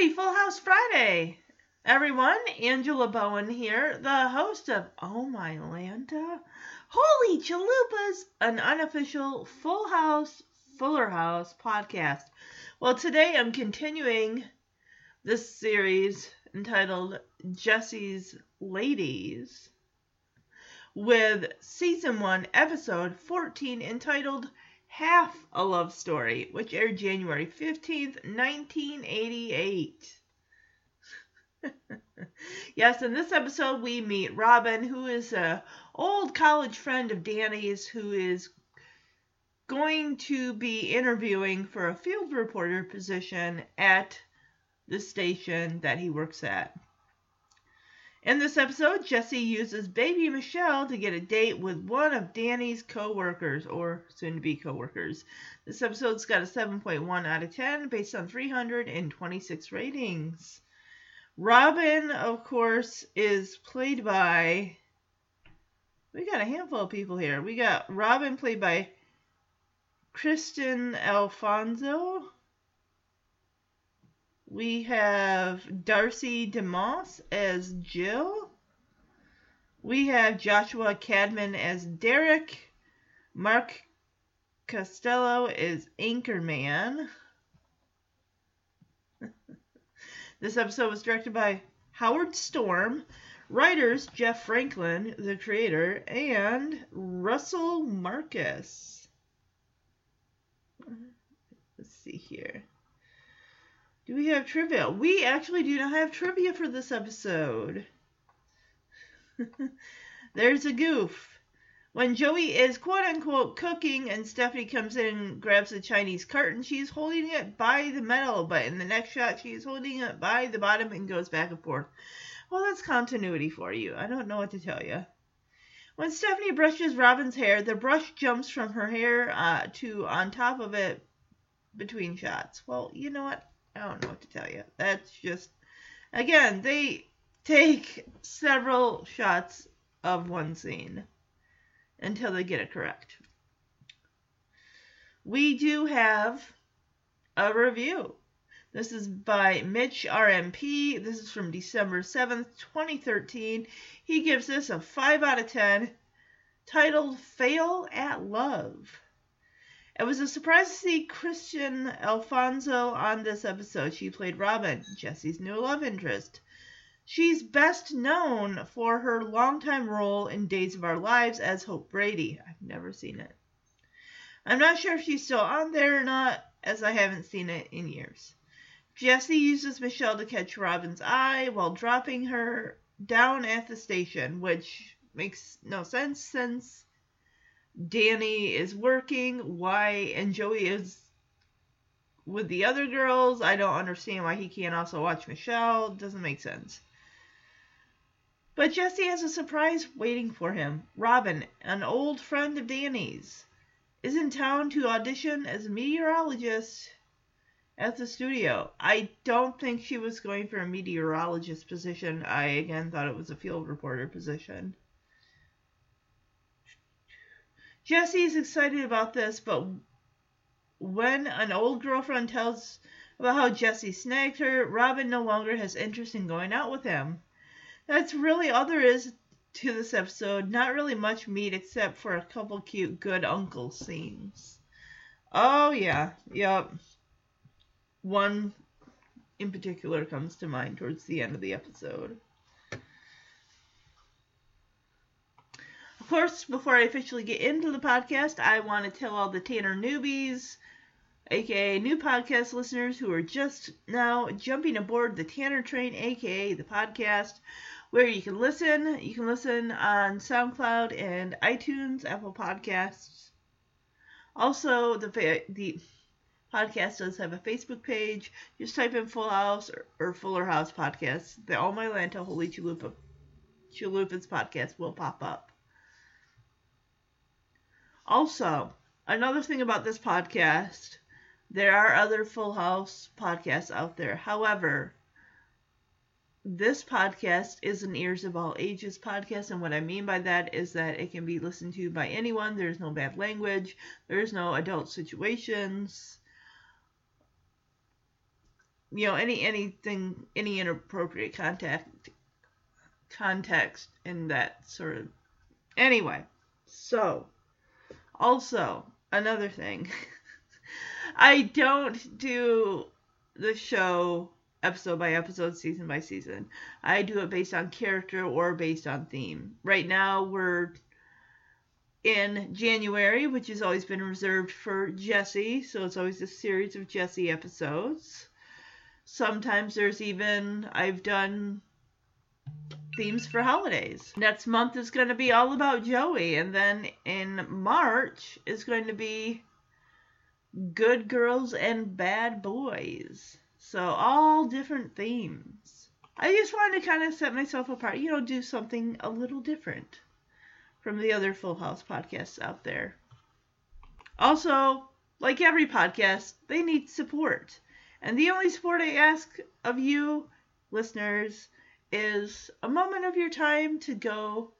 Happy Full House Friday, everyone. Angela Bowen here, the host of Oh My Lanta. Holy Chalupas, an unofficial Full House, Fuller House podcast. Well, today I'm continuing this series entitled Jesse's Ladies with season 1, episode 14, entitled Half a Love Story, which aired January 15th, 1988. yes, in this episode we meet Robin, who is a old college friend of Danny's who is going to be interviewing for a field reporter position at the station that he works at. In this episode, Jesse uses baby Michelle to get a date with one of Danny's co-workers, or soon-to-be co-workers. This episode's got a 7.1 out of 10 based on 326 ratings. Robin, of course, is played by... We got a handful of people here. We got Robin played by Kristian Alfonso. We have Darcy DeMoss as Jill. We have Joshua Cadman as Derek. Mark Costello is Anchorman. this episode was directed by Howard Storm. Writers Jeff Franklin, the creator, and Russell Marcus. Let's see here. Do we have trivia? We actually do not have trivia for this episode. There's a goof. When Joey is quote unquote cooking and Stephanie comes in and grabs the Chinese carton, she's holding it by the metal, but in the next shot, she's holding it by the bottom and goes back and forth. Well, that's continuity for you. I don't know what to tell you. When Stephanie brushes Robin's hair, the brush jumps from her hair uh, to on top of it between shots. Well, you know what? I don't know what to tell you. That's just, again, they take several shots of one scene until they get it correct. We do have a review. This is by Mitch RMP. This is from December 7th, 2013. He gives this a 5 out of 10, titled Fail at Love. It was a surprise to see Kristian Alfonso on this episode. She played Robin, Jesse's new love interest. She's best known for her longtime role in Days of Our Lives as Hope Brady. I've never seen it. I'm not sure if she's still on there or not, as I haven't seen it in years. Jesse uses Michelle to catch Robin's eye while dropping her down at the station, which makes no sense since Danny is working, why and Joey is with the other girls. I don't understand why he can't also watch Michelle. Doesn't make sense. But Jesse has a surprise waiting for him. Robin, an old friend of Danny's, is in town to audition as a meteorologist at the studio. I don't think she was going for a meteorologist position. I again thought it was a field reporter position. Jesse's excited about this, but when an old girlfriend tells about how Jesse snagged her, Robin no longer has interest in going out with him. That's really all there is to this episode. Not really much meat except for a couple cute good uncle scenes. Oh yeah, yep. One in particular comes to mind towards the end of the episode. Course, before I officially get into the podcast, I want to tell all the Tanner newbies, aka new podcast listeners who are just now jumping aboard the Tanner train, aka the podcast, where you can listen. You can listen on SoundCloud and iTunes, Apple Podcasts. Also, the the podcast does have a Facebook page. Just type in Full House or, or Fuller House podcast. The All My Lanta Holy Chalupa Chalupas podcast will pop up. Also, another thing about this podcast, there are other Full House podcasts out there. However, this podcast is an Ears of All Ages podcast, and what I mean by that is that it can be listened to by anyone. There's no bad language, there's no adult situations, you know, any anything, any inappropriate contact context in that sort of. Anyway, so also another thing, I don't do the show episode by episode, season by season. I do it based on character or based on theme. Right now, we're in January, which has always been reserved for Jesse, so it's always a series of Jesse episodes. Sometimes there's even, I've done themes for holidays. Next month is going to be all about Joey, and then in March is going to be good girls and bad boys. So all different themes. I just wanted to kind of set myself apart, you know, do something a little different from the other Full House podcasts out there. Also, like every podcast, they need support. And the only support I ask of you, listeners, is a moment of your time to go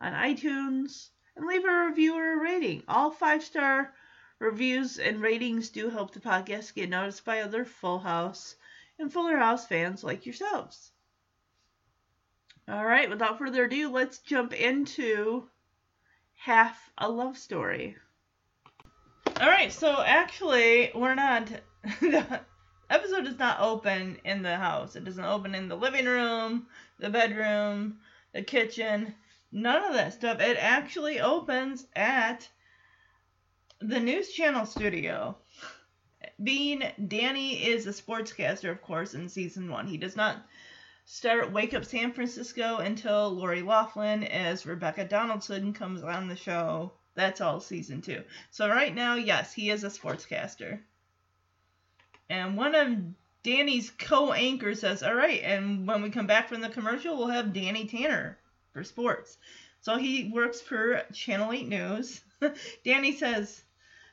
on iTunes and leave a review or a rating. All five star reviews and ratings do help the podcast get noticed by other Full House and Fuller House fans like yourselves. All right, without further ado, let's jump into half a love story. All right, so actually, we're not. episode does not open in the house. It doesn't open in the living room, the bedroom, the kitchen, none of that stuff. It actually opens at the news channel studio. Being Danny is a sportscaster, of course, in season one. He does not start Wake Up San Francisco until Lori Loughlin as Rebecca Donaldson comes on the show. That's all season two. So right now, yes, he is a sportscaster. And one of Danny's co-anchors says, "All right, and when we come back from the commercial, we'll have Danny Tanner for sports." So he works for Channel 8 News. Danny says,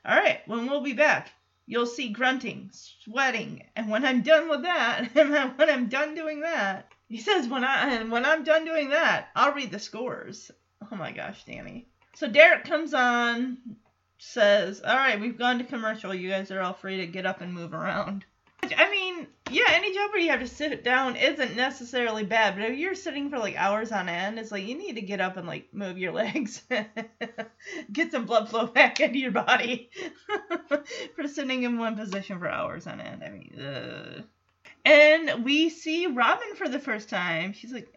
"All right, when we'll be back, you'll see grunting, sweating, and when I'm done with that, and when I'm done doing that, he says when I and when I'm done doing that, I'll read the scores." Oh my gosh, Danny. So Derek comes on, says, "All right, we've gone to commercial. You guys are all free to get up and move around." I mean, yeah, any job where you have to sit down isn't necessarily bad, but if you're sitting for like hours on end, it's like you need to get up and like move your legs, get some blood flow back into your body for sitting in one position for hours on end. I mean, uh. and we see Robin for the first time. She's like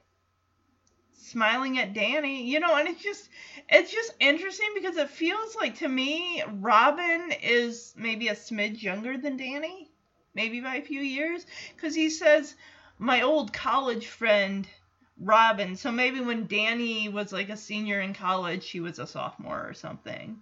smiling at Danny, you know, and it's just it's just interesting because it feels like to me Robin is maybe a smidge younger than Danny maybe by a few years, because he says my old college friend Robin. So maybe when Danny was like a senior in college, she was a sophomore or something.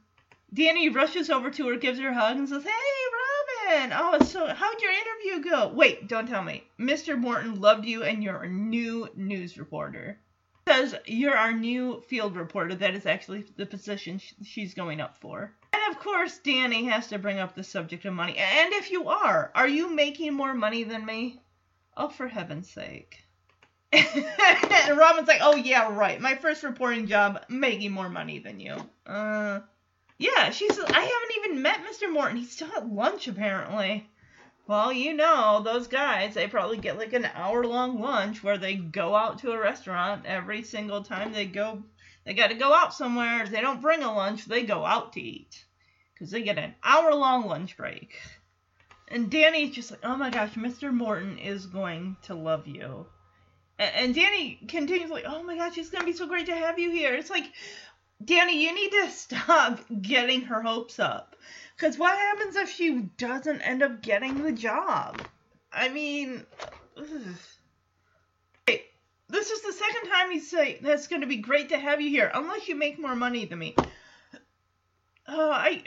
Danny rushes over to her, gives her a hug, and says, "Hey, Robin! Oh, so how'd your interview go? Wait, don't tell me. Mr. Morton loved you, and you're a new news reporter." Says you're our new field reporter. That is actually the position she's going up for. And of course, Danny has to bring up the subject of money. And if you are, are you making more money than me? Oh, for heaven's sake. and Robin's like, oh, yeah, right. My first reporting job, making more money than you. Uh, yeah, she says, I haven't even met Mr. Morton. He's still at lunch, apparently. Well, you know, those guys, they probably get like an hour long lunch where they go out to a restaurant every single time they go. They got to go out somewhere. They don't bring a lunch, they go out to eat because they get an hour long lunch break. And Danny's just like, oh my gosh, Mr. Morton is going to love you. And, Danny continues like, oh my gosh, it's going to be so great to have you here. It's like, Danny, you need to stop getting her hopes up. Because what happens if she doesn't end up getting the job? I mean, hey, this is the second time he's say that's going to be great to have you here, unless you make more money than me. Oh, I.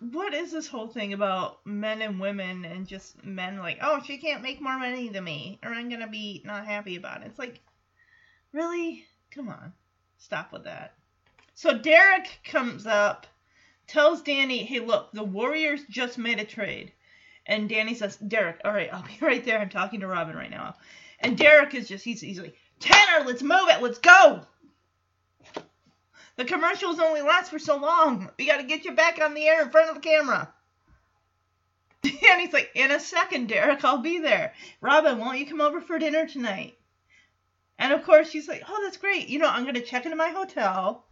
What is this whole thing about men and women and just men like, oh, she can't make more money than me, or I'm gonna be not happy about it. It's like, really? Come on, stop with that. So Derek comes up, tells Danny, hey, look, the Warriors just made a trade. And Danny says, Derek, all right, I'll be right there. I'm talking to Robin right now. And Derek is just, he's, like, Tanner, let's move it. Let's go. The commercials only last for so long. We got to get you back on the air in front of the camera. And he's like, in a second, Derek, I'll be there. Robin, won't you come over for dinner tonight? And of course, she's like, oh, that's great. You know, I'm going to check into my hotel.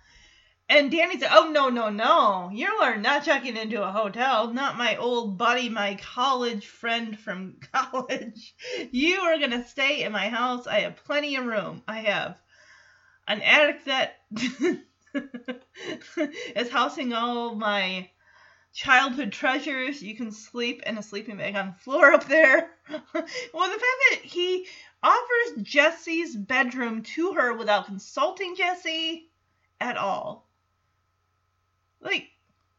And Danny said, oh, no, no, no. You are not checking into a hotel. Not my old buddy, my college friend from college. You are going to stay in my house. I have plenty of room. I have an attic that is housing all my childhood treasures. You can sleep in a sleeping bag on the floor up there. well, the fact that he offers Jesse's bedroom to her without consulting Jesse at all. Like,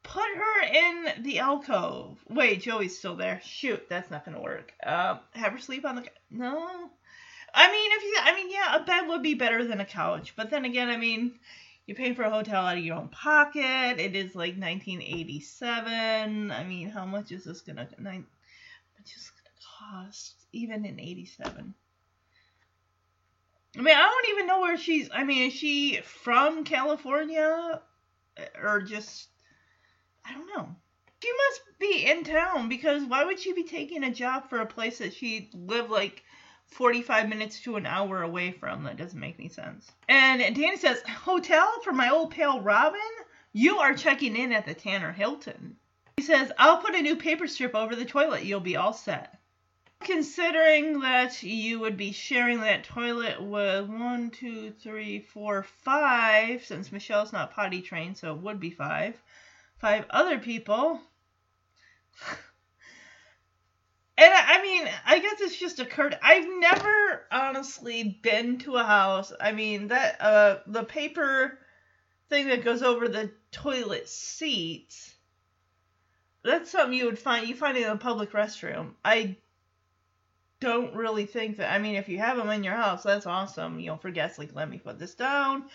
put her in the alcove. Wait, Joey's still there. Shoot, that's not gonna work. Um, have her sleep on the no. I mean, if you, I mean, yeah, a bed would be better than a couch. But then again, I mean, you're paying for a hotel out of your own pocket. It is like 1987. I mean, how much is this gonna nine? Much is gonna cost even in 87? I mean, I don't even know where she's. I mean, is she from California or just I don't know. She must be in town because why would she be taking a job for a place that she lived like 45 minutes to an hour away from? That doesn't make any sense. And Danny says, Hotel for my old pal Robin? You are checking in at the Tanner Hilton. He says, I'll put a new paper strip over the toilet. You'll be all set. Considering that you would be sharing that toilet with one, two, three, four, five, since Michelle's not potty trained, so it would be five, five other people. And I mean, I guess it's just occurred. I've never honestly been to a house. I mean, that uh the paper thing that goes over the toilet seat. That's something you would find you find it in a public restroom. I don't really think that. I mean, if you have them in your house, that's awesome. You know, for guests, like, let me put this down.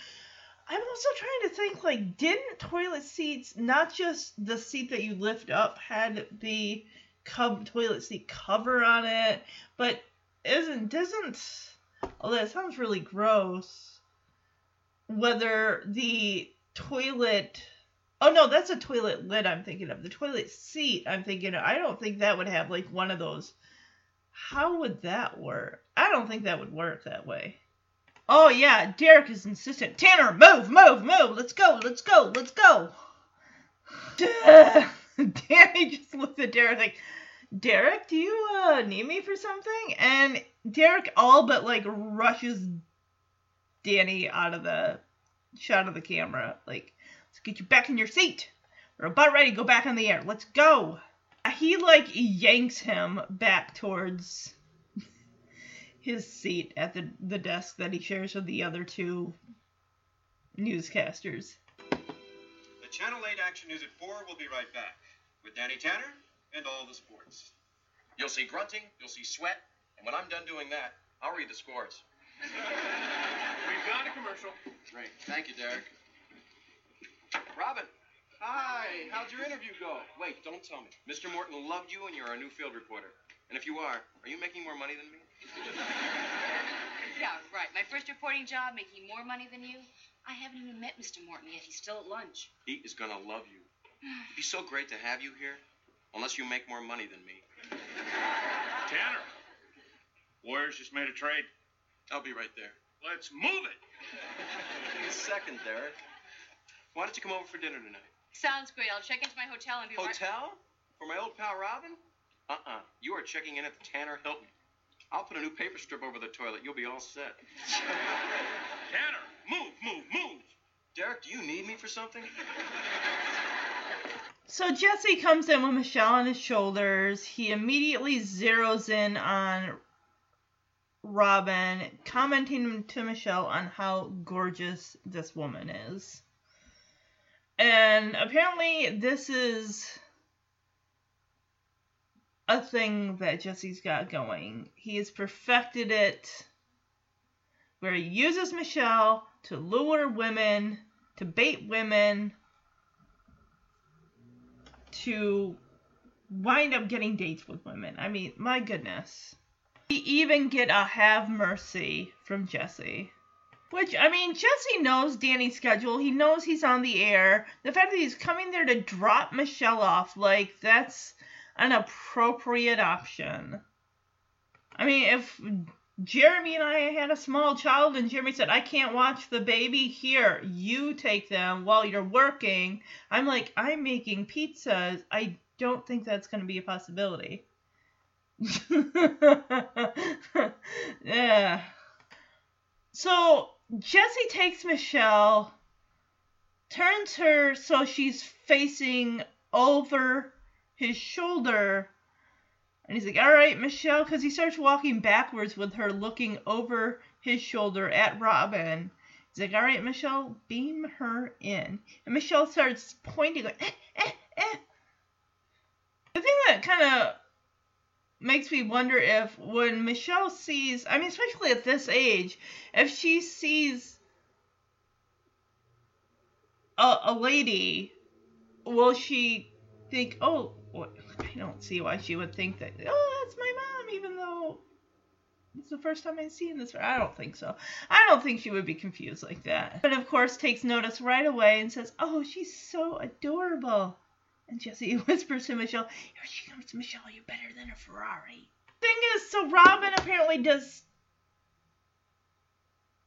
I'm also trying to think, like, didn't toilet seats, not just the seat that you lift up, had the co- toilet seat cover on it, but isn't doesn't? Although that sounds really gross. Whether the toilet Oh no, that's a toilet lid I'm thinking of. The toilet seat I'm thinking of. I don't think that would have like one of those how would that work? I don't think that would work that way. Oh yeah, Derek is insistent. Tanner, move, move, move. Let's go, let's go, let's go. Danny just looks at Derek like, Derek, do you uh, need me for something? And Derek all but like rushes Danny out of the shot of the camera. Like, let's get you back in your seat. We're about ready to go back on the air. Let's go he like yanks him back towards his seat at the, the desk that he shares with the other two newscasters. The Channel 8 Action News at 4 will be right back with Danny Tanner and all the sports. You'll see grunting, you'll see sweat, and when I'm done doing that, I'll read the scores. We've got a commercial. Great. Thank you, Derek. Robin, Hi, how'd your interview go? wait, don't tell me. Mr. Morton loved you and you're our new field reporter. And if you are, are you making more money than me? Yeah, right. My first reporting job, making more money than you. I haven't even met Mr. Morton yet. He's still at lunch. He is gonna love you. It'd be so great to have you here, unless you make more money than me. Tanner, Warriors just made a trade. I'll be right there. Let's move it. In a second, Derek. Why don't you come over for dinner tonight? Sounds great. I'll check into my hotel and be right. Hotel? For my old pal Robin? Uh-uh. You are checking in at the Tanner Hilton. I'll put a new paper strip over the toilet. You'll be all set. Tanner, move, move, move. Derek, do you need me for something? So Jesse comes in with Michelle on his shoulders. He immediately zeroes in on Robin, commenting to Michelle on how gorgeous this woman is. And apparently, this is a thing that Jesse's got going. He has perfected it where he uses Michelle to lure women, to bait women, to wind up getting dates with women. I mean, my goodness. We even get a have mercy from Jesse. Which, I mean, Jesse knows Danny's schedule. He knows he's on the air. The fact that he's coming there to drop Michelle off, like, that's an appropriate option. I mean, if Jeremy and I had a small child and Jeremy said, I can't watch the baby, here, you take them while you're working, I'm like, I'm making pizzas. I don't think that's going to be a possibility. yeah. So Jesse takes Michelle, turns her so she's facing over his shoulder, and he's like, All right, Michelle, because he starts walking backwards with her looking over his shoulder at Robin. He's like, All right, Michelle, beam her in. And Michelle starts pointing, like, eh, eh, eh. The thing that kind of makes me wonder if when Michelle sees, I mean, especially at this age, if she sees a, a lady, will she think, oh, I don't see why she would think that, oh, that's my mom, even though it's the first time I've seen this. I don't think so. I don't think she would be confused like that. But of course, takes notice right away and says, oh, she's so adorable. And Jesse whispers to Michelle, Here she comes, Michelle, you're better than a Ferrari. Thing is, so Robin apparently does.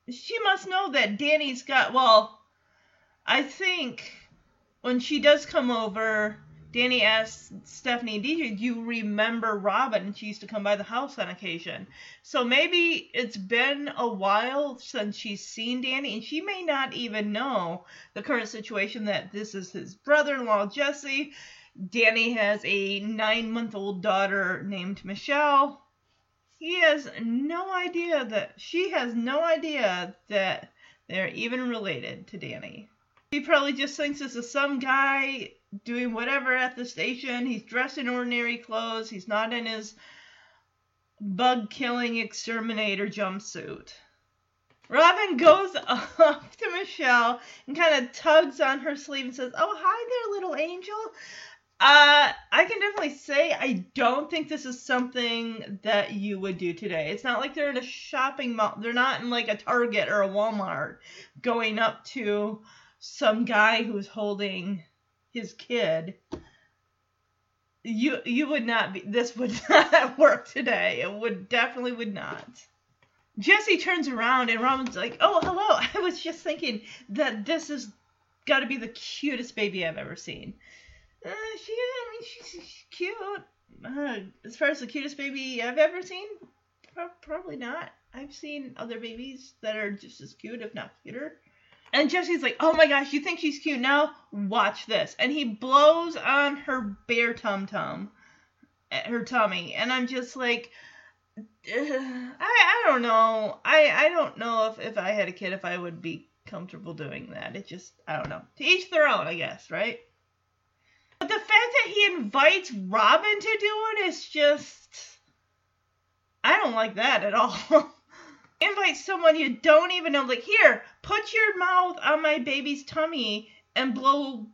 She must know that Danny's got. Well, I think when she does come over, Danny asks Stephanie, "Do you remember Robin? She used to come by the house on occasion. So maybe it's been a while since she's seen Danny, and she may not even know the current situation that this is his brother-in-law Jesse. Danny has a nine-month-old daughter named Michelle. He has no idea that she has no idea that they're even related to Danny. He probably just thinks this is some guy doing whatever at the station. He's dressed in ordinary clothes. He's not in his bug killing exterminator jumpsuit. Robin goes up to Michelle and kind of tugs on her sleeve and says, Oh, hi there, little angel. Uh, I can definitely say I don't think this is something that you would do today. It's not like they're in a shopping mall. They're not in like a Target or a Walmart going up to some guy who's holding his kid you you would not be this would not work today. It would definitely would not. Jesse turns around and robin's like oh hello. I was just thinking that this has got to be the cutest baby i've ever seen. Uh, she i mean she's, she's cute. Uh, as far as the cutest baby i've ever seen pro- probably not. I've seen other babies that are just as cute if not cuter and Jesse's like, oh my gosh, you think she's cute now? Watch this. And he blows on her bare tum tum, eh, her tummy. And I'm just like, I, I don't know. I, I don't know if, if I had a kid, if I would be comfortable doing that. It just, I don't know. To each their own, I guess, right? But the fact that he invites Robin to do it is just, I don't like that at all. invite someone you don't even know, like, here, put your mouth on my baby's tummy and blow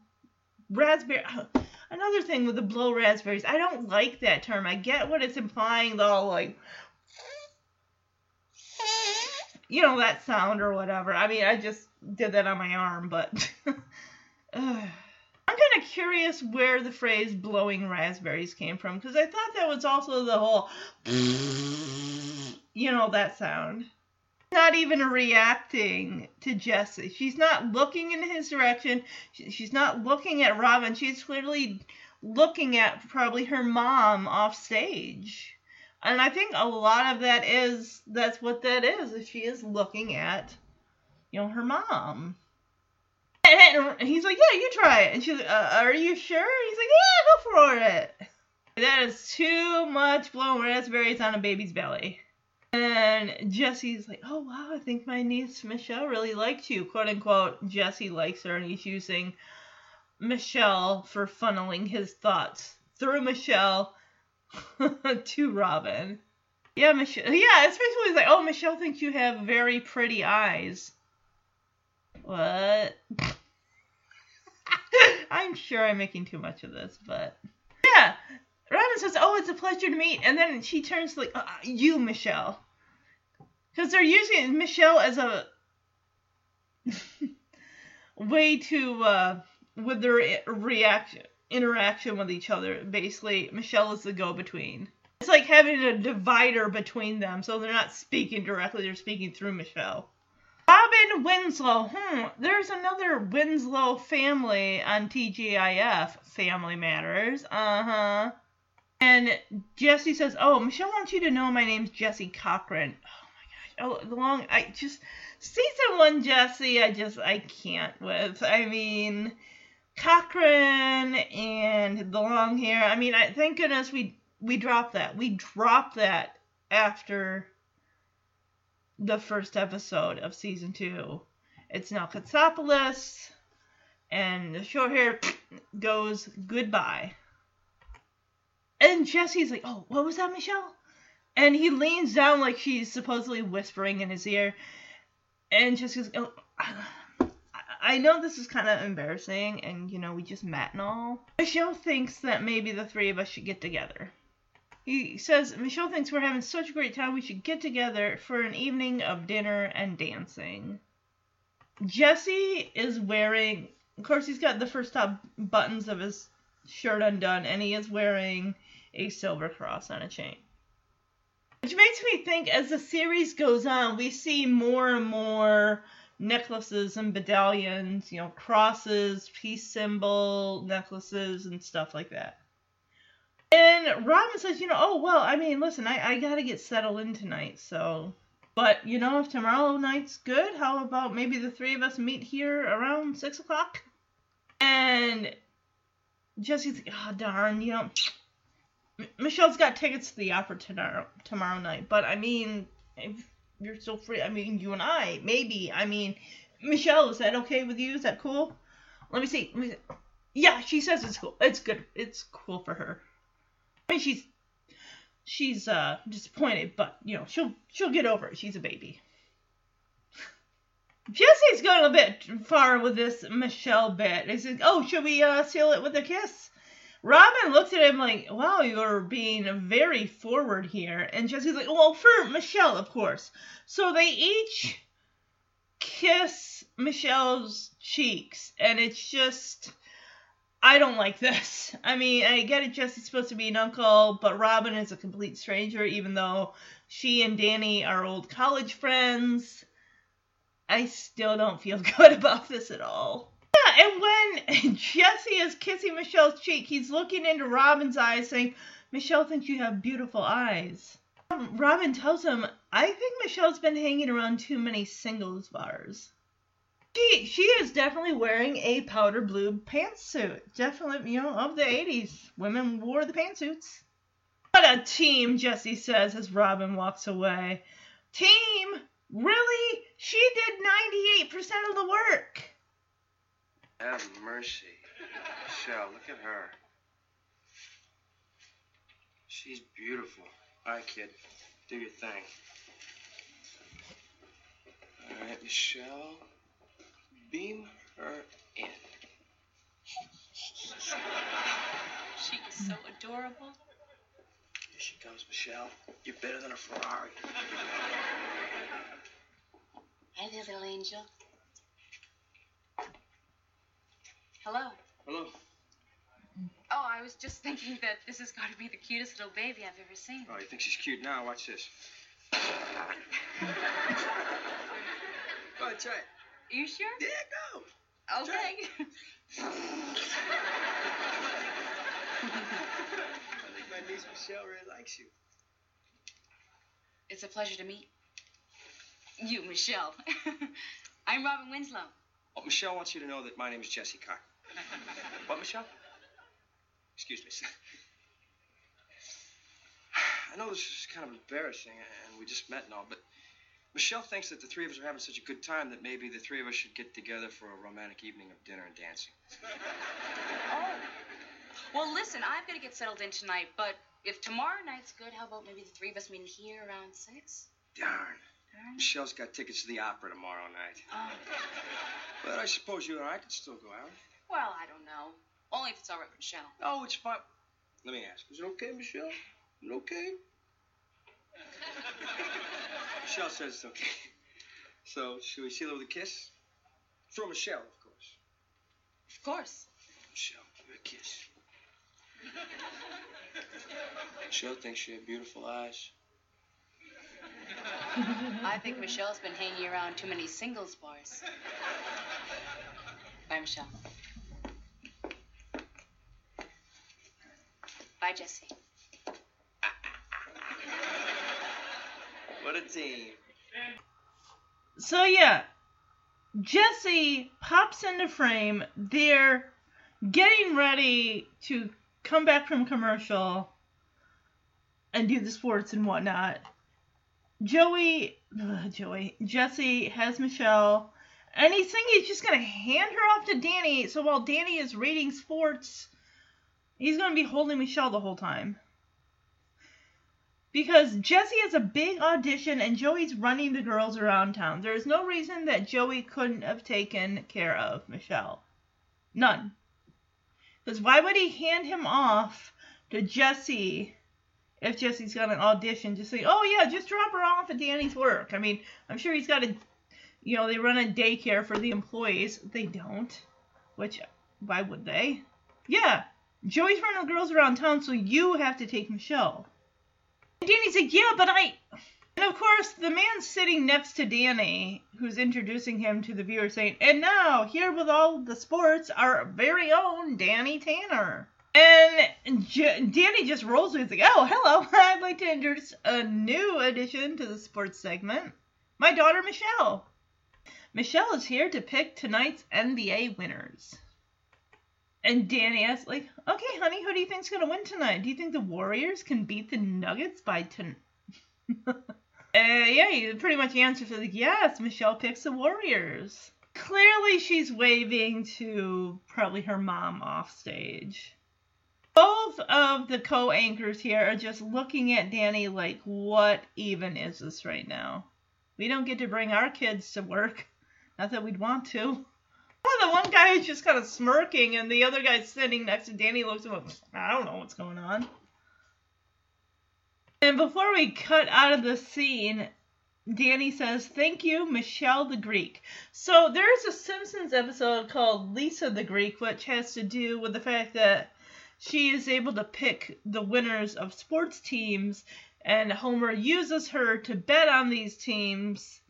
raspberry. Another thing with the blow raspberries, I don't like that term. I get what it's implying, though, like, you know, that sound or whatever. I mean, I just did that on my arm, but. I'm kind of curious where the phrase blowing raspberries came from because I thought that was also the whole, you know, that sound. Not even reacting to Jesse. She's not looking in his direction. She's not looking at Robin. She's clearly looking at probably her mom off stage. And I think a lot of that is that's what that is. She is looking at, you know, her mom. And he's like, yeah, you try it. And she's like, uh, are you sure? He's like, yeah, go for it. That is too much blown raspberries on a baby's belly. And Jesse's like, oh wow, I think my niece Michelle really liked you, quote unquote. Jesse likes her, and he's using Michelle for funneling his thoughts through Michelle to Robin. Yeah, Michelle. Yeah, especially he's like, oh, Michelle thinks you have very pretty eyes. What? I'm sure I'm making too much of this, but yeah. Robin says, "Oh, it's a pleasure to meet," and then she turns to like, uh, "You, Michelle," because they're using Michelle as a way to uh, with their reaction interaction with each other. Basically, Michelle is the go-between. It's like having a divider between them, so they're not speaking directly; they're speaking through Michelle. Robin Winslow. Hmm. There's another Winslow family on TGIF. Family Matters. Uh huh. And Jesse says, "Oh, Michelle wants you to know my name's Jesse Cochran." Oh my gosh. Oh, the long. I just season one Jesse. I just I can't with. I mean, Cochran and the long hair. I mean, I thank goodness we we dropped that. We dropped that after the first episode of season two. It's now Katsopoulos, and the short hair goes goodbye. And Jesse's like, "Oh, what was that, Michelle?" And he leans down like she's supposedly whispering in his ear, and Jesse's, "Oh, I know this is kind of embarrassing, and you know we just met and all." Michelle thinks that maybe the three of us should get together. He says Michelle thinks we're having such a great time we should get together for an evening of dinner and dancing. Jesse is wearing, of course, he's got the first top buttons of his shirt undone, and he is wearing a silver cross on a chain. Which makes me think as the series goes on, we see more and more necklaces and medallions, you know, crosses, peace symbol necklaces, and stuff like that. And Robin says, you know, oh, well, I mean, listen, I, I gotta get settled in tonight, so. But, you know, if tomorrow night's good, how about maybe the three of us meet here around 6 o'clock? And Jesse's like, oh, darn, you know. Michelle's got tickets to the opera tomorrow, tomorrow night, but I mean, if you're still free, I mean, you and I, maybe. I mean, Michelle, is that okay with you? Is that cool? Let me see. Let me see. Yeah, she says it's cool. It's good. It's cool for her. I mean, she's she's uh disappointed, but you know she'll she'll get over it. She's a baby. Jesse's going a bit far with this Michelle bit. He says, "Oh, should we uh, seal it with a kiss?" Robin looks at him like, "Wow, you're being very forward here." And Jesse's like, "Well, for Michelle, of course." So they each kiss Michelle's cheeks, and it's just. I don't like this. I mean, I get it, Jesse's supposed to be an uncle, but Robin is a complete stranger, even though she and Danny are old college friends. I still don't feel good about this at all. Yeah, and when Jesse is kissing Michelle's cheek, he's looking into Robin's eyes, saying, Michelle thinks you have beautiful eyes. Um, Robin tells him, I think Michelle's been hanging around too many singles bars. She she is definitely wearing a powder blue pantsuit. Definitely, you know, of the 80s. Women wore the pantsuits. What a team, Jesse says as Robin walks away. Team? Really? She did 98% of the work. Have mercy. Michelle, look at her. She's beautiful. All right, kid. Do your thing. All right, Michelle. Beam her in. She is so adorable. Here she comes, Michelle. You're better than a Ferrari. Hi there, little angel. Hello. Hello. Oh, I was just thinking that this has got to be the cutest little baby I've ever seen. Oh, you think she's cute now? Watch this. Go ahead, try it. Are you sure? Yeah, go. Okay. I think my niece Michelle really likes you. it's a pleasure to meet you, Michelle. I'm Robin Winslow. Oh, Michelle wants you to know that my name is Jesse Cock. What, Michelle? Excuse me, sir. I know this is kind of embarrassing, and we just met and all, but Michelle thinks that the three of us are having such a good time that maybe the three of us should get together for a romantic evening of dinner and dancing. Oh. Well, listen, I've got to get settled in tonight, but if tomorrow night's good, how about maybe the three of us meet here around six? Darn. Darn. Michelle's got tickets to the opera tomorrow night. Oh. But I suppose you and I could still go out. Well, I don't know. Only if it's all right with Michelle. Oh, it's fine. Let me ask. Is it okay, Michelle? Is it okay? Michelle says it's okay. So, should we seal it with a kiss? For Michelle, of course. Of course. Michelle, give her a kiss. Michelle thinks she had beautiful eyes. I think Michelle's been hanging around too many singles bars. Bye, Michelle. Bye, Jesse. What a team. So yeah, Jesse pops into frame. They're getting ready to come back from commercial and do the sports and whatnot. Joey, ugh, Joey, Jesse has Michelle, and he's thinking he's just gonna hand her off to Danny. So while Danny is reading sports, he's gonna be holding Michelle the whole time. Because Jesse has a big audition and Joey's running the girls around town. There is no reason that Joey couldn't have taken care of Michelle. None. Because why would he hand him off to Jesse if Jesse's got an audition? Just say, oh yeah, just drop her off at Danny's work. I mean, I'm sure he's got a, you know, they run a daycare for the employees. They don't. Which, why would they? Yeah, Joey's running the girls around town, so you have to take Michelle. And Danny's like, yeah, but I. And of course, the man sitting next to Danny, who's introducing him to the viewer, saying, and now, here with all the sports, our very own Danny Tanner. And J- Danny just rolls with it. Like, oh, hello. I'd like to introduce a new addition to the sports segment my daughter, Michelle. Michelle is here to pick tonight's NBA winners. And Danny asks, like, okay, honey, who do you think's gonna win tonight? Do you think the Warriors can beat the Nuggets by ten? uh, yeah, pretty much answers like, yes, Michelle picks the Warriors. Clearly, she's waving to probably her mom off stage. Both of the co-anchors here are just looking at Danny like, what even is this right now? We don't get to bring our kids to work. Not that we'd want to. Oh, the one guy is just kind of smirking, and the other guy sitting next to Danny looks at him. I don't know what's going on. And before we cut out of the scene, Danny says, Thank you, Michelle the Greek. So there's a Simpsons episode called Lisa the Greek, which has to do with the fact that she is able to pick the winners of sports teams, and Homer uses her to bet on these teams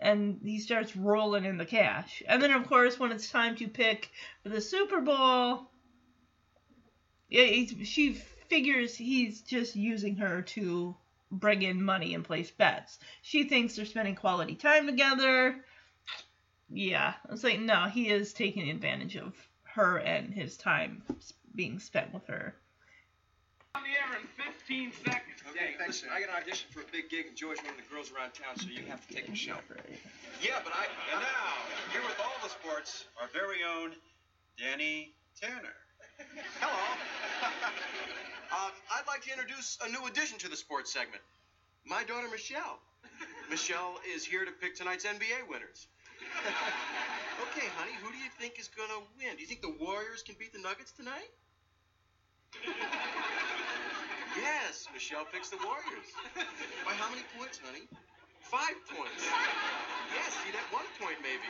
and he starts rolling in the cash. And then, of course, when it's time to pick for the Super Bowl, yeah, he's, she figures he's just using her to bring in money and place bets. She thinks they're spending quality time together. Yeah, it's like, no, he is taking advantage of her and his time being spent with her. On the air in 15 seconds. Okay, listen, I got an audition for a big gig, and Joey's one of the girls around town, so you have to take Michelle. Yeah, but I. And now, here with all the sports, our very own Danny Tanner. Hello. um, I'd like to introduce a new addition to the sports segment. My daughter, Michelle. Michelle is here to pick tonight's NBA winners. okay, honey, who do you think is going to win? Do you think the Warriors can beat the Nuggets tonight? yes, Michelle picks the Warriors. By how many points, honey? Five points. Yes, see that one point maybe.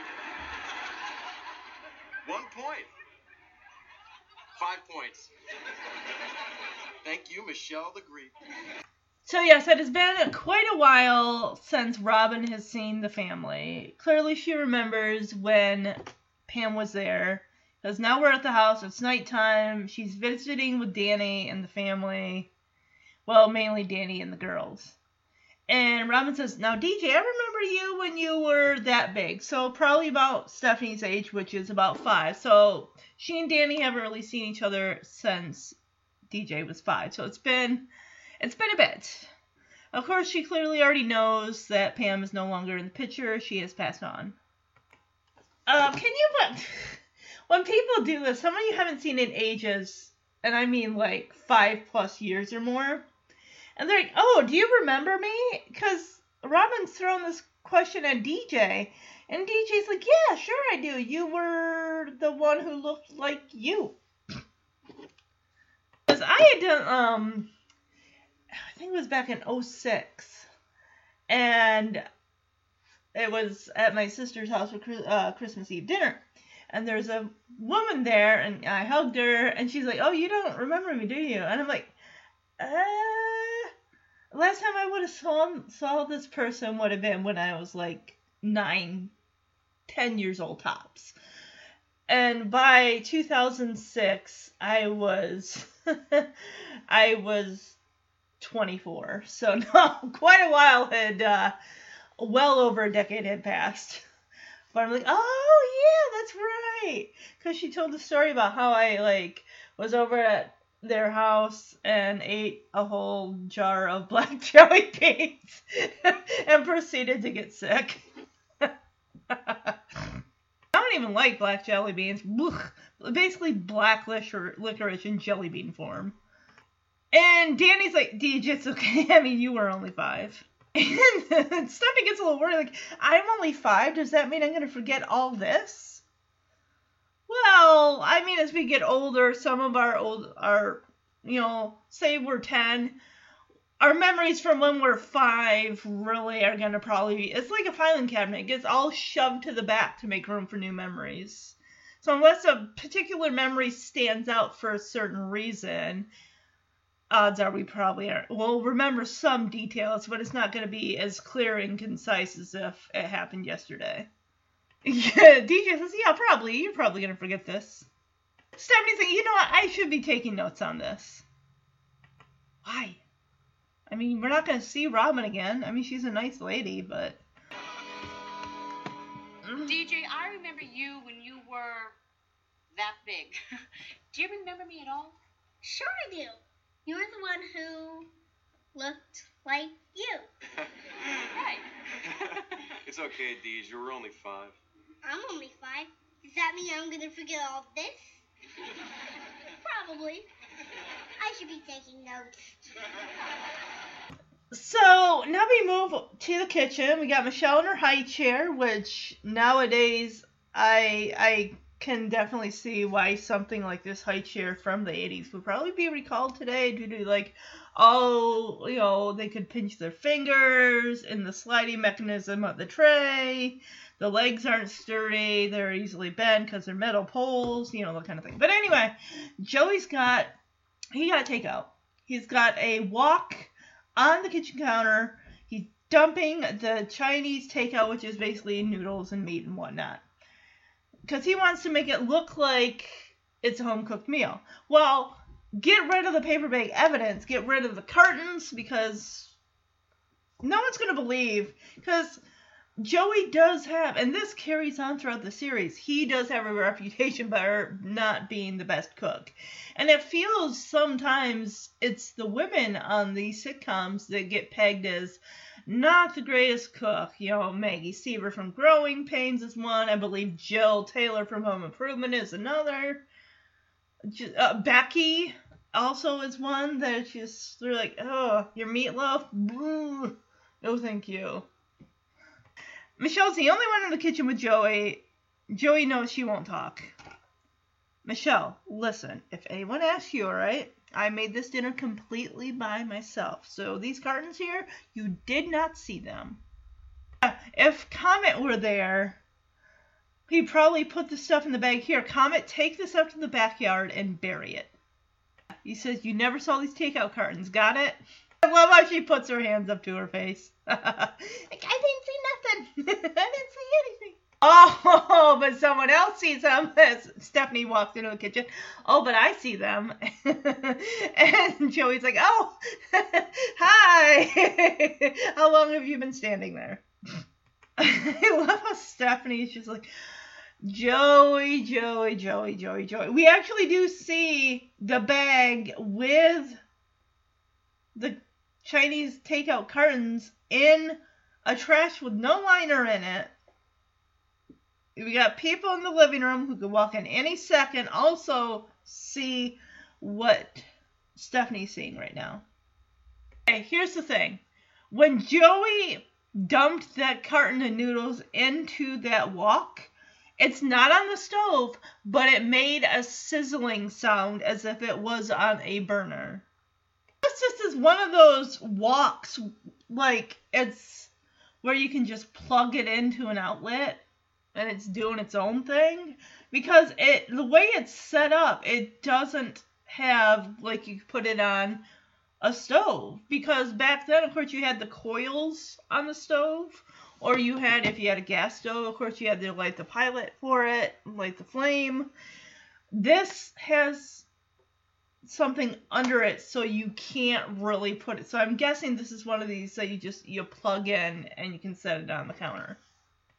One point. Five points. Thank you, Michelle the Greek. So yes, it has been quite a while since Robin has seen the family. Clearly, she remembers when Pam was there. Because now we're at the house. It's nighttime. She's visiting with Danny and the family. Well, mainly Danny and the girls. And Robin says, "Now, DJ, I remember you when you were that big. So probably about Stephanie's age, which is about five. So she and Danny haven't really seen each other since DJ was five. So it's been." It's been a bit. Of course, she clearly already knows that Pam is no longer in the picture. She has passed on. Um, can you but when people do this, some of you haven't seen in ages, and I mean like five plus years or more, and they're like, "Oh, do you remember me?" Because Robin's thrown this question at DJ, and DJ's like, "Yeah, sure I do. You were the one who looked like you." Because I had done, um, I think it was back in 06, and it was at my sister's house for uh, Christmas Eve dinner. And there's a woman there, and I hugged her, and she's like, "Oh, you don't remember me, do you?" And I'm like, "Uh, last time I would have saw saw this person would have been when I was like nine, ten years old tops." And by 2006, I was I was 24. So no, quite a while had uh, well over a decade had passed. But I'm like, oh yeah, that's right, because she told the story about how I like was over at their house and ate a whole jar of black jelly beans and proceeded to get sick. I don't even like black jelly beans. Blech. Basically, black licor- licorice in jelly bean form. And Danny's like, DJ, it's okay. I mean, you were only five. And Stephanie gets a little worried, like, I'm only five. Does that mean I'm going to forget all this? Well, I mean, as we get older, some of our old, our, you know, say we're 10, our memories from when we're five really are going to probably be, it's like a filing cabinet. It gets all shoved to the back to make room for new memories. So unless a particular memory stands out for a certain reason, odds are we probably are will remember some details, but it's not going to be as clear and concise as if it happened yesterday. Yeah, DJ says, yeah, probably. You're probably going to forget this. Stephanie's like, you know what? I should be taking notes on this. Why? I mean, we're not going to see Robin again. I mean, she's a nice lady, but. DJ, I remember you when you were that big. Do you remember me at all? Sure I do. You were the one who looked like you. Right. it's okay, Deej. You were only five. I'm only five. Does that mean I'm gonna forget all this? Probably. I should be taking notes. So now we move to the kitchen. We got Michelle in her high chair, which nowadays I I can definitely see why something like this high chair from the 80s would probably be recalled today due to like oh you know they could pinch their fingers in the sliding mechanism of the tray the legs aren't sturdy they're easily bent because they're metal poles you know that kind of thing but anyway joey's got he got takeout he's got a wok on the kitchen counter he's dumping the chinese takeout which is basically noodles and meat and whatnot because he wants to make it look like it's a home cooked meal. Well, get rid of the paper bag evidence, get rid of the cartons because no one's going to believe. Because Joey does have, and this carries on throughout the series, he does have a reputation for not being the best cook. And it feels sometimes it's the women on these sitcoms that get pegged as not the greatest cook. You know, Maggie Seaver from Growing Pains is one. I believe Jill Taylor from Home Improvement is another. Uh, Becky also is one that just they're like, oh, your meatloaf, Boo. no, thank you. Michelle's the only one in the kitchen with Joey. Joey knows she won't talk. Michelle, listen, if anyone asks you, alright, I made this dinner completely by myself. So these cartons here, you did not see them. If Comet were there, he'd probably put the stuff in the bag here. Comet, take this up to the backyard and bury it. He says, You never saw these takeout cartons, got it? I love how she puts her hands up to her face. like, I didn't see nothing. I didn't see anything. Oh, but someone else sees them as Stephanie walks into the kitchen. Oh, but I see them. and Joey's like, Oh, hi. how long have you been standing there? I love how Stephanie's just like, Joey, Joey, Joey, Joey, Joey. We actually do see the bag with the Chinese takeout cartons in a trash with no liner in it. We got people in the living room who could walk in any second, also see what Stephanie's seeing right now. Okay, here's the thing. When Joey dumped that carton of noodles into that wok, it's not on the stove, but it made a sizzling sound as if it was on a burner. This just is one of those woks, like it's where you can just plug it into an outlet and it's doing its own thing. Because it the way it's set up, it doesn't have like you put it on a stove. Because back then of course you had the coils on the stove. Or you had if you had a gas stove of course you had to light the pilot for it light the flame. This has something under it so you can't really put it so i'm guessing this is one of these that you just you plug in and you can set it on the counter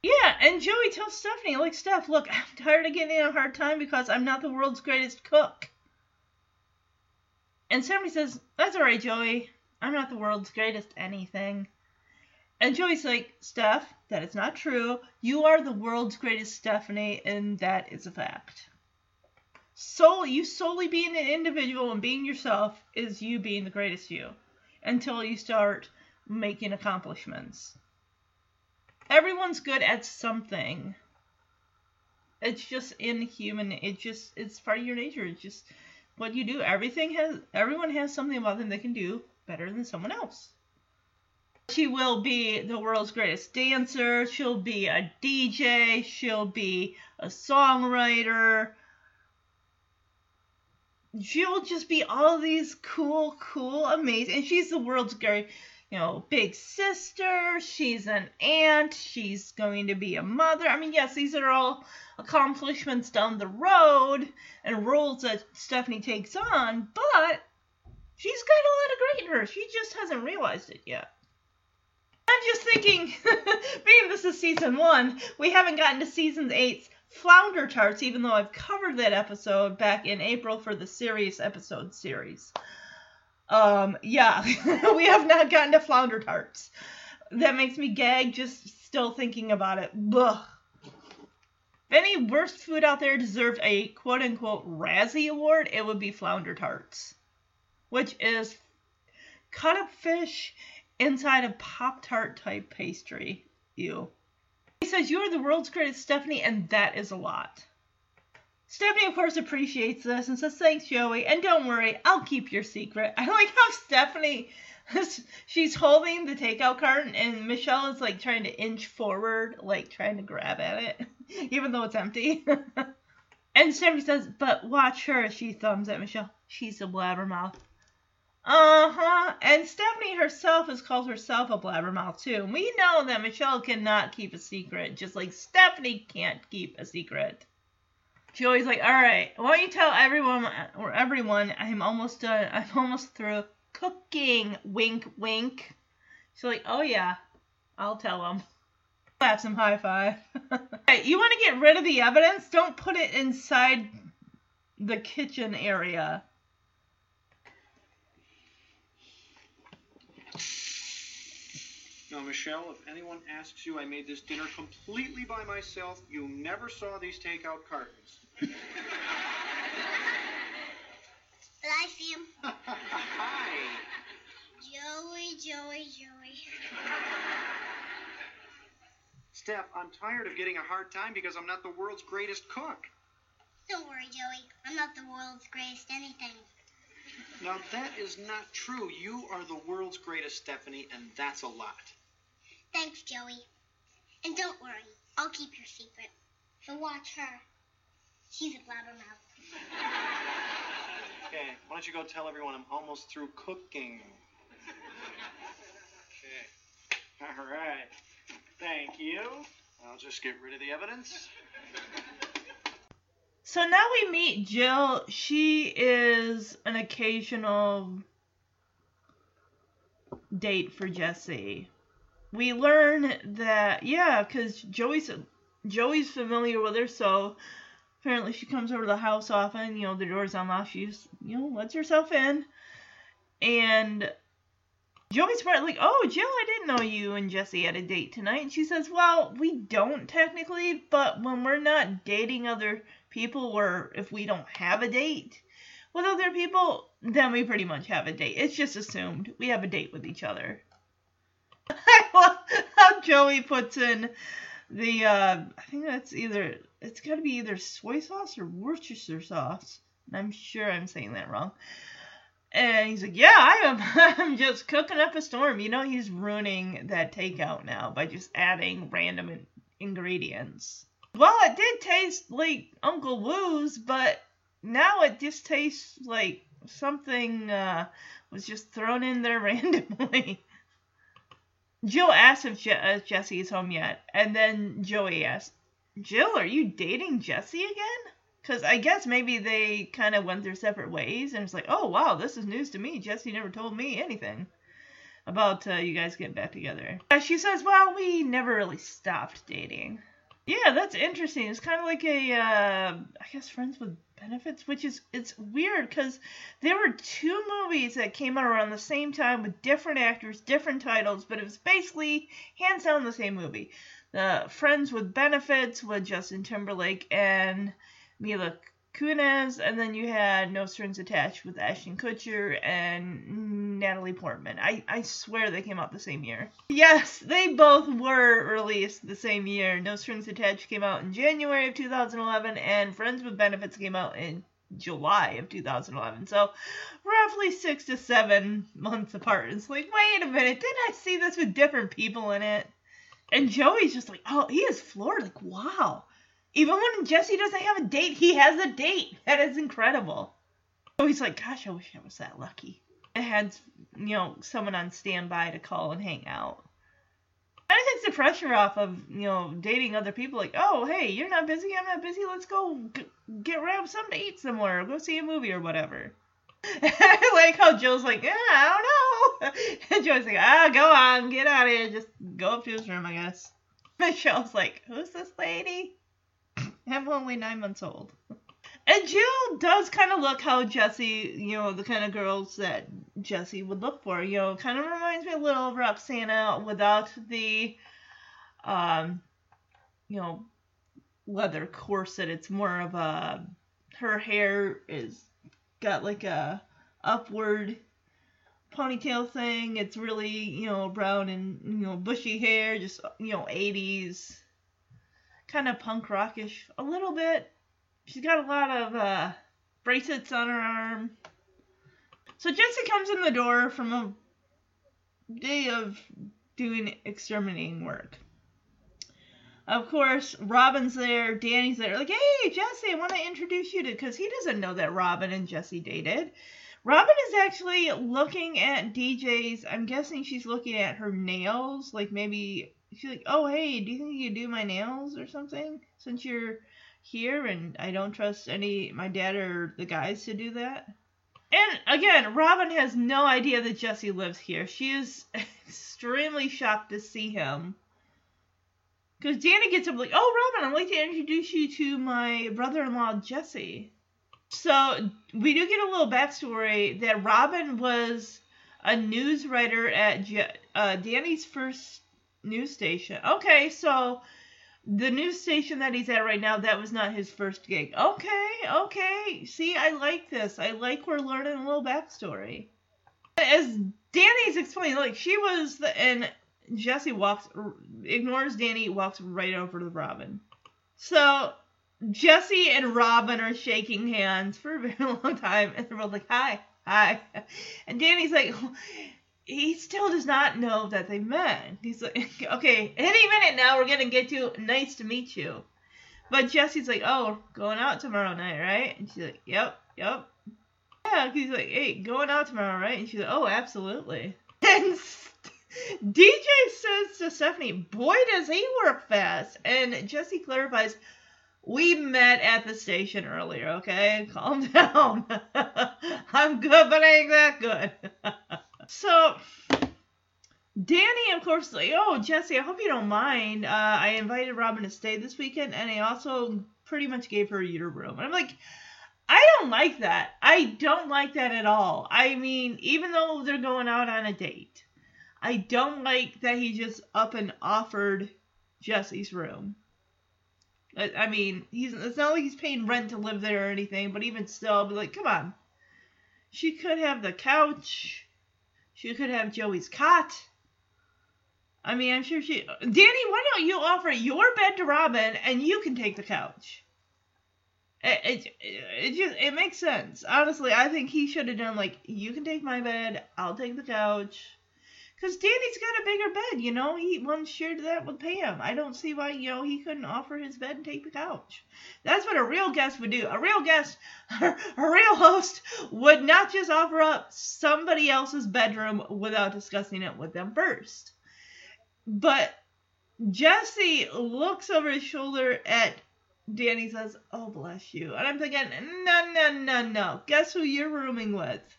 yeah and joey tells stephanie like steph look i'm tired of getting in a hard time because i'm not the world's greatest cook and Stephanie says, That's alright, Joey. I'm not the world's greatest anything. And Joey's like, Steph, that is not true. You are the world's greatest Stephanie, and that is a fact. So you solely being an individual and being yourself is you being the greatest you until you start making accomplishments. Everyone's good at something. It's just inhuman. It just it's part of your nature. It's just what you do. Everything has everyone has something about them they can do better than someone else. She will be the world's greatest dancer, she'll be a DJ, she'll be a songwriter. She'll just be all these cool, cool, amazing. And she's the world's great, you know, big sister. She's an aunt. She's going to be a mother. I mean, yes, these are all accomplishments down the road and roles that Stephanie takes on, but she's got a lot of great in her. She just hasn't realized it yet. I'm just thinking, being this is season one, we haven't gotten to season eight's flounder tarts, even though I've covered that episode back in April for the serious episode series. Um, yeah, we have not gotten to flounder tarts. That makes me gag just still thinking about it. Ugh. If any worst food out there deserved a quote unquote Razzie award, it would be flounder tarts, which is cut up fish inside a Pop Tart type pastry. Ew. He says, You are the world's greatest Stephanie, and that is a lot. Stephanie, of course, appreciates this and says, Thanks, Joey, and don't worry, I'll keep your secret. I like how Stephanie, she's holding the takeout carton, and Michelle is like trying to inch forward, like trying to grab at it, even though it's empty. and Stephanie says, But watch her, she thumbs at Michelle. She's a blabbermouth. Uh huh. And Stephanie herself has called herself a blabbermouth too. We know that Michelle cannot keep a secret, just like Stephanie can't keep a secret. She always like, all right, why don't you tell everyone or everyone I'm almost done. I'm almost through cooking. Wink, wink. She's like, oh yeah, I'll tell them. Clap some high five. hey, you want to get rid of the evidence? Don't put it inside the kitchen area. Now, Michelle, if anyone asks you, I made this dinner completely by myself. You never saw these takeout cartons. But I see him. Hi. Joey, Joey, Joey. Steph, I'm tired of getting a hard time because I'm not the world's greatest cook. Don't worry, Joey. I'm not the world's greatest anything. Now, that is not true. You are the world's greatest, Stephanie, and that's a lot. Thanks, Joey. And don't worry, I'll keep your secret. But watch her. She's a blabbermouth. Okay, why don't you go tell everyone I'm almost through cooking? Okay. All right. Thank you. I'll just get rid of the evidence. So now we meet Jill. She is an occasional date for Jesse. We learn that yeah, because Joey's Joey's familiar with her, so apparently she comes over to the house often. You know, the door's unlocked. She just you know lets herself in, and Joey's part like, oh, Jill, I didn't know you and Jesse had a date tonight. And she says, well, we don't technically, but when we're not dating other people or if we don't have a date with other people, then we pretty much have a date. It's just assumed we have a date with each other. I love how Joey puts in the, uh, I think that's either, it's got to be either soy sauce or Worcestershire sauce. And I'm sure I'm saying that wrong. And he's like, "Yeah, I am. I'm just cooking up a storm." You know, he's ruining that takeout now by just adding random in- ingredients. Well, it did taste like Uncle Wu's, but now it just tastes like something uh, was just thrown in there randomly. Jill asks if Je- uh, Jesse is home yet, and then Joey asks, "Jill, are you dating Jesse again?" Because I guess maybe they kind of went their separate ways, and it's like, oh wow, this is news to me. Jesse never told me anything about uh, you guys getting back together. Uh, she says, well, we never really stopped dating. Yeah, that's interesting. It's kind of like a, uh, I guess, friends with benefits, which is it's weird because there were two movies that came out around the same time with different actors, different titles, but it was basically hands down the same movie. The Friends with Benefits with Justin Timberlake and Mila Kunis, and then you had No Strings Attached with Ashton Kutcher and Natalie Portman. I, I swear they came out the same year. Yes, they both were released the same year. No Strings Attached came out in January of 2011, and Friends with Benefits came out in July of 2011. So roughly six to seven months apart. It's like, wait a minute, didn't I see this with different people in it? And Joey's just like, oh, he is floored. Like, wow even when Jesse doesn't have a date, he has a date. That is incredible. So he's like, gosh, I wish I was that lucky. I had, you know, someone on standby to call and hang out. Kind of takes the pressure off of, you know, dating other people. Like, oh, hey, you're not busy, I'm not busy. Let's go g- get grab something to eat somewhere, go see a movie or whatever. I like how Joe's like, yeah, I don't know. And Joe's like, ah, go on, get out of here. Just go up to his room, I guess. Michelle's like, who's this lady? I'm only nine months old. And Jill does kind of look how Jesse, you know, the kind of girls that Jesse would look for. You know, kind of reminds me a little of Roxana without the, um, you know, leather corset. It's more of a, her hair is got like a upward ponytail thing. It's really, you know, brown and, you know, bushy hair, just, you know, 80s kind of punk rockish a little bit. She's got a lot of uh, bracelets on her arm. So Jesse comes in the door from a day of doing exterminating work. Of course, Robin's there, Danny's there. Like, hey, Jesse, I want to introduce you to, because he doesn't know that Robin and Jesse dated. Robin is actually looking at DJ's. I'm guessing she's looking at her nails, like maybe she's like, "Oh, hey, do you think you could do my nails or something? Since you're here, and I don't trust any my dad or the guys to do that." And again, Robin has no idea that Jesse lives here. She is extremely shocked to see him. Because Danny gets up like, "Oh, Robin, I'd like to introduce you to my brother-in-law Jesse." So we do get a little backstory that Robin was a news writer at Je- uh, Danny's first news station. Okay, so the news station that he's at right now, that was not his first gig. Okay, okay. See, I like this. I like we're learning a little backstory. As Danny's explaining, like she was the and Jesse walks ignores Danny, walks right over to Robin. So Jesse and Robin are shaking hands for a very long time, and they're both like, "Hi, hi," and Danny's like, he still does not know that they met. He's like, okay, any minute now we're gonna get to nice to meet you. But Jesse's like, oh, going out tomorrow night, right? And she's like, yep, yep. Yeah, he's like, hey, going out tomorrow, right? And she's like, oh, absolutely. And DJ says to Stephanie, boy, does he work fast. And Jesse clarifies, we met at the station earlier, okay? Calm down. I'm good, but I ain't that good. So Danny, of course, like, oh Jesse, I hope you don't mind. Uh, I invited Robin to stay this weekend, and I also pretty much gave her your room. And I'm like, I don't like that. I don't like that at all. I mean, even though they're going out on a date, I don't like that he just up and offered Jesse's room. I, I mean, he's it's not like he's paying rent to live there or anything, but even still, I'll be like, come on. She could have the couch. She could have Joey's cot. I mean, I'm sure she. Danny, why don't you offer your bed to Robin and you can take the couch? It, it, it just it makes sense. Honestly, I think he should have done like you can take my bed, I'll take the couch. Cause Danny's got a bigger bed, you know. He once shared that with Pam. I don't see why you know he couldn't offer his bed and take the couch. That's what a real guest would do. A real guest, a real host would not just offer up somebody else's bedroom without discussing it with them first. But Jesse looks over his shoulder at Danny says, "Oh bless you," and I'm thinking, "No, no, no, no. Guess who you're rooming with?"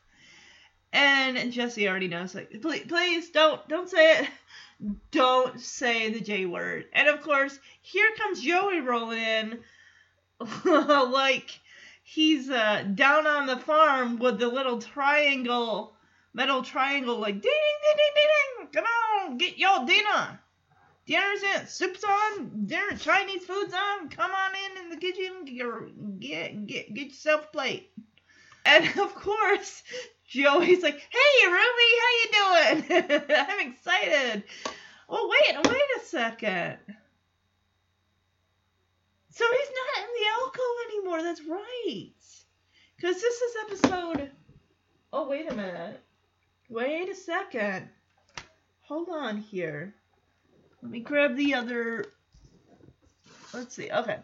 And Jesse already knows, like, please, please don't, don't say it. Don't say the J word. And of course, here comes Joey rolling in, like he's uh, down on the farm with the little triangle, metal triangle, like ding, ding, ding, ding, ding. Come on, get your dinner. Dinner's in, soup's on, dinner, Chinese food's on. Come on in in the kitchen, get get get, get yourself a plate. And of course, Joey's like, "Hey, Roomy, how you doing? I'm excited." Well, wait, wait a second. So he's not in the alcove anymore. That's right. Cause this is episode. Oh, wait a minute. Wait a second. Hold on here. Let me grab the other. Let's see. Okay.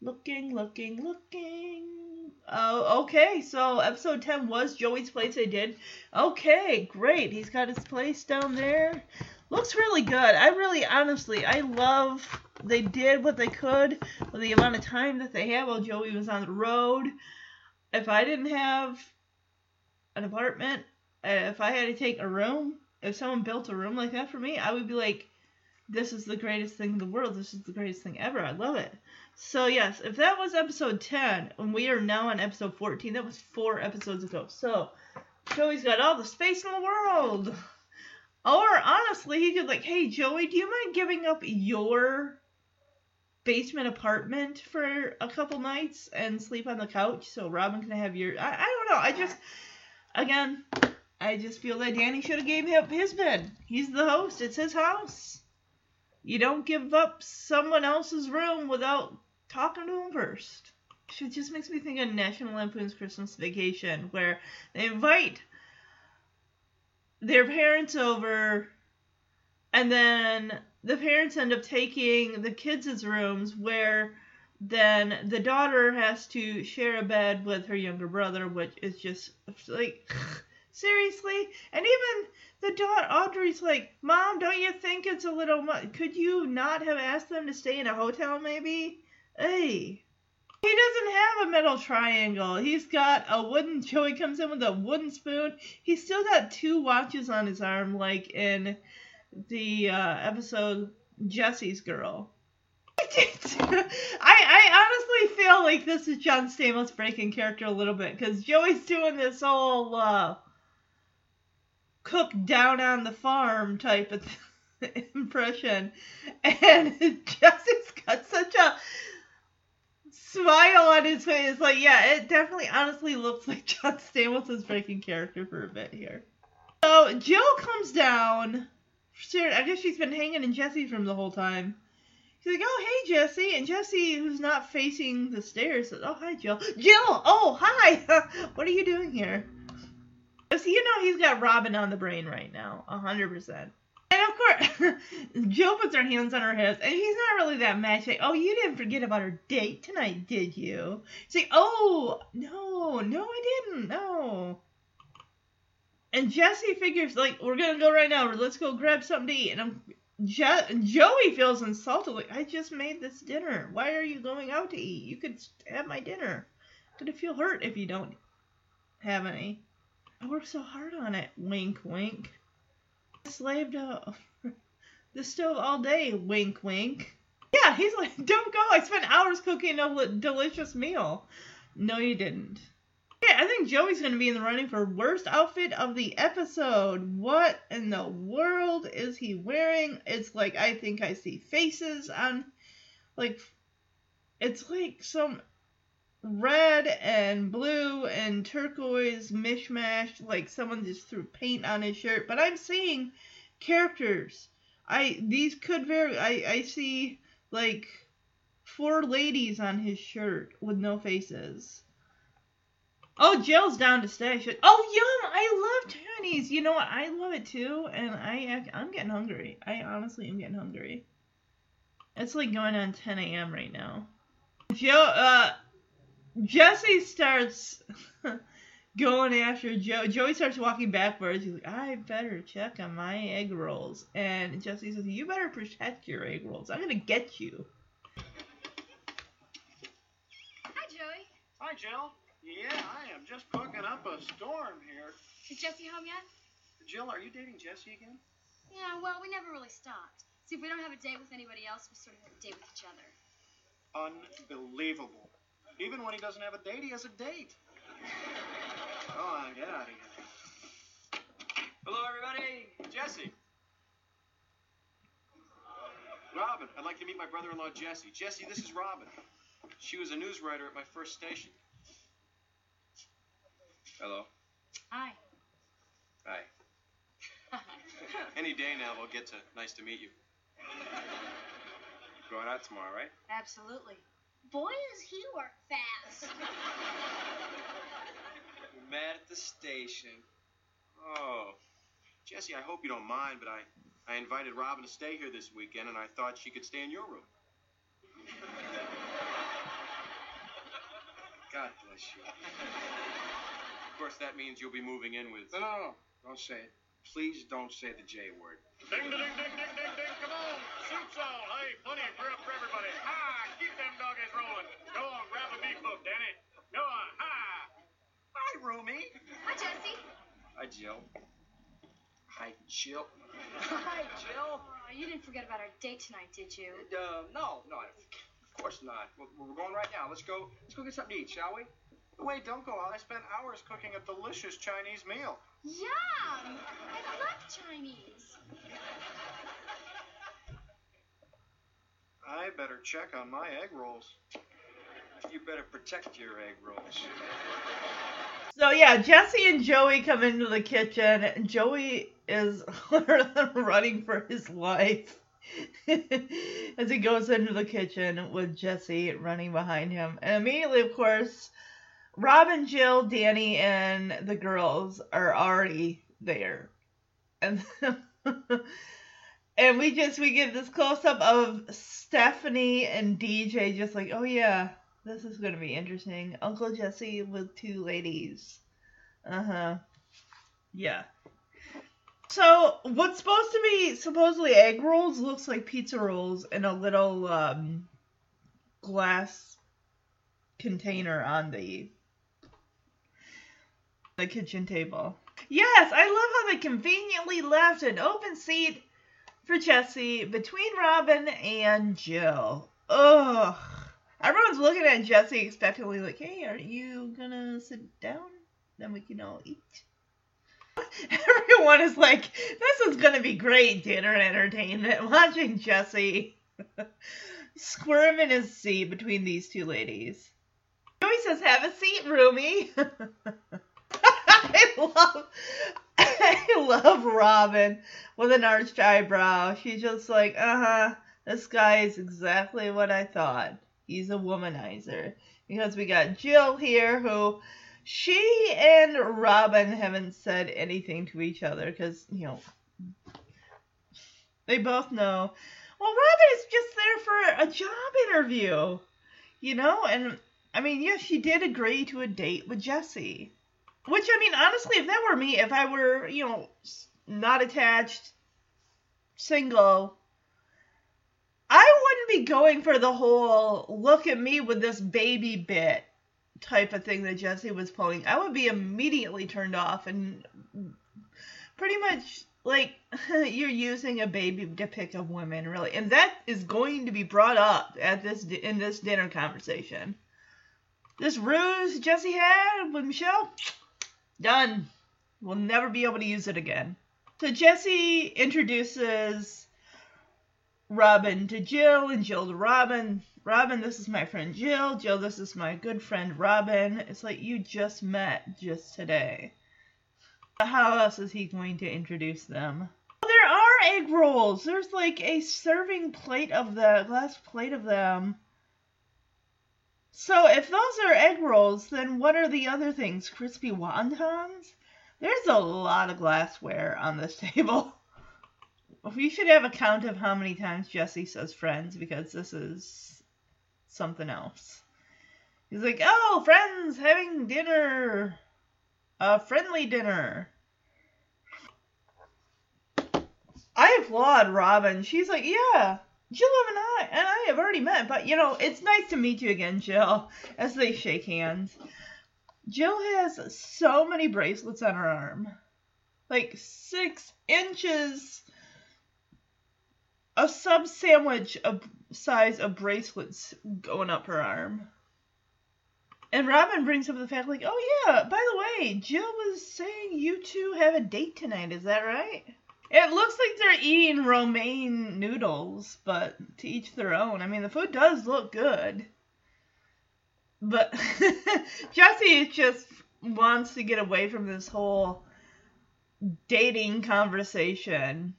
Looking, looking, looking. Oh, okay. So episode 10 was Joey's place they did. Okay, great. He's got his place down there. Looks really good. I really, honestly, I love they did what they could with the amount of time that they had while Joey was on the road. If I didn't have an apartment, if I had to take a room, if someone built a room like that for me, I would be like, this is the greatest thing in the world. This is the greatest thing ever. I love it. So yes, if that was episode 10, and we are now on episode 14, that was four episodes ago. So Joey's got all the space in the world. Or honestly, he could like, hey Joey, do you mind giving up your basement apartment for a couple nights and sleep on the couch so Robin can have your I, I don't know. I just again I just feel that Danny should have gave up his bed. He's the host. It's his house. You don't give up someone else's room without talking to him first. It just makes me think of National Lampoon's Christmas Vacation, where they invite their parents over, and then the parents end up taking the kids' rooms, where then the daughter has to share a bed with her younger brother, which is just like, seriously? And even the daughter, Audrey's like, Mom, don't you think it's a little much? Could you not have asked them to stay in a hotel, maybe? Hey. He doesn't have a metal triangle. He's got a wooden. Joey comes in with a wooden spoon. He's still got two watches on his arm, like in the uh, episode Jesse's Girl. I, I honestly feel like this is John Stamos breaking character a little bit because Joey's doing this whole uh, cook down on the farm type of impression, and Jesse's got such a smile on his face. Like, yeah, it definitely honestly looks like John Stamos is breaking character for a bit here. So Jill comes down. I guess she's been hanging in Jesse's room the whole time. She's like, "Oh, hey, Jesse," and Jesse, who's not facing the stairs, says, "Oh, hi, Jill. Jill, oh, hi. what are you doing here?" So you know he's got Robin on the brain right now, hundred percent. And of course, Jill puts her hands on her hips, and he's not really that mad. She's like, "Oh, you didn't forget about our date tonight, did you?" She's like, "Oh, no, no, I didn't. No." And Jesse figures like, "We're gonna go right now. Let's go grab something to eat." And I'm, Je- Joey feels insulted. Like, I just made this dinner. Why are you going out to eat? You could have my dinner. Gonna feel hurt if you don't have any. I worked so hard on it. Wink, wink. Slaved up uh, the stove all day. Wink, wink. Yeah, he's like, don't go. I spent hours cooking a delicious meal. No, you didn't. Yeah, I think Joey's going to be in the running for worst outfit of the episode. What in the world is he wearing? It's like I think I see faces on like it's like some red and blue and turquoise mishmash like someone just threw paint on his shirt, but I'm seeing characters. I these could very I I see like four ladies on his shirt with no faces. Oh, Jill's down to stay. Should, oh, yum! I love Chinese. You know what? I love it too, and I I'm getting hungry. I honestly am getting hungry. It's like going on 10 a.m. right now. Joe, uh, Jesse starts going after Joe. Joey starts walking backwards. He's like, I better check on my egg rolls. And Jesse says, You better protect your egg rolls. I'm gonna get you. Hi, Joey. Hi, Jill. Yeah, I am just cooking up a storm here. Is Jesse home yet? Jill, are you dating Jesse again? Yeah, well, we never really stopped. See, if we don't have a date with anybody else, we sort of have a date with each other. Unbelievable. Even when he doesn't have a date, he has a date. Oh, Go on, get out of here. Hello, everybody. Jesse. Robin, I'd like to meet my brother-in-law Jesse. Jesse, this is Robin. She was a news writer at my first station. Hello. Hi. Hi. Any day now we'll get to nice to meet you. Going out tomorrow, right? Absolutely. Boy, does he work fast. We met at the station. Oh. Jesse, I hope you don't mind, but I, I invited Robin to stay here this weekend, and I thought she could stay in your room. God bless you. Of course, that means you'll be moving in with. No, no, no. Don't say it. Please don't say the J word. Ding, ding, ding, ding, ding, ding, ding. Come on. Soup's all. Hey, plenty of grub for everybody. Ha! Keep them doggies rolling. Go on, grab a beef hook, Danny. Go on. Ha! Hi, Roomy. Hi, Jesse. Hi, Jill. Hi, Jill. Hi, Jill. Oh, you didn't forget about our date tonight, did you? Uh, no, no, of course not. We're, we're going right now. Let's go. Let's go get something to eat, shall we? Wait, don't go out. I spent hours cooking a delicious Chinese meal. Yum! I love Chinese. I better check on my egg rolls. You better protect your egg rolls. So yeah, Jesse and Joey come into the kitchen. and Joey is running for his life as he goes into the kitchen with Jesse running behind him. And immediately, of course, Rob and Jill, Danny, and the girls are already there. And and we just we get this close up of Stephanie and DJ just like, oh yeah, this is gonna be interesting. Uncle Jesse with two ladies. Uh huh. Yeah. So what's supposed to be supposedly egg rolls looks like pizza rolls in a little um, glass container on the the kitchen table. Yes, I love how they conveniently left an open seat for Jesse between Robin and Jill. Ugh. Everyone's looking at Jesse expectantly, like, hey, are you gonna sit down? Then we can all eat. Everyone is like, this is gonna be great dinner entertainment. Watching Jesse squirm in his seat between these two ladies. Joey says, have a seat, Roomy. I love I love Robin with an arched eyebrow. She's just like, uh-huh, this guy is exactly what I thought. He's a womanizer. Because we got Jill here who she and Robin haven't said anything to each other because, you know, they both know. Well, Robin is just there for a job interview, you know? And, I mean, yes, she did agree to a date with Jesse. Which, I mean, honestly, if that were me, if I were, you know, not attached, single, be going for the whole look at me with this baby bit type of thing that Jesse was pulling. I would be immediately turned off and pretty much like you're using a baby to pick up women, really. And that is going to be brought up at this in this dinner conversation. This ruse Jesse had with Michelle, done. We'll never be able to use it again. So Jesse introduces Robin to Jill and Jill to Robin. Robin, this is my friend Jill. Jill, this is my good friend Robin. It's like you just met just today. How else is he going to introduce them? There are egg rolls. There's like a serving plate of the glass plate of them. So if those are egg rolls, then what are the other things? Crispy wontons? There's a lot of glassware on this table. We should have a count of how many times Jesse says friends because this is something else. He's like, oh, friends having dinner. A friendly dinner. I applaud Robin. She's like, yeah, Jill and I and I have already met, but you know, it's nice to meet you again, Jill, as they shake hands. Jill has so many bracelets on her arm. Like six inches a sub sandwich of size of bracelets going up her arm. And Robin brings up the fact, like, oh yeah, by the way, Jill was saying you two have a date tonight, is that right? It looks like they're eating ramen noodles, but to each their own. I mean, the food does look good. But Jesse just wants to get away from this whole dating conversation.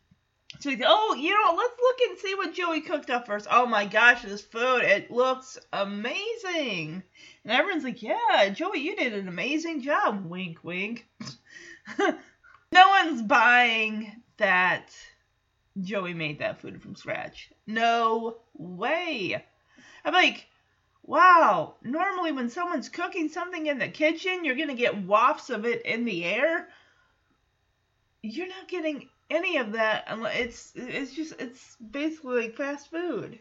So he's, like, oh, you know, let's look and see what Joey cooked up first. Oh my gosh, this food, it looks amazing. And everyone's like, yeah, Joey, you did an amazing job. Wink, wink. no one's buying that Joey made that food from scratch. No way. I'm like, wow, normally when someone's cooking something in the kitchen, you're going to get wafts of it in the air. You're not getting any of that. It's it's just it's basically like fast food.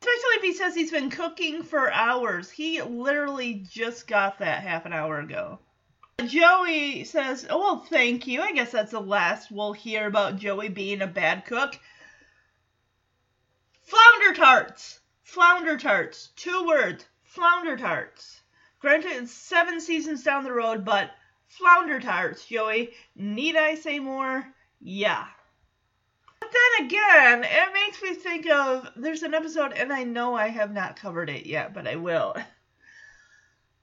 Especially if he says he's been cooking for hours. He literally just got that half an hour ago. Joey says, Oh, well, thank you. I guess that's the last we'll hear about Joey being a bad cook. Flounder tarts. Flounder tarts. Two words. Flounder tarts. Granted, it's seven seasons down the road, but flounder tarts, Joey. Need I say more? Yeah. But then again, it makes me think of there's an episode, and I know I have not covered it yet, but I will.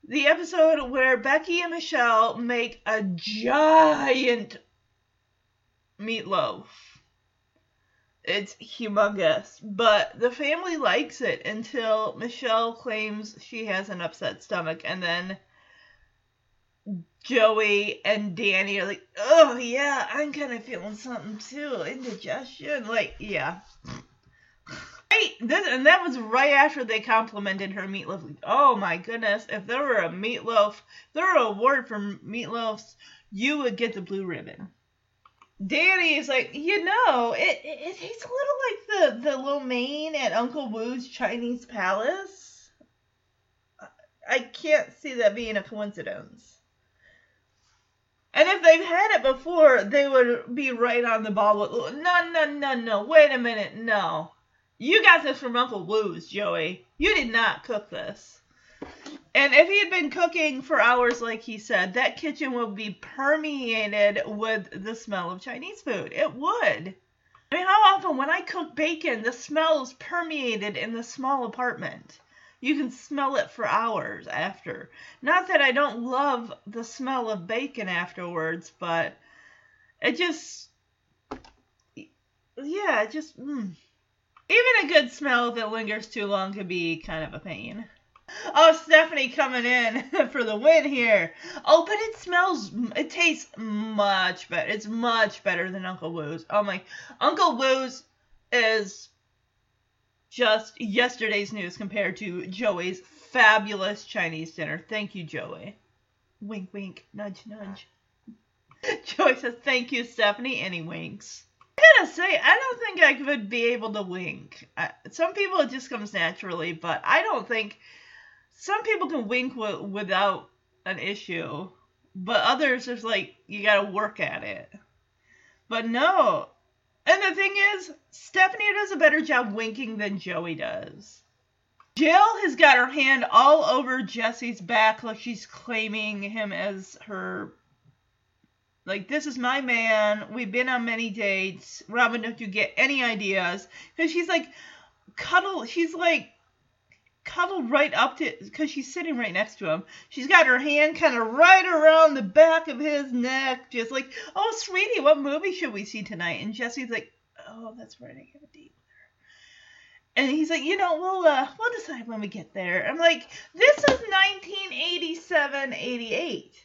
The episode where Becky and Michelle make a giant meatloaf. It's humongous, but the family likes it until Michelle claims she has an upset stomach, and then Joey and Danny are like, oh yeah, I'm kind of feeling something too, indigestion. Like, yeah. Right, this, and that was right after they complimented her meatloaf. Oh my goodness, if there were a meatloaf, there were a award for meatloafs, you would get the blue ribbon. Danny is like, you know, it, it, it tastes a little like the, the lo mein at Uncle Wu's Chinese Palace. I can't see that being a coincidence. And if they've had it before, they would be right on the ball with, no, no, no, no, wait a minute, no. You got this from Uncle Wu's, Joey. You did not cook this. And if he had been cooking for hours, like he said, that kitchen would be permeated with the smell of Chinese food. It would. I mean, how often when I cook bacon, the smell is permeated in the small apartment? You can smell it for hours after. Not that I don't love the smell of bacon afterwards, but it just, yeah, it just, mm. even a good smell it lingers too long can be kind of a pain. Oh, Stephanie coming in for the win here. Oh, but it smells, it tastes much better. It's much better than Uncle Wu's. Oh my, Uncle Wu's is just yesterday's news compared to Joey's fabulous Chinese dinner. Thank you, Joey. Wink, wink, nudge, nudge. Joey says, Thank you, Stephanie, and he winks. I gotta say, I don't think I would be able to wink. I, some people it just comes naturally, but I don't think some people can wink w- without an issue, but others it's like you gotta work at it. But no, and the thing is, Stephanie does a better job winking than Joey does. Jill has got her hand all over Jesse's back, like she's claiming him as her. Like, this is my man. We've been on many dates. Robin, don't you get any ideas? Because she's like, cuddle. She's like, cuddled right up to because she's sitting right next to him. She's got her hand kind of right around the back of his neck, just like, "Oh, sweetie, what movie should we see tonight?" And Jesse's like, "Oh, that's right, I have a date with her." And he's like, "You know, we'll uh, we'll decide when we get there." I'm like, "This is 1987, 88."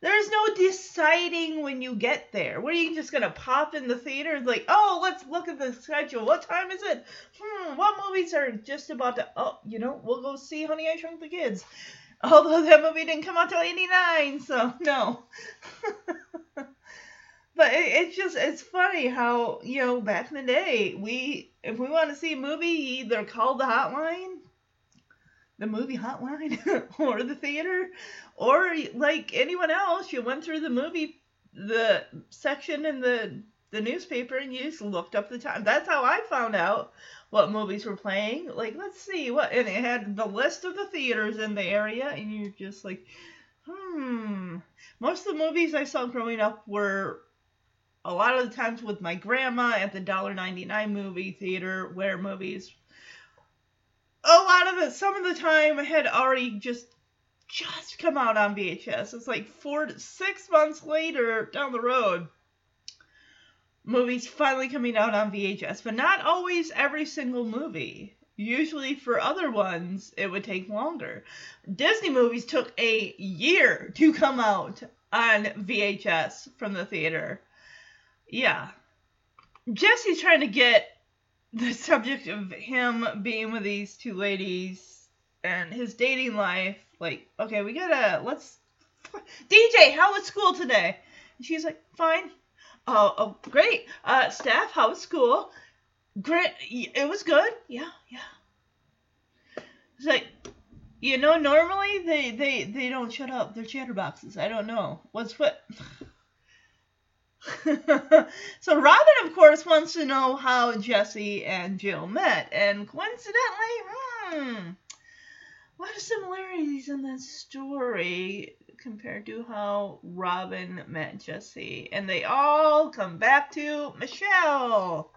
There's no deciding when you get there. What are you just gonna pop in the theater? Like, oh, let's look at the schedule. What time is it? Hmm, what movies are just about to? Oh, you know, we'll go see Honey I Shrunk the Kids. Although that movie didn't come out till '89, so no. but it, it's just it's funny how you know back in the day we if we want to see a movie, you either called the hotline the movie hotline or the theater or like anyone else. You went through the movie the section in the the newspaper and you just looked up the time. That's how i found out what movies were playing. Like let's see what and it had the list of the theaters in the area and you're just like hmm. Most of the movies i saw growing up were a lot of the times with my grandma at the $1.99 movie theater where movies a lot of it, some of the time had already just just come out on VHS. It's like four to six months later down the road. Movies finally coming out on VHS, but not always every single movie. Usually for other ones, it would take longer. Disney movies took a year to come out on VHS from the theater. Yeah. Jesse's trying to get the subject of him being with these two ladies and his dating life, like, okay, we gotta let's DJ, how was school today? And she's like, fine. Oh, oh great. Uh, staff, how was school? Great. It was good. Yeah, yeah. It's like, you know, normally they they they don't shut up. They're chatterboxes. I don't know what's what. so Robin, of course, wants to know how Jesse and Jill met, and coincidentally, hmm, a lot of similarities in this story compared to how Robin met Jesse, and they all come back to Michelle.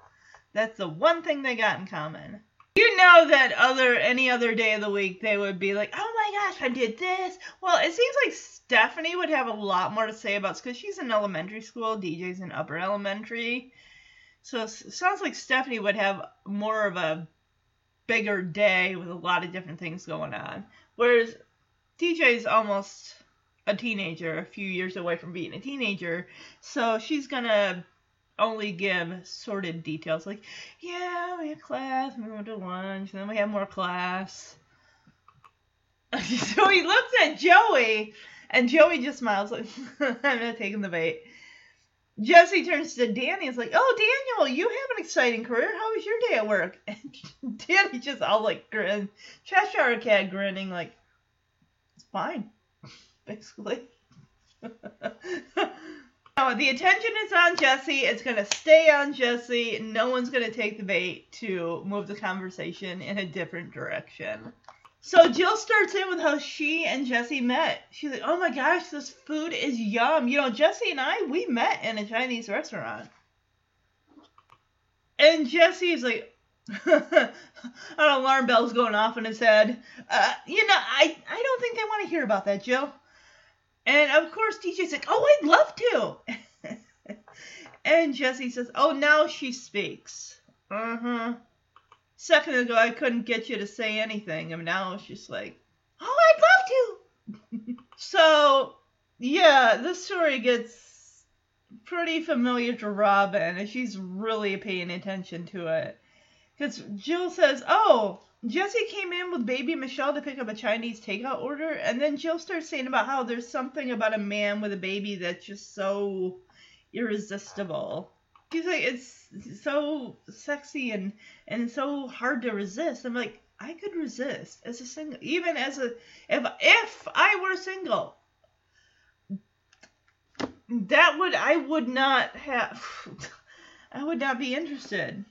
That's the one thing they got in common you know that other any other day of the week they would be like, "Oh my gosh, I did this." Well, it seems like Stephanie would have a lot more to say about because she's in elementary school, DJ's in upper elementary, so it sounds like Stephanie would have more of a bigger day with a lot of different things going on, whereas DJ's almost a teenager, a few years away from being a teenager, so she's gonna only give sorted details like, yeah, we had class, we went to lunch, then we had more class. so he looks at Joey, and Joey just smiles like, I'm not taking the bait. Jesse turns to Danny and is like, Oh, Daniel, you have an exciting career. How was your day at work? And Danny just all like grin, Cheshire Cat grinning, like, It's fine, basically. The attention is on Jesse. It's going to stay on Jesse. No one's going to take the bait to move the conversation in a different direction. So Jill starts in with how she and Jesse met. She's like, "Oh my gosh, this food is yum." You know, Jesse and I we met in a Chinese restaurant. And Jesse's like, an alarm bell's going off in his head. Uh, you know, I I don't think they want to hear about that, Jill. And of course, DJ's like, "Oh, I'd love to." and Jesse says, "Oh, now she speaks." Uh huh. Second ago, I couldn't get you to say anything, and now she's like, "Oh, I'd love to." so, yeah, this story gets pretty familiar to Robin, and she's really paying attention to it. Because Jill says, "Oh, Jesse came in with baby Michelle to pick up a Chinese takeout order, and then Jill starts saying about how there's something about a man with a baby that's just so irresistible. She's like, it's so sexy and and so hard to resist. I'm like, I could resist as a single, even as a if if I were single. That would I would not have. I would not be interested.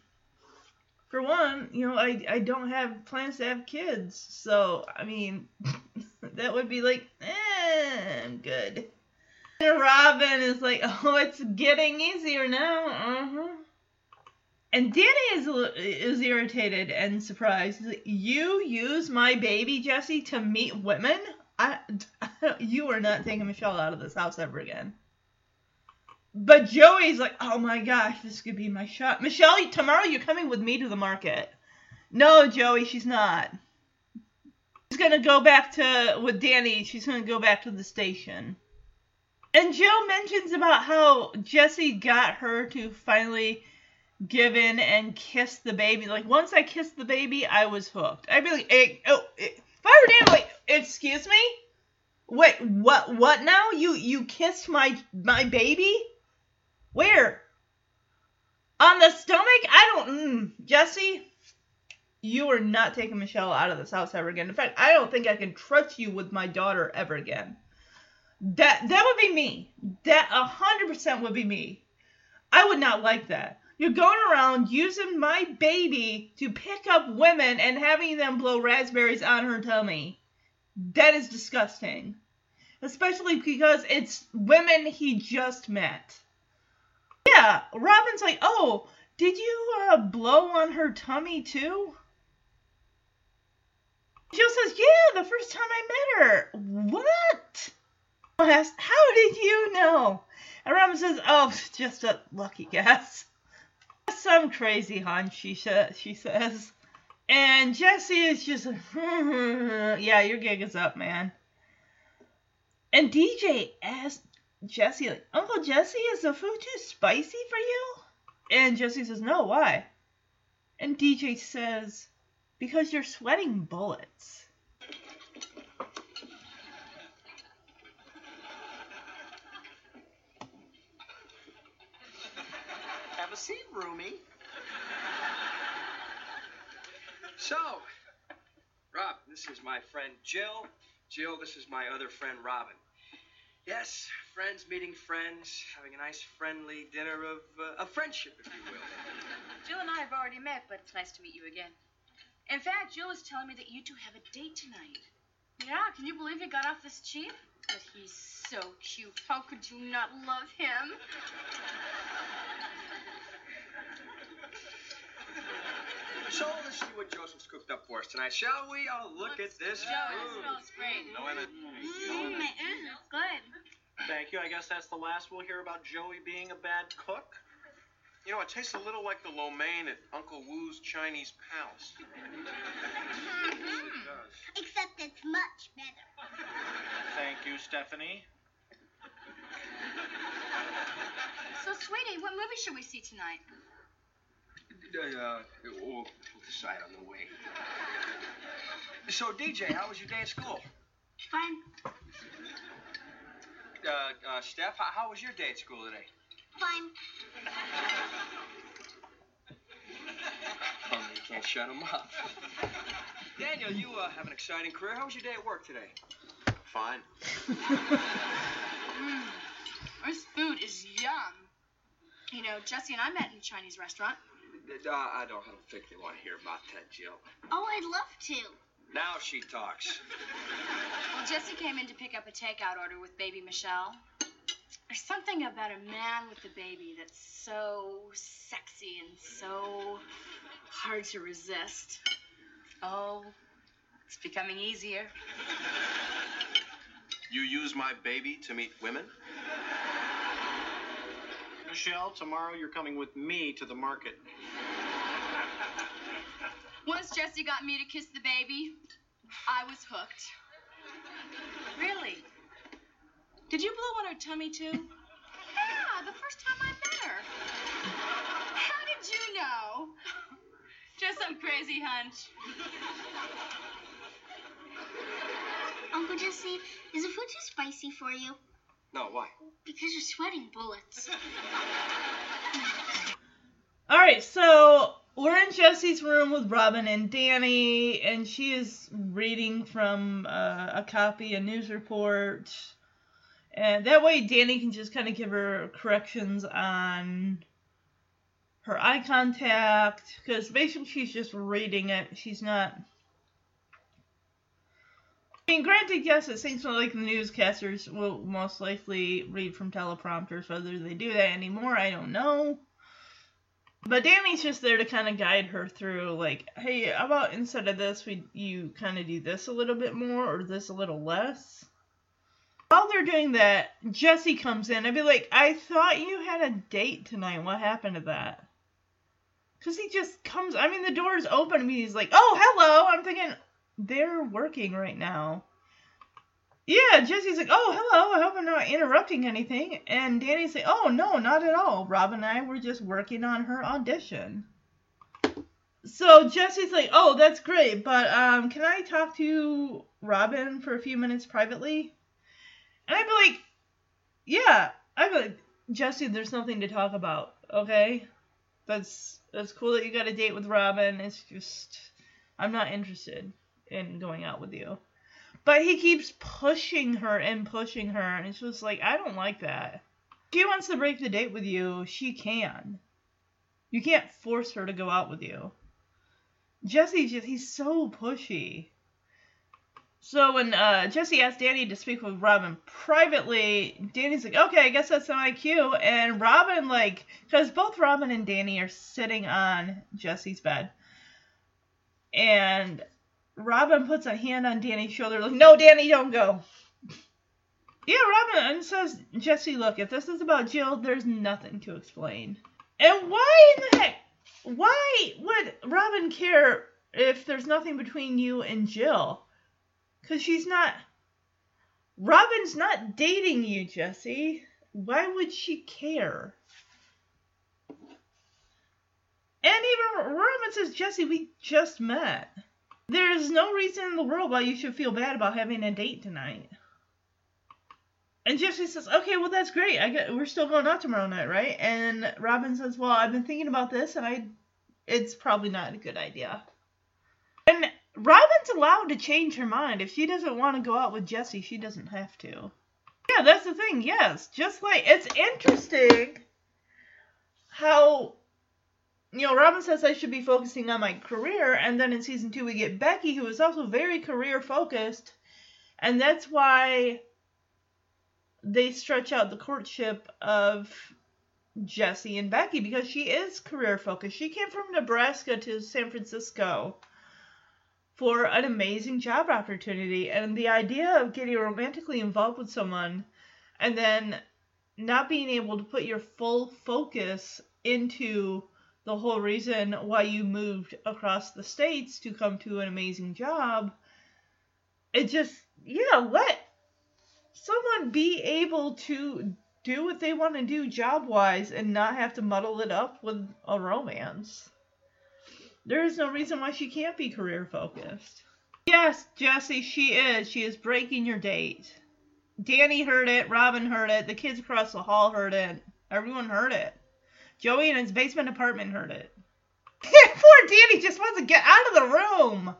For one, you know, I I don't have plans to have kids, so I mean, that would be like, eh, I'm good. And Robin is like, oh, it's getting easier now. Uh-huh. And Danny is is irritated and surprised. Like, you use my baby Jesse to meet women? I, you are not taking Michelle out of this house ever again. But Joey's like, oh my gosh, this could be my shot. Michelle, tomorrow you're coming with me to the market. No, Joey, she's not. She's gonna go back to with Danny. She's gonna go back to the station. And Joe mentions about how Jesse got her to finally give in and kiss the baby. Like once I kissed the baby, I was hooked. I'd be like, oh, if I were Danny, like, excuse me, wait, what? What now? You you kissed my my baby? Where? On the stomach? I don't. Mm, Jesse, you are not taking Michelle out of this house ever again. In fact, I don't think I can trust you with my daughter ever again. That that would be me. That a hundred percent would be me. I would not like that. You're going around using my baby to pick up women and having them blow raspberries on her tummy. That is disgusting. Especially because it's women he just met. Yeah, Robin's like, oh, did you uh, blow on her tummy too? Jill says, yeah, the first time I met her. What? How did you know? And Robin says, oh, just a lucky guess. Some crazy hunch, she, sh- she says. And Jesse is just, yeah, your gig is up, man. And DJ asks Jesse, like, Uncle Jesse, is the food too spicy for you? And Jesse says, No, why? And DJ says, Because you're sweating bullets. Have a seat, roomie. So, Rob, this is my friend Jill. Jill, this is my other friend Robin. Yes, friends meeting friends, having a nice friendly dinner of, uh, of friendship, if you will. Jill and I have already met, but it's nice to meet you again. In fact, Jill was telling me that you two have a date tonight. Yeah, can you believe he got off this cheap? But he's so cute. How could you not love him? So let's see what Joseph's cooked up for us tonight, shall we? Oh, look at this Joe, it food. smells great. No, wait a minute. Mmm, it is good. Thank you. I guess that's the last we'll hear about Joey being a bad cook. You know, it tastes a little like the lo mein at Uncle Wu's Chinese Palace. Except it's much better. Thank you, Stephanie. So, sweetie, what movie should we see tonight? Uh, we'll, we'll decide on the way. So, DJ, how was your day at school? Fine, Uh, uh, Steph, how, how was your day at school today? fine. Oh, you can't shut him up. Daniel, you uh, have an exciting career. How was your day at work today? Fine. Mmm, this food is yum. You know, Jesse and I met in a Chinese restaurant. Uh, I don't, I don't think they want to hear about that, Jill. Oh, I'd love to. Now she talks. Well, Jesse came in to pick up a takeout order with baby Michelle. There's something about a man with a baby that's so sexy and so hard to resist. Oh, it's becoming easier. You use my baby to meet women? Michelle, tomorrow you're coming with me to the market. Once Jesse got me to kiss the baby, I was hooked. Really? Did you blow on her tummy too? Yeah, the first time I met her. How did you know? Just some crazy hunch. Uncle Jesse, is the food too spicy for you? No, why? Because you're sweating bullets. All right, so we're in Jesse's room with Robin and Danny, and she is reading from uh, a copy, a news report. And that way, Danny can just kind of give her corrections on her eye contact, because basically she's just reading it. She's not. I mean, granted, yes, it seems like the newscasters will most likely read from teleprompters. Whether they do that anymore, I don't know. But Danny's just there to kind of guide her through, like, hey, how about instead of this, we you kind of do this a little bit more or this a little less. While they're doing that, Jesse comes in. I'd be like, I thought you had a date tonight. What happened to that? Because he just comes. I mean, the door's open. And he's like, oh, hello. I'm thinking, they're working right now. Yeah, Jesse's like, oh, hello. I hope I'm not interrupting anything. And Danny's like, oh, no, not at all. Rob and I were just working on her audition. So Jesse's like, oh, that's great, but um, can I talk to Robin for a few minutes privately? And I'd be like, yeah. I'd be like, Jesse, there's nothing to talk about, okay? That's that's cool that you got a date with Robin. It's just I'm not interested in going out with you. But he keeps pushing her and pushing her, and it's just like I don't like that. She wants to break the date with you, she can. You can't force her to go out with you. Jesse just he's so pushy. So when uh, Jesse asked Danny to speak with Robin privately, Danny's like, okay, I guess that's my cue. And Robin, like, because both Robin and Danny are sitting on Jesse's bed. And Robin puts a hand on Danny's shoulder, like, no, Danny, don't go. Yeah, Robin says, Jesse, look, if this is about Jill, there's nothing to explain. And why in the heck, why would Robin care if there's nothing between you and Jill? Because she's not. Robin's not dating you, Jesse. Why would she care? And even Robin says, Jesse, we just met. There is no reason in the world why you should feel bad about having a date tonight. And Jesse says, okay, well, that's great. I get, we're still going out tomorrow night, right? And Robin says, well, I've been thinking about this, and I, it's probably not a good idea. And Robin's allowed to change her mind. If she doesn't want to go out with Jesse, she doesn't have to. Yeah, that's the thing. Yes, just like it's interesting how you know Robin says I should be focusing on my career, and then in season two we get Becky, who is also very career focused, and that's why they stretch out the courtship of Jesse and Becky because she is career focused. She came from Nebraska to San Francisco for an amazing job opportunity. And the idea of getting romantically involved with someone and then not being able to put your full focus into the whole reason why you moved across the states to come to an amazing job, it just, yeah, let someone be able to do what they want to do job wise and not have to muddle it up with a romance. There is no reason why she can't be career focused. Yes, Jesse, she is. She is breaking your date. Danny heard it. Robin heard it. The kids across the hall heard it. Everyone heard it. Joey in his basement apartment heard it. Poor Danny just wants to get out of the room.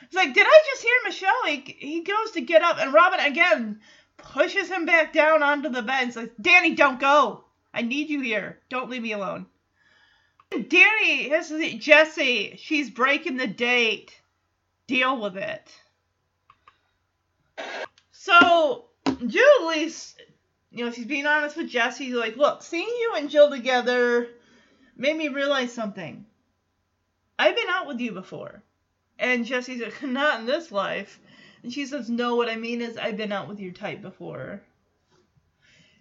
He's like, did I just hear Michelle? He, he goes to get up, and Robin again pushes him back down onto the bed. He's like, Danny, don't go. I need you here. Don't leave me alone. Danny, this is Jesse. She's breaking the date. Deal with it. So Julie's, you know, she's being honest with Jesse. Like, look, seeing you and Jill together made me realize something. I've been out with you before. And Jesse's like, not in this life. And she says, no, what I mean is I've been out with your type before.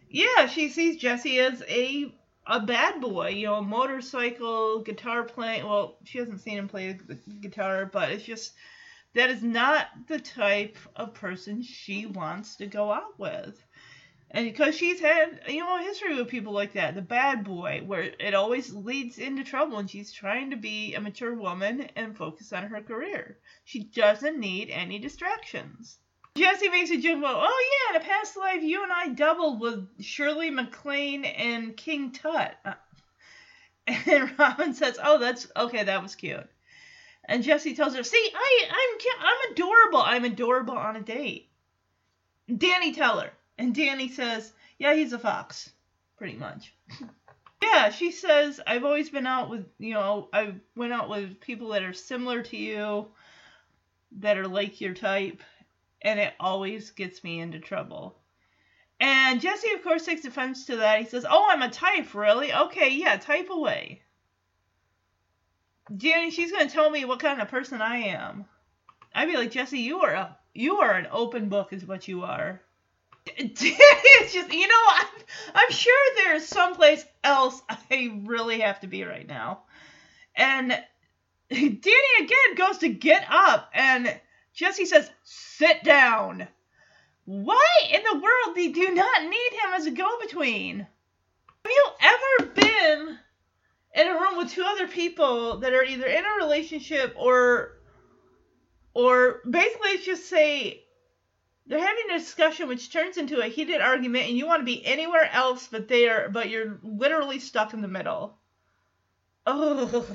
Yeah, she sees Jesse as a a bad boy, you know, motorcycle, guitar playing. Well, she hasn't seen him play the guitar, but it's just that is not the type of person she wants to go out with. And because she's had, you know, a history with people like that, the bad boy, where it always leads into trouble, and she's trying to be a mature woman and focus on her career. She doesn't need any distractions. Jesse makes a joke about, oh yeah, in a past life, you and I doubled with Shirley MacLaine and King Tut. Uh, and Robin says, oh, that's okay, that was cute. And Jesse tells her, see, I, I'm, I'm adorable. I'm adorable on a date. Danny tell her. And Danny says, yeah, he's a fox, pretty much. Yeah, she says, I've always been out with, you know, I went out with people that are similar to you, that are like your type, and it always gets me into trouble. And Jesse, of course, takes offense to that. He says, Oh, I'm a type, really? Okay, yeah, type away. Danny, she's going to tell me what kind of person I am. I'd be like, Jesse, you are a, you are an open book, is what you are. it's just, you know, I'm, I'm sure there's someplace else I really have to be right now. And Danny again goes to get up, and Jesse says, sit down. Why in the world do you do not need him as a go between? Have you ever been in a room with two other people that are either in a relationship or or basically just say they're having a discussion which turns into a heated argument and you want to be anywhere else but there but you're literally stuck in the middle. Oh,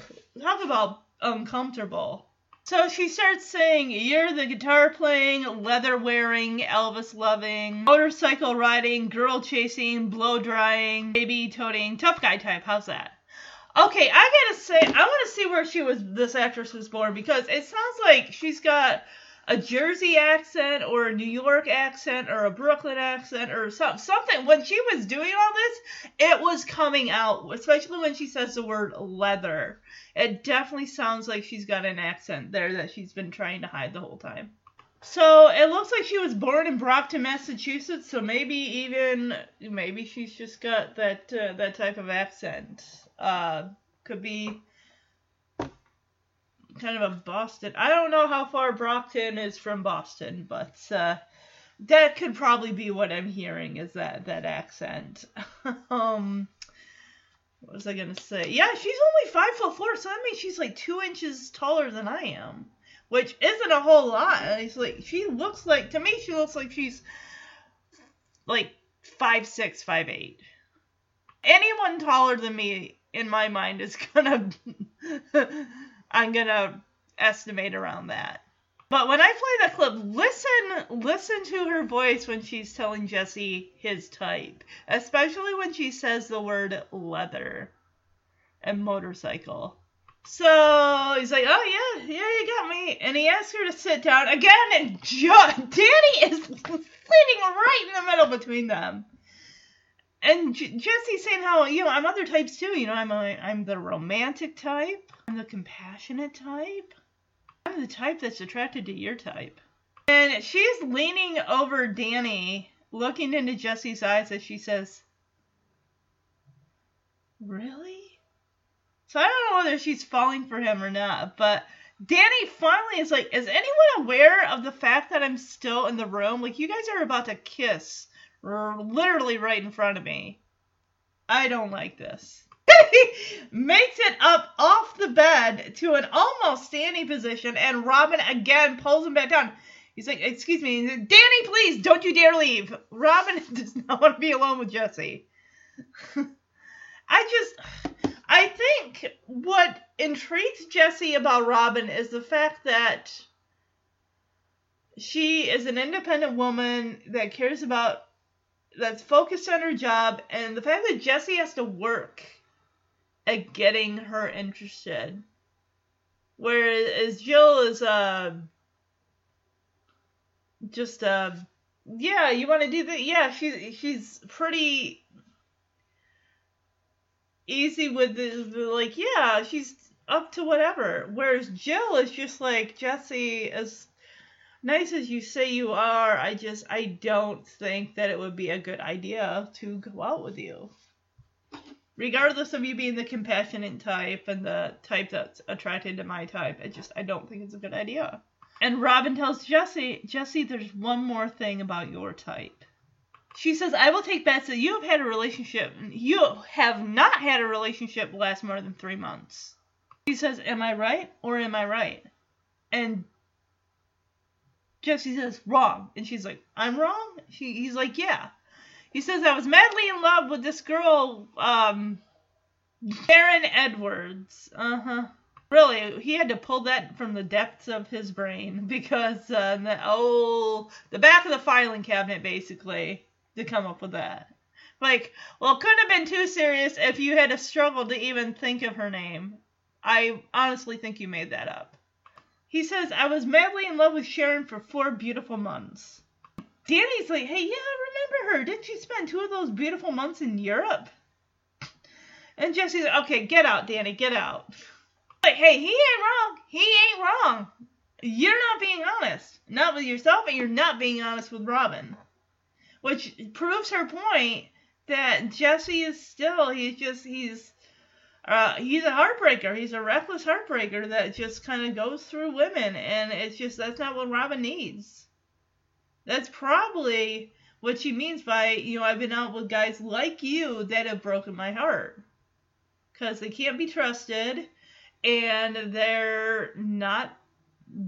talk about uncomfortable. So she starts saying, You're the guitar playing, leather wearing, Elvis loving, motorcycle riding, girl chasing, blow drying, baby toting, tough guy type. How's that? Okay, I gotta say, I want to see where she was. This actress was born because it sounds like she's got a Jersey accent or a New York accent or a Brooklyn accent or some, something. When she was doing all this, it was coming out, especially when she says the word leather. It definitely sounds like she's got an accent there that she's been trying to hide the whole time. So it looks like she was born in Brockton, Massachusetts. So maybe even maybe she's just got that uh, that type of accent. Uh, could be kind of a Boston. I don't know how far Brockton is from Boston, but uh, that could probably be what I'm hearing is that that accent. um, what was I gonna say? Yeah, she's only five foot four, so that means she's like two inches taller than I am, which isn't a whole lot. It's like she looks like to me, she looks like she's like five six, five eight. Anyone taller than me, in my mind, is gonna. I'm gonna estimate around that. But when I play the clip, listen listen to her voice when she's telling Jesse his type, especially when she says the word leather and motorcycle. So he's like, "Oh yeah, yeah, you got me," and he asks her to sit down again, and jo- Danny is sitting right in the middle between them. And J- Jesse's saying how you know I'm other types too. You know I'm a, I'm the romantic type. I'm the compassionate type. I'm the type that's attracted to your type. And she's leaning over Danny, looking into Jesse's eyes as she says, Really? So I don't know whether she's falling for him or not, but Danny finally is like, Is anyone aware of the fact that I'm still in the room? Like, you guys are about to kiss literally right in front of me. I don't like this. makes it up off the bed to an almost standing position, and Robin again pulls him back down. He's like, "Excuse me, Danny, please don't you dare leave." Robin does not want to be alone with Jesse. I just, I think what intrigues Jesse about Robin is the fact that she is an independent woman that cares about, that's focused on her job, and the fact that Jesse has to work at getting her interested. Whereas Jill is uh just uh yeah, you want to do that? Yeah, she's she's pretty easy with the, the like yeah, she's up to whatever. Whereas Jill is just like Jesse as nice as you say you are, I just I don't think that it would be a good idea to go out with you regardless of you being the compassionate type and the type that's attracted to my type, I just I don't think it's a good idea. And Robin tells Jesse, Jesse, there's one more thing about your type. She says, I will take bets that you have had a relationship. You have not had a relationship last more than three months. He says, Am I right or am I right? And Jesse says, Wrong. And she's like, I'm wrong? He's like, Yeah. He says I was madly in love with this girl, um, Karen Edwards. Uh huh. Really, he had to pull that from the depths of his brain because uh, the oh, the back of the filing cabinet basically to come up with that. Like, well, couldn't have been too serious if you had to struggle to even think of her name. I honestly think you made that up. He says, I was madly in love with Sharon for four beautiful months. Danny's like, hey, yeah, I remember her. Didn't you spend two of those beautiful months in Europe? And Jesse's like, okay, get out, Danny, get out. Like, hey, he ain't wrong. He ain't wrong. You're not being honest. Not with yourself, and you're not being honest with Robin. Which proves her point that Jesse is still, he's just, he's, uh, he's a heartbreaker. He's a reckless heartbreaker that just kind of goes through women, and it's just, that's not what Robin needs. That's probably what she means by, you know, I've been out with guys like you that have broken my heart. Because they can't be trusted and they're not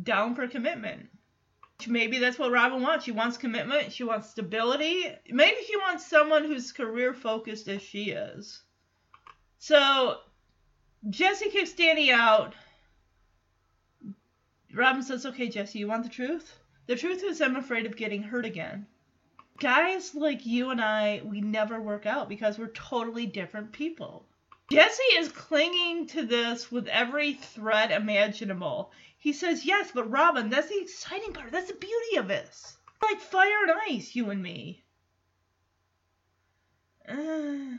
down for commitment. Maybe that's what Robin wants. She wants commitment. She wants stability. Maybe she wants someone who's career focused as she is. So Jesse kicks Danny out. Robin says, Okay, Jesse, you want the truth? The truth is, I'm afraid of getting hurt again. Guys like you and I, we never work out because we're totally different people. Jesse is clinging to this with every thread imaginable. He says, Yes, but Robin, that's the exciting part. That's the beauty of this. Like fire and ice, you and me. Uh,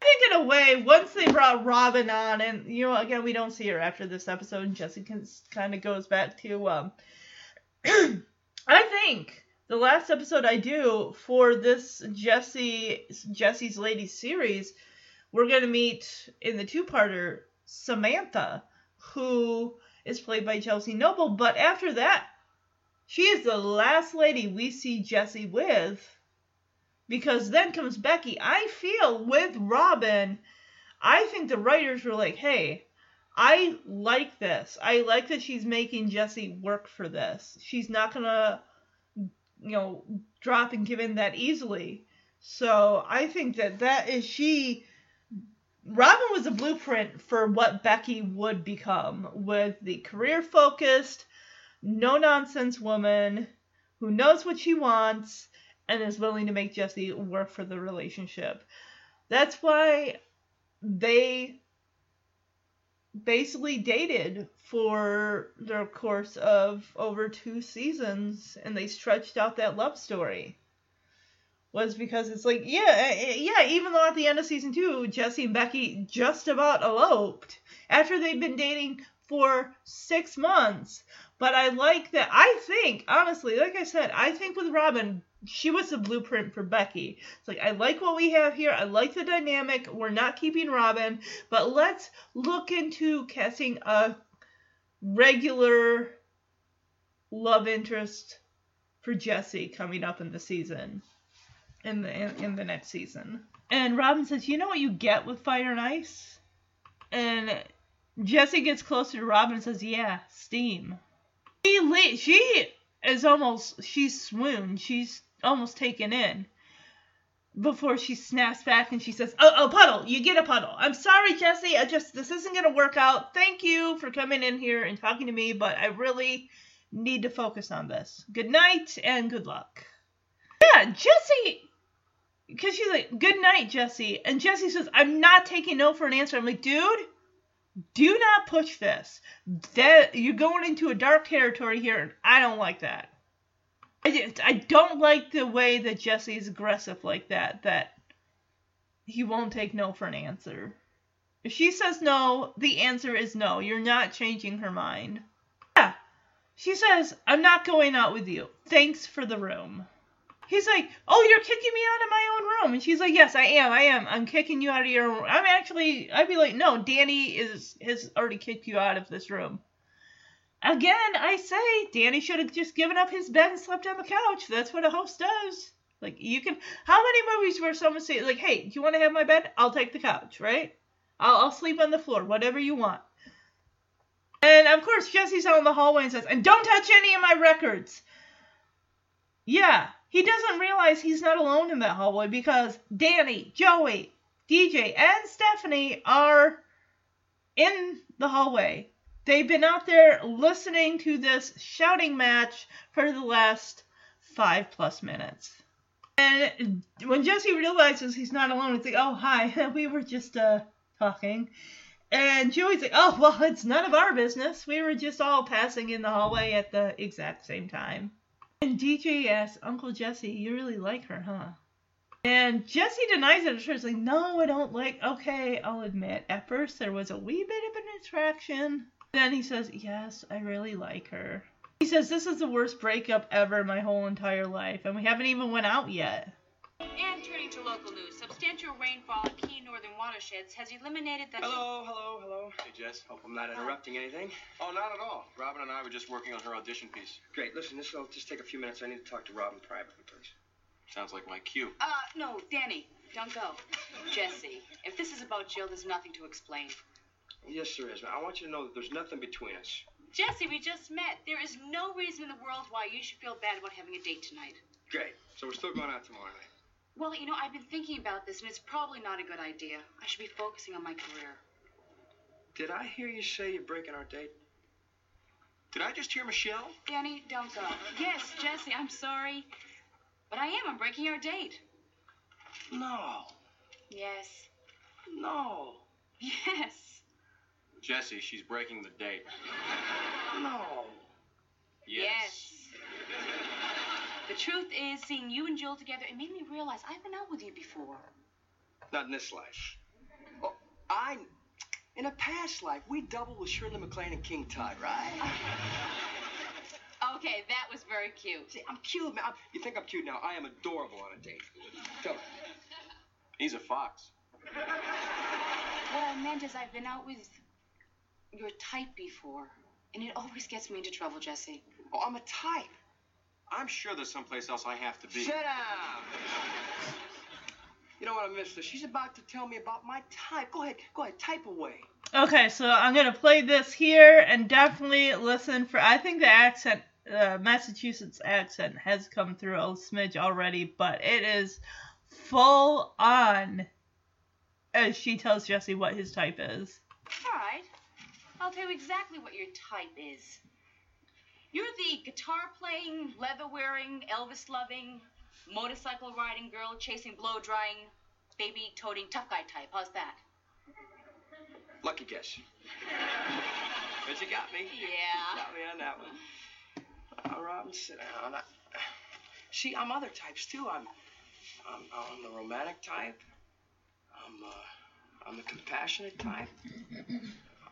I think, in a way, once they brought Robin on, and, you know, again, we don't see her after this episode, and Jesse kind of goes back to, um, I think the last episode I do for this Jesse Jesse's Ladies series we're to meet in the two parter Samantha, who is played by Chelsea Noble. But after that, she is the last lady we see Jesse with. Because then comes Becky. I feel with Robin, I think the writers were like, hey, I like this. I like that she's making Jesse work for this. She's not going to, you know, drop and give in that easily. So I think that that is she Robin was a blueprint for what Becky would become with the career focused, no nonsense woman who knows what she wants and is willing to make Jesse work for the relationship. That's why they basically dated for their course of over two seasons and they stretched out that love story was because it's like, yeah, eh, eh, yeah, even though at the end of season two, Jesse and Becky just about eloped after they'd been dating for six months. But I like that. I think, honestly, like I said, I think with Robin, she was the blueprint for Becky. It's like, I like what we have here. I like the dynamic. We're not keeping Robin, but let's look into casting a regular love interest for Jesse coming up in the season in the in, in the next season. And Robin says, "You know what you get with fire and ice?" And Jesse gets closer to Robin and says, "Yeah, steam." She she is almost she's swooned. She's almost taken in before she snaps back and she says, "Oh, oh, puddle, you get a puddle. I'm sorry, Jesse. I just this isn't gonna work out. Thank you for coming in here and talking to me, but I really need to focus on this. Good night and good luck." Yeah, Jesse because she's like, "Good night, Jesse," and Jesse says, "I'm not taking no for an answer." I'm like, "Dude, do not push this. That you're going into a dark territory here, and I don't like that. I I don't like the way that Jesse's aggressive like that. That he won't take no for an answer. If she says no, the answer is no. You're not changing her mind. Yeah, she says, "I'm not going out with you. Thanks for the room." he's like, "Oh, you're kicking me out of my own room," and she's like, "Yes, I am. I am. I'm kicking you out of your room. I'm actually." I'd be like, "No, Danny is has already kicked you out of this room." Again, I say Danny should have just given up his bed and slept on the couch. That's what a host does. Like you can. How many movies where someone say like, "Hey, do you want to have my bed? I'll take the couch, right? I'll, I'll sleep on the floor, whatever you want." And of course, Jesse's out in the hallway and says, "And don't touch any of my records." Yeah, he doesn't realize he's not alone in that hallway because Danny, Joey, DJ, and Stephanie are in the hallway. They've been out there listening to this shouting match for the last five plus minutes. And when Jesse realizes he's not alone, he's like, "Oh, hi, we were just uh talking." And Joey's like, "Oh, well, it's none of our business. We were just all passing in the hallway at the exact same time." And DJ asks, "Uncle Jesse, you really like her, huh?" And Jesse denies it first, like, "No, I don't like." Okay, I'll admit, at first there was a wee bit of an attraction. Then he says, "Yes, I really like her." He says, "This is the worst breakup ever in my whole entire life, and we haven't even went out yet." And turning to local news, substantial rainfall in key northern watersheds has eliminated the. Hello, hello, hello. Hey, Jess. Hope I'm not interrupting anything. Oh, not at all. Robin and I were just working on her audition piece. Great. Listen, this will just take a few minutes. I need to talk to Robin privately, please. Sounds like my cue. Uh, no, Danny, don't go. Jesse, if this is about Jill, there's nothing to explain. Yes, there is. I want you to know that there's nothing between us. Jesse, we just met. There is no reason in the world why you should feel bad about having a date tonight. Great. So we're still going out tomorrow night. Well, you know, I've been thinking about this, and it's probably not a good idea. I should be focusing on my career. Did I hear you say you're breaking our date? Did I just hear Michelle? Danny, don't go. Yes, Jesse, I'm sorry. But I am. I'm breaking our date. No. Yes. No. Yes. Jesse, she's breaking the date. No. Yes. The truth is, seeing you and Jill together, it made me realize I've been out with you before. Not in this life. Oh, I. In a past life, we doubled with Shirley MacLaine and King Tut, right? Okay, that was very cute. See, I'm cute, man. I'm- you think I'm cute now? I am adorable on a date. Tell me. He's a fox. What I meant is I've been out with your type before, and it always gets me into trouble, Jesse. Oh, I'm a type. I'm sure there's someplace else I have to be. Shut up! You know what, Mister? She's about to tell me about my type. Go ahead, go ahead, type away. Okay, so I'm gonna play this here and definitely listen for. I think the accent, uh, Massachusetts accent, has come through a smidge already, but it is full on as she tells Jesse what his type is. All right. I'll tell you exactly what your type is. You're the guitar playing, leather wearing, Elvis loving, motorcycle riding girl chasing blow drying, baby toting tough guy type. How's that? Lucky guess. But you got me. Yeah. Got me on that one. All right, sit down. I, see, I'm other types too. I'm, I'm, I'm the romantic type. I'm, uh, I'm the compassionate type.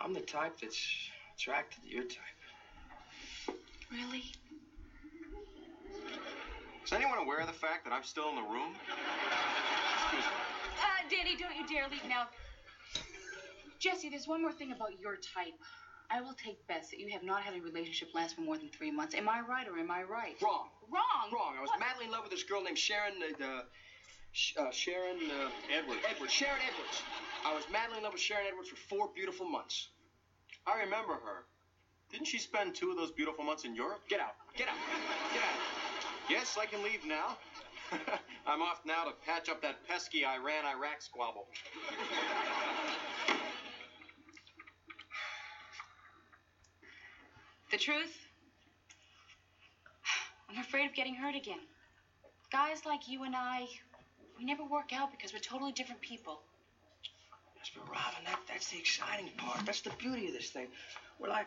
I'm the type that's attracted to your type. Really? Is anyone aware of the fact that I'm still in the room? Excuse me. Uh, Danny, don't you dare leave now. Jesse, there's one more thing about your type. I will take bets that you have not had a relationship last for more than three months. Am I right or am I right? Wrong. Wrong. Wrong. I was What? madly in love with this girl named Sharon. Uh, Sh- uh, Sharon uh, Edwards. Edwards. Sharon Edwards. I was madly in love with Sharon Edwards for four beautiful months. I remember her. Didn't she spend two of those beautiful months in Europe? Get out. Get out. Get out. Yes, I can leave now. I'm off now to patch up that pesky Iran Iraq squabble. The truth? I'm afraid of getting hurt again. Guys like you and I, we never work out because we're totally different people. Yes, but Robin, that, that's the exciting part. That's the beauty of this thing. We're like,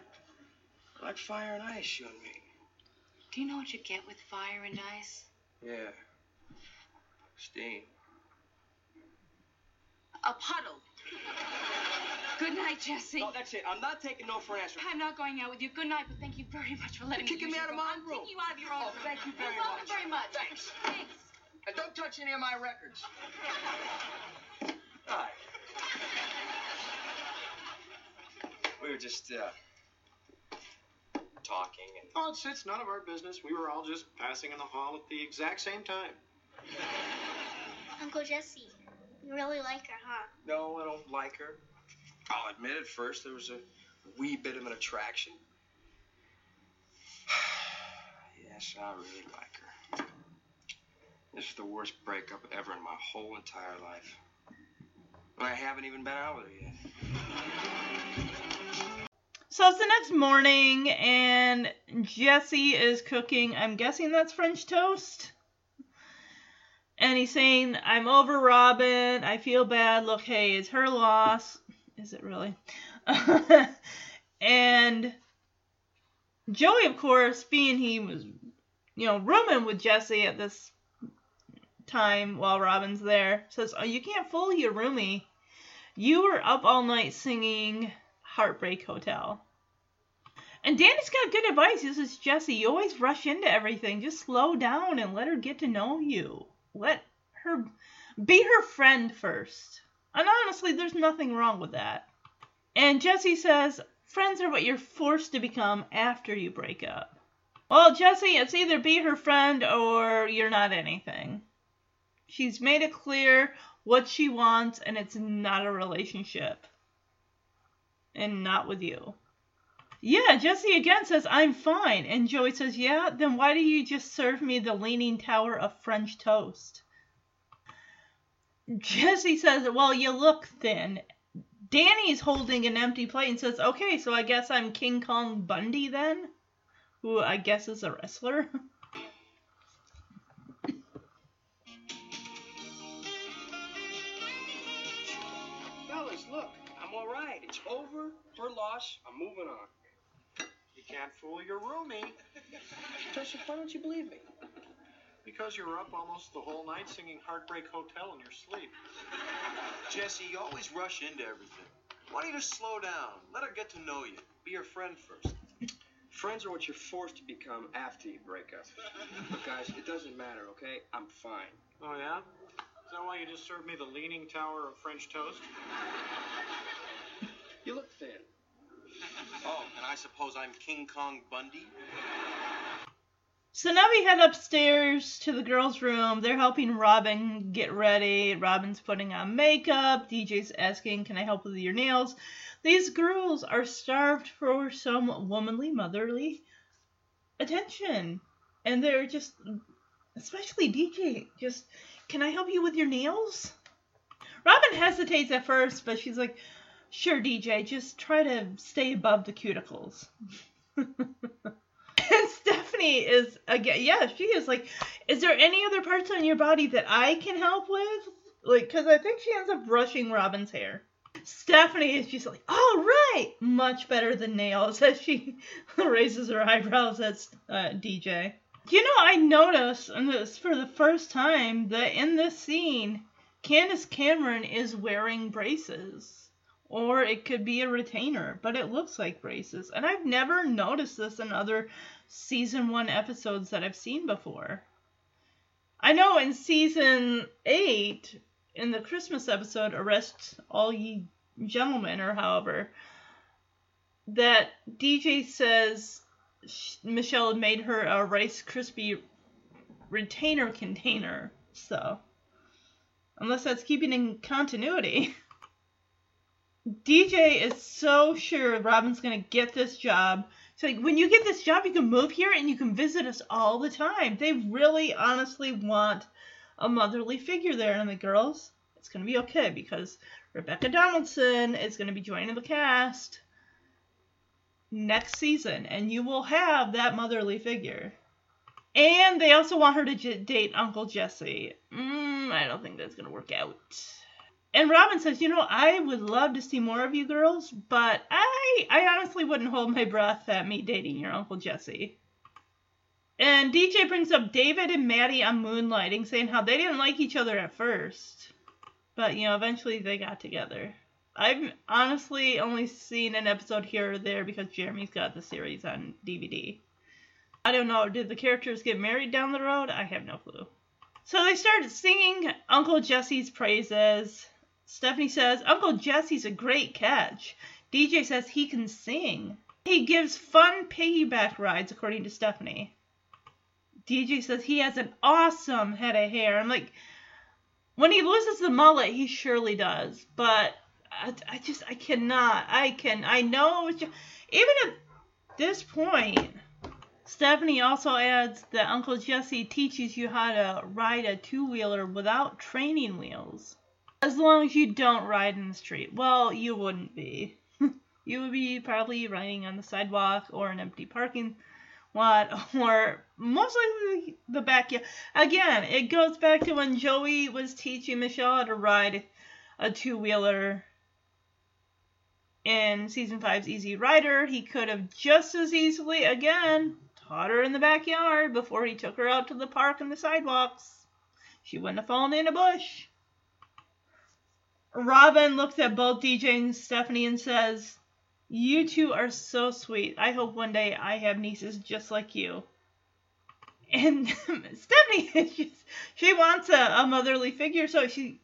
we're like fire and ice, you and me. Do you know what you get with fire and ice? Yeah. Steam. A puddle. Good night, Jesse. No, that's it. I'm not taking no for an answer. I'm not going out with you. Good night, but thank you very much for letting You're me. kicking me out of my I'm room. kicking you out of your own Oh, room. thank you very You're welcome much. very much. Thanks. Thanks. And don't touch any of my records. All right. We were just uh, talking, and Oh, it's, it's none of our business. We were all just passing in the hall at the exact same time. Uncle Jesse, you really like her, huh? no, I don't like her. I'll admit at first there was a wee bit of an attraction. yes, I really like her. This is the worst breakup ever in my whole entire life. And I haven't even been out with her yet. So it's the next morning, and Jesse is cooking. I'm guessing that's French toast. And he's saying, I'm over Robin. I feel bad. Look, hey, it's her loss. Is it really? and Joey, of course, being he was, you know, rooming with Jesse at this time while Robin's there, says, Oh, you can't fool your roomie. You were up all night singing Heartbreak Hotel. And Danny's got good advice. He says, Jesse, you always rush into everything. Just slow down and let her get to know you. Let her be her friend first. And honestly, there's nothing wrong with that. And Jesse says, friends are what you're forced to become after you break up. Well, Jesse, it's either be her friend or you're not anything. She's made it clear what she wants, and it's not a relationship. And not with you. Yeah, Jesse again says, I'm fine. And Joey says, Yeah, then why do you just serve me the leaning tower of French toast? Jesse says, Well, you look thin. Danny's holding an empty plate and says, Okay, so I guess I'm King Kong Bundy then? Who I guess is a wrestler. look, I'm all right. It's over. Her loss. I'm moving on. You can't fool your roomie. Joseph, why don't you believe me? Because you're up almost the whole night singing Heartbreak Hotel in your sleep. Jesse, you always rush into everything. Why don't you just slow down? Let her get to know you. Be your friend first. Friends are what you're forced to become after you break up. But guys, it doesn't matter, okay? I'm fine. Oh, yeah? Is that why you just served me the leaning tower of French toast? You look thin. Oh, and I suppose I'm King Kong Bundy? So now we head upstairs to the girls' room. They're helping Robin get ready. Robin's putting on makeup. DJ's asking, Can I help with your nails? These girls are starved for some womanly, motherly attention. And they're just, especially DJ, just, Can I help you with your nails? Robin hesitates at first, but she's like, Sure, DJ, just try to stay above the cuticles. and Stephanie is again, yeah, she is like, is there any other parts on your body that I can help with? Like, because I think she ends up brushing Robin's hair. Stephanie is just like, all right, much better than nails as she raises her eyebrows at uh, DJ. You know, I noticed, and this for the first time, that in this scene, Candace Cameron is wearing braces. Or it could be a retainer, but it looks like braces. And I've never noticed this in other season one episodes that I've seen before. I know in season eight, in the Christmas episode, Arrest All Ye Gentlemen, or however, that DJ says Michelle made her a Rice Krispie retainer container. So, unless that's keeping in continuity. DJ is so sure Robin's gonna get this job. So like, when you get this job, you can move here and you can visit us all the time. They really, honestly want a motherly figure there, and the girls, it's gonna be okay because Rebecca Donaldson is gonna be joining the cast next season, and you will have that motherly figure. And they also want her to j- date Uncle Jesse. Mm, I don't think that's gonna work out. And Robin says, you know, I would love to see more of you girls, but I I honestly wouldn't hold my breath at me dating your Uncle Jesse. And DJ brings up David and Maddie on moonlighting, saying how they didn't like each other at first. But, you know, eventually they got together. I've honestly only seen an episode here or there because Jeremy's got the series on DVD. I don't know, did the characters get married down the road? I have no clue. So they started singing Uncle Jesse's praises. Stephanie says, Uncle Jesse's a great catch. DJ says he can sing. He gives fun piggyback rides, according to Stephanie. DJ says he has an awesome head of hair. I'm like, when he loses the mullet, he surely does. But I, I just, I cannot. I can, I know. Even at this point, Stephanie also adds that Uncle Jesse teaches you how to ride a two wheeler without training wheels. As long as you don't ride in the street. Well, you wouldn't be. you would be probably riding on the sidewalk or an empty parking lot, or most likely the backyard. Again, it goes back to when Joey was teaching Michelle how to ride a two wheeler in season five's Easy Rider. He could have just as easily, again, taught her in the backyard before he took her out to the park and the sidewalks. She wouldn't have fallen in a bush. Robin looks at both DJ and Stephanie and says, You two are so sweet. I hope one day I have nieces just like you. And Stephanie she wants a, a motherly figure, so she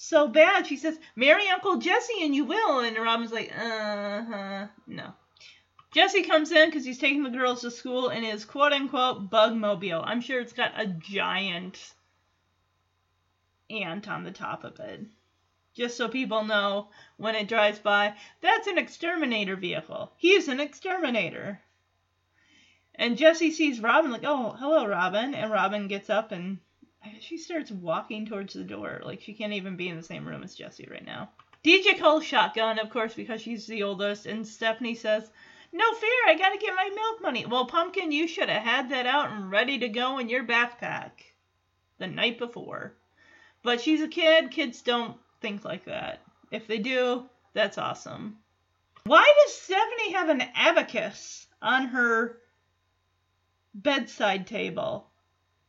so bad. She says, Marry Uncle Jesse and you will. And Robin's like, uh huh, no. Jesse comes in because he's taking the girls to school in his quote unquote bug mobile. I'm sure it's got a giant ant on the top of it. Just so people know when it drives by, that's an exterminator vehicle. He's an exterminator. And Jesse sees Robin, like, oh, hello, Robin. And Robin gets up and she starts walking towards the door. Like, she can't even be in the same room as Jesse right now. DJ calls shotgun, of course, because she's the oldest. And Stephanie says, no fear, I gotta get my milk money. Well, Pumpkin, you should have had that out and ready to go in your backpack the night before. But she's a kid. Kids don't think like that. If they do, that's awesome. Why does Stephanie have an abacus on her bedside table?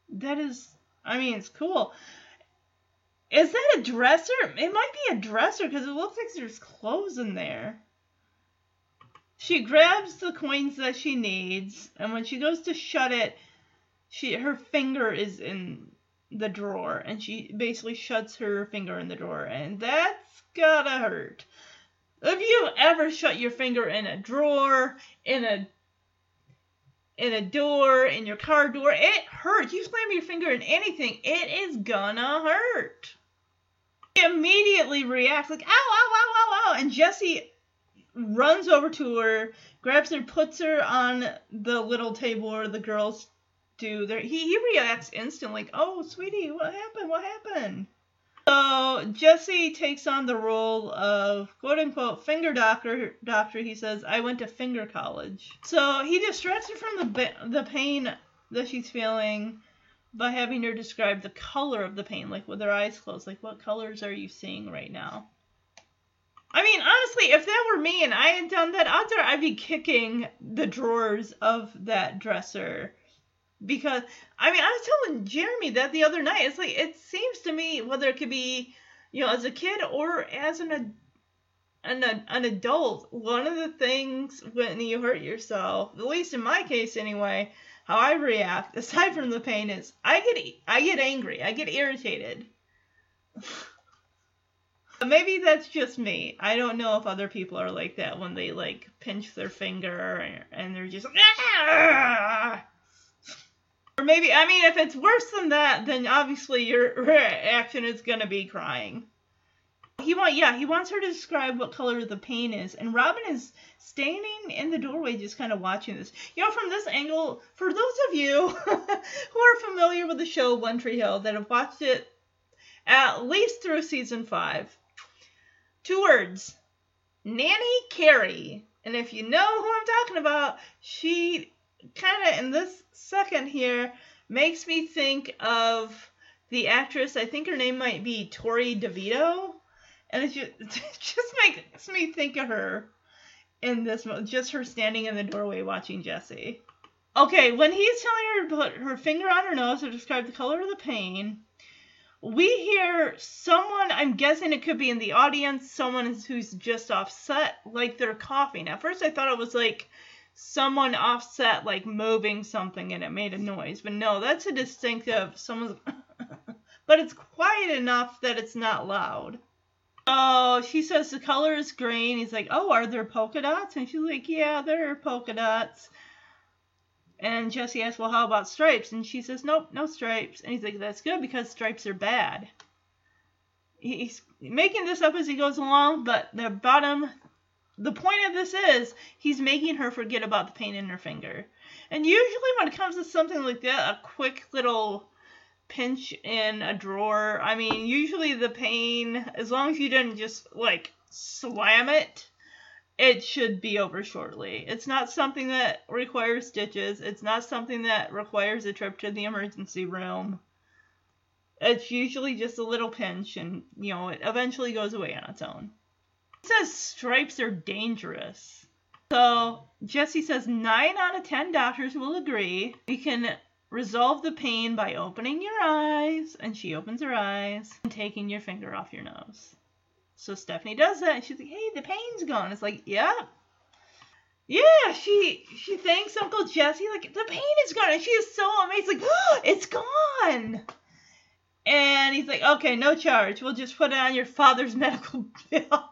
That is, I mean, it's cool. Is that a dresser? It might be a dresser because it looks like there's clothes in there. She grabs the coins that she needs, and when she goes to shut it, she her finger is in the drawer and she basically shuts her finger in the drawer and that's gotta hurt. If you ever shut your finger in a drawer, in a in a door, in your car door, it hurts. You slam your finger in anything, it is gonna hurt. He immediately reacts like, ow, ow, ow, ow, ow, and Jesse runs over to her, grabs her, puts her on the little table where the girls do there he, he reacts instantly like oh sweetie what happened what happened so jesse takes on the role of quote unquote finger doctor doctor he says i went to finger college. So he distracts her from the the pain that she's feeling by having her describe the color of the pain like with her eyes closed like what colors are you seeing right now? I mean, honestly, if that were me and I had done that, odds are I'd be kicking the drawers of that dresser because I mean I was telling Jeremy that the other night. It's like it seems to me whether it could be you know as a kid or as an an an adult, one of the things when you hurt yourself, at least in my case anyway, how I react aside from the pain is I get I get angry, I get irritated. Maybe that's just me. I don't know if other people are like that when they like pinch their finger and they're just ah! Or maybe, I mean, if it's worse than that, then obviously your reaction is gonna be crying. He want, yeah, he wants her to describe what color the paint is, and Robin is standing in the doorway, just kind of watching this. You know, from this angle, for those of you who are familiar with the show One Tree Hill that have watched it at least through season five, two words: Nanny Carrie. And if you know who I'm talking about, she kind of in this second here makes me think of the actress. I think her name might be Torrey DeVitto, and it just, it just makes me think of her in this. Just her standing in the doorway watching Jesse. Okay, when he's telling her to put her finger on her nose to describe the color of the pain, we hear someone, I'm guessing it could be in the audience, someone who's just offset, like they're coughing. At first, I thought it was like someone offset like moving something and it made a noise. But no, that's a distinctive someone's but it's quiet enough that it's not loud. Oh, she says the color is green. He's like, "Oh, are there polka dots?" And she's like, "Yeah, there are polka dots." And Jesse asks, "Well, how about stripes?" And she says, "Nope, no stripes." And he's like, "That's good because stripes are bad." He's making this up as he goes along, but the bottom the point of this is he's making her forget about the pain in her finger. And usually when it comes to something like that, a quick little pinch in a drawer, I mean, usually the pain, as long as you didn't just like slam it, it should be over shortly. It's not something that requires stitches. It's not something that requires a trip to the emergency room. It's usually just a little pinch and, you know, it eventually goes away on its own. Says stripes are dangerous. So Jesse says 9 out of 10 doctors will agree. We can resolve the pain by opening your eyes, and she opens her eyes, and taking your finger off your nose. So Stephanie does that, and she's like, "Hey, the pain's gone." It's like, "Yeah." Yeah, she she thanks Uncle Jesse like the pain is gone, and she is so amazed, like, oh, "It's gone!" And he's like, "Okay, no charge. We'll just put it on your father's medical bill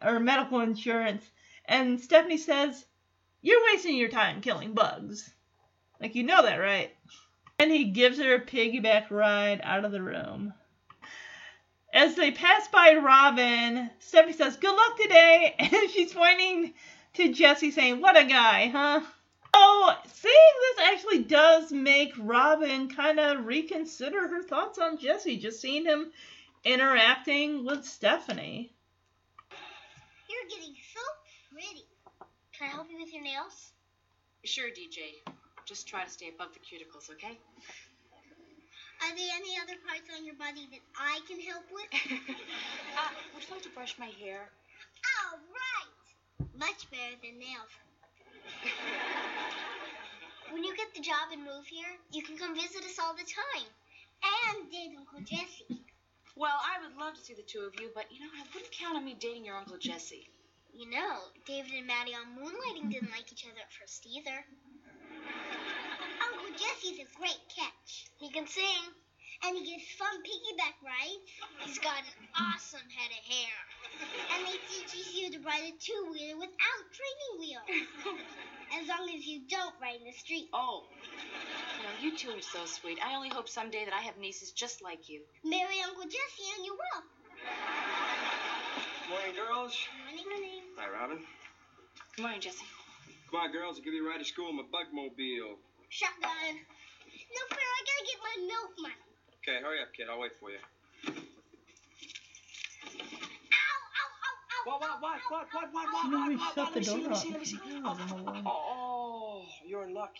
or medical insurance." And Stephanie says, "You're wasting your time killing bugs. Like you know that, right?" And he gives her a piggyback ride out of the room. As they pass by Robin, Stephanie says, Good luck today. And she's pointing to Jesse, saying, What a guy, huh? Oh, seeing this actually does make Robin kind of reconsider her thoughts on Jesse, just seeing him interacting with Stephanie. You're getting so pretty. Can I help you with your nails? Sure, DJ. Just try to stay above the cuticles, okay? Are there any other parts on your body that I can help with? uh, would you like to brush my hair? All right. Much better than nails. When you get the job and move here, you can come visit us all the time. And date Uncle Jesse. Well, I would love to see the two of you, but you know, I wouldn't count on me dating your Uncle Jesse. You know, David and Maddie on Moonlighting didn't like each other at first either. Uncle Jesse's a great catch. He can sing, and he gives fun piggyback rides. He's got an awesome head of hair. And he teaches you to ride a two-wheeler without training wheels. as long as you don't ride in the street. Oh. You know, you two are so sweet. I only hope someday that I have nieces just like you. Marry Uncle Jesse and you will. Morning, girls. Morning, morning. Hi, Robin. Good morning, Jesse. Come on, girls. I'll give you a ride to school in my bugmobile. Shotgun. No fair, I gotta get my milk money. Okay, hurry up, kid. I'll wait for you. Ow, ow, ow, ow. What, what, what, what, what, what, Why don't we what, shut what, the let me see, door let me see, off? let me see. I don't know why. Oh, oh, you're in luck.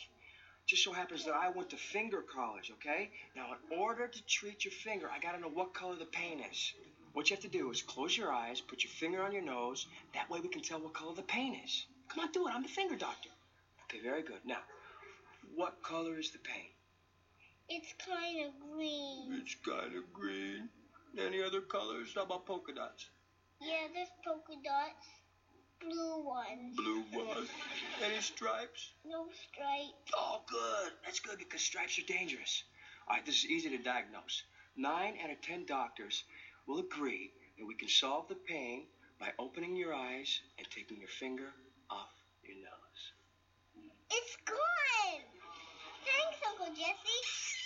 Just so happens that I went to finger college, okay? Now, in order to treat your finger, I gotta know what color the paint is. What you have to do is close your eyes, put your finger on your nose. That way we can tell what color the paint is. Come on, do it. I'm the finger doctor. Okay, very good. Now, what color is the paint? It's kind of green. It's kind of green. Any other colors? How about polka dots? Yeah, there's polka dots. Blue ones. Blue ones. Any stripes? No stripes. Oh, good. That's good because stripes are dangerous. All right, this is easy to diagnose. Nine out of ten doctors will agree that we can solve the pain by opening your eyes and taking your finger off your nose. It's gone. Thanks, Uncle Jesse.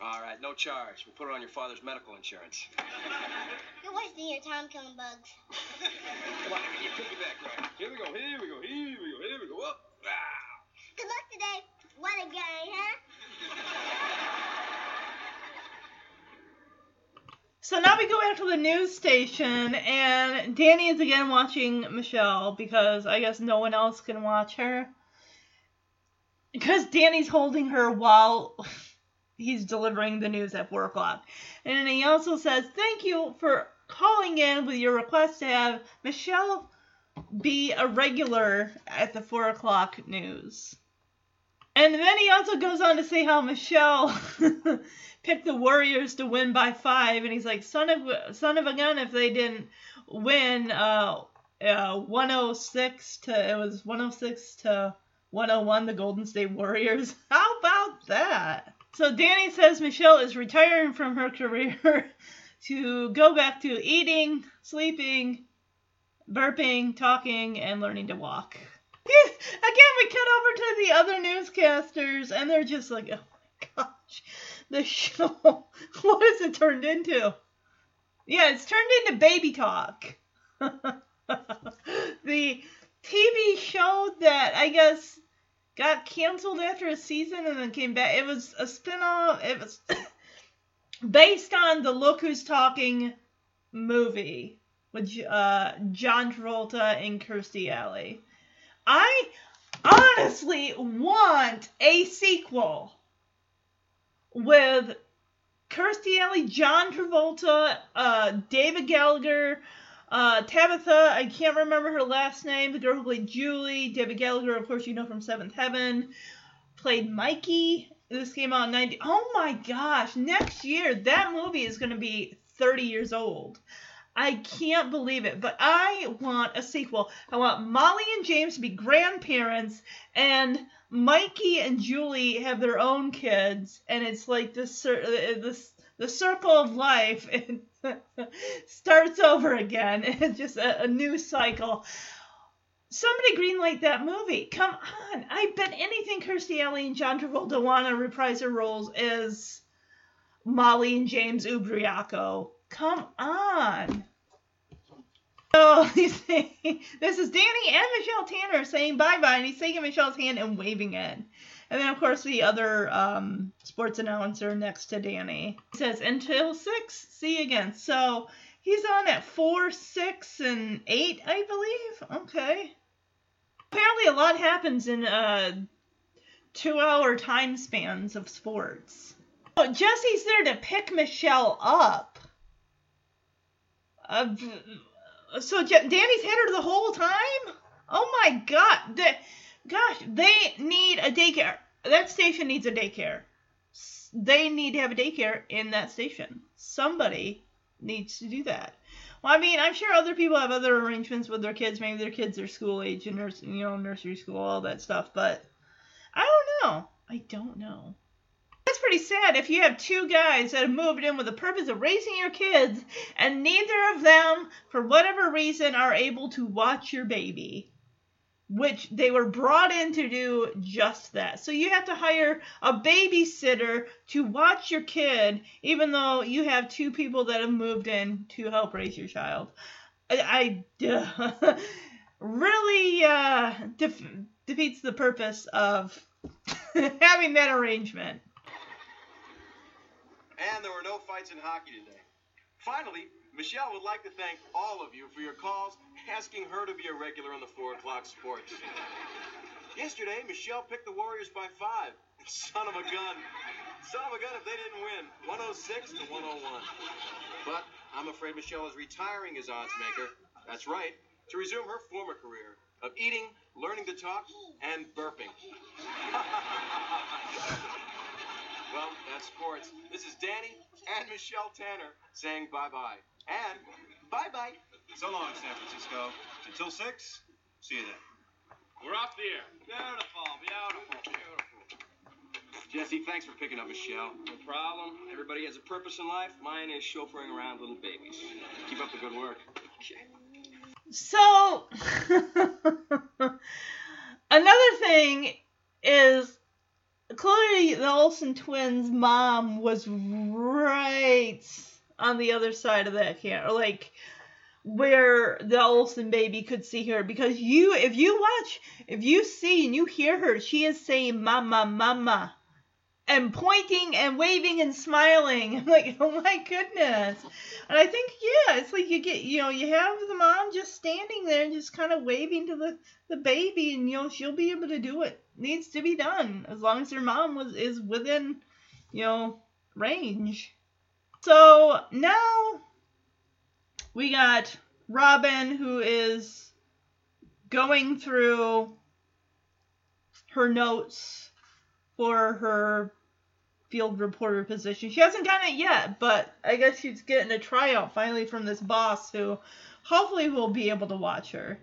All right, no charge. We'll put it on your father's medical insurance. You're wasting your time killing bugs. Come on, give me your piggyback ride. Here we go, here we go, here we go, here we go. Up. Ah. Good luck today. What a guy, huh? So now we go back to the news station, and Danny is again watching Michelle because I guess no one else can watch her. Because Danny's holding her while he's delivering the news at 4 o'clock. And then he also says, Thank you for calling in with your request to have Michelle be a regular at the 4 o'clock news. And then he also goes on to say how Michelle picked the Warriors to win by five, and he's like, "Son of son of a gun!" If they didn't win, uh, uh, 106 to it was 106 to 101, the Golden State Warriors. How about that? So Danny says Michelle is retiring from her career to go back to eating, sleeping, burping, talking, and learning to walk. Again, we cut over to the other newscasters, and they're just like, oh my gosh, the show, what has it turned into? Yeah, it's turned into baby talk. the TV show that I guess got canceled after a season and then came back. It was a spinoff. It was based on the Look Who's Talking movie with uh, John Travolta and Kirstie Alley. I honestly want a sequel with Kirstie Alley, John Travolta, uh, David Gallagher, uh, Tabitha, I can't remember her last name, the girl who played Julie, David Gallagher, of course, you know from Seventh Heaven, played Mikey. This came out in 90. Oh my gosh, next year, that movie is going to be 30 years old. I can't believe it, but I want a sequel. I want Molly and James to be grandparents, and Mikey and Julie have their own kids, and it's like this this the circle of life starts over again. It's just a, a new cycle. Somebody greenlight that movie. Come on. I bet anything Kirstie Alley and John Travolta want to reprise their roles is Molly and James Ubriacco. Come on. Oh, this is Danny and Michelle Tanner saying bye bye, and he's taking Michelle's hand and waving it. And then, of course, the other um, sports announcer next to Danny says, until six, see you again. So he's on at four, six, and eight, I believe. Okay. Apparently, a lot happens in uh, two hour time spans of sports. Oh, Jesse's there to pick Michelle up. Uh, so Je- Danny's had her the whole time? Oh my god. The, gosh, they need a daycare. That station needs a daycare. They need to have a daycare in that station. Somebody needs to do that. Well, I mean, I'm sure other people have other arrangements with their kids. Maybe their kids are school age and nurse, you know, nursery school, all that stuff. But I don't know. I don't know. That's pretty sad if you have two guys that have moved in with the purpose of raising your kids, and neither of them, for whatever reason, are able to watch your baby which they were brought in to do just that. So you have to hire a babysitter to watch your kid, even though you have two people that have moved in to help raise your child. I, I really uh, def- defeats the purpose of having that arrangement. And there were no fights in hockey today. Finally, Michelle would like to thank all of you for your calls asking her to be a regular on the 4 o'clock sports. Yesterday, Michelle picked the Warriors by five. Son of a gun. Son of a gun if they didn't win. 106 to 101. But I'm afraid Michelle is retiring as odds maker. That's right, to resume her former career of eating, learning to talk, and burping. well, that's sports. This is Danny and Michelle Tanner saying bye bye. And bye bye. So long, San Francisco. Until 6, see you then. We're off the air. Beautiful, beautiful, beautiful. Jesse, thanks for picking up Michelle. No problem. Everybody has a purpose in life. Mine is chauffeuring around little babies. Keep up the good work. Okay. So, another thing is clearly the Olsen twins' mom was right on the other side of that camera, like where the Olsen baby could see her. Because you, if you watch, if you see and you hear her, she is saying "mama, mama," and pointing and waving and smiling. I'm like, oh my goodness. And I think, yeah, it's like you get, you know, you have the mom just standing there and just kind of waving to the the baby, and you know she'll be able to do what needs to be done as long as her mom was is within, you know, range. So now we got Robin who is going through her notes for her field reporter position. She hasn't gotten it yet, but I guess she's getting a tryout finally from this boss who hopefully will be able to watch her.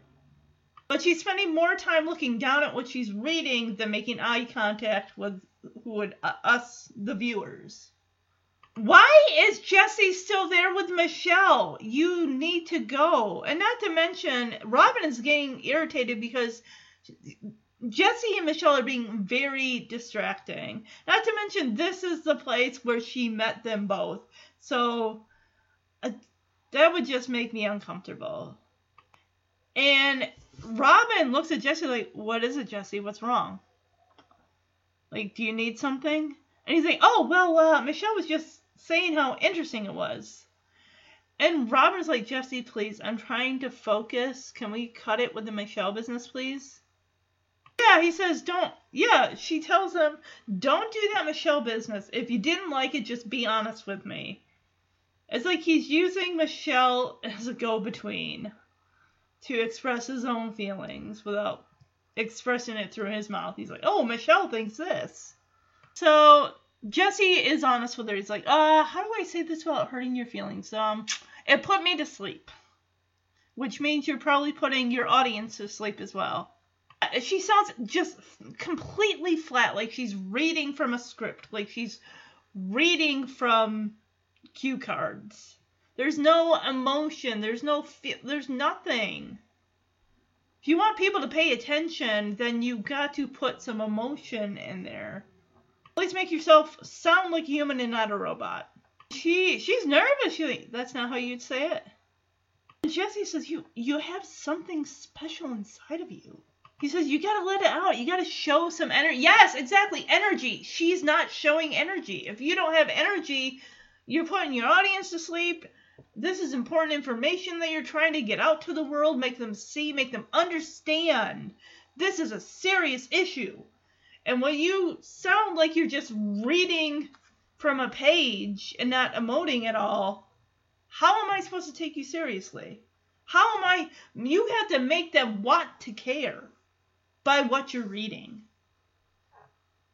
But she's spending more time looking down at what she's reading than making eye contact with would uh, us the viewers. Why is Jesse still there with Michelle? You need to go. And not to mention, Robin is getting irritated because Jesse and Michelle are being very distracting. Not to mention, this is the place where she met them both. So uh, that would just make me uncomfortable. And Robin looks at Jesse like, What is it, Jesse? What's wrong? Like, do you need something? And he's like, Oh, well, uh, Michelle was just saying how interesting it was. And Robin's like, Jesse, please, I'm trying to focus. Can we cut it with the Michelle business, please? Yeah, he says, don't. Yeah, she tells him, don't do that Michelle business. If you didn't like it, just be honest with me. It's like he's using Michelle as a go between to express his own feelings without expressing it through his mouth. He's like, oh, Michelle thinks this. So Jesse is honest with her. He's like, uh, how do I say this without hurting your feelings? Um, it put me to sleep. Which means you're probably putting your audience to sleep as well. She sounds just completely flat, like she's reading from a script, like she's reading from cue cards. There's no emotion. There's no. Fe- there's nothing. If you want people to pay attention, then you got to put some emotion in there. At least make yourself sound like a human and not a robot. She she's nervous. She that's not how you'd say it. And Jesse says you you have something special inside of you. He says you gotta let it out. You gotta show some energy. Yes, exactly. Energy. She's not showing energy. If you don't have energy, you're putting your audience to sleep. This is important information that you're trying to get out to the world, make them see, make them understand. This is a serious issue. And when you sound like you're just reading from a page and not emoting at all, how am I supposed to take you seriously? How am I? You have to make them want to care by what you're reading.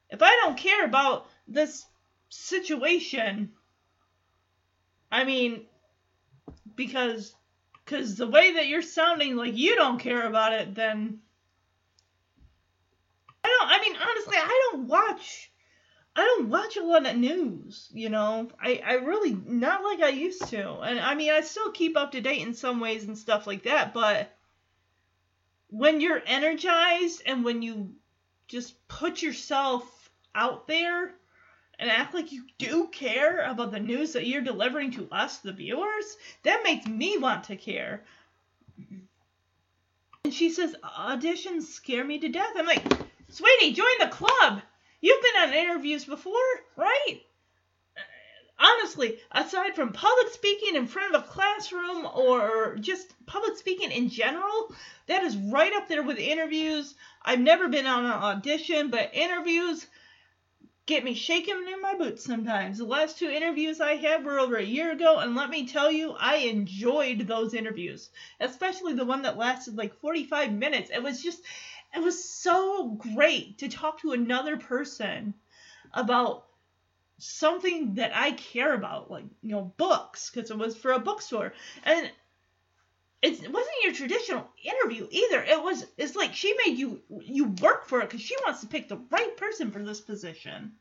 If I don't care about this situation, I mean, because because the way that you're sounding like you don't care about it, then don't. I mean, honestly, I don't watch. I don't watch a lot of news. You know, I I really not like I used to, and I mean, I still keep up to date in some ways and stuff like that, but when you're energized and when you just put yourself out there and act like you do care about the news that you're delivering to us, the viewers, that makes me want to care. And she says, auditions scare me to death. I'm like, sweetie, join the club. You've been on interviews before, right? Honestly, aside from public speaking in front of a classroom or just public speaking in general, that is right up there with interviews. I've never been on an audition, but interviews, get me shaking in my boots sometimes. The last two interviews I had were over a year ago, and let me tell you, I enjoyed those interviews, especially the one that lasted like 45 minutes. It was just, it was so great to talk to another person about something that I care about, like, you know, books, because it was for a bookstore. And it wasn't your traditional interview either. It was it's like she made you you work for it because she wants to pick the right person for this position.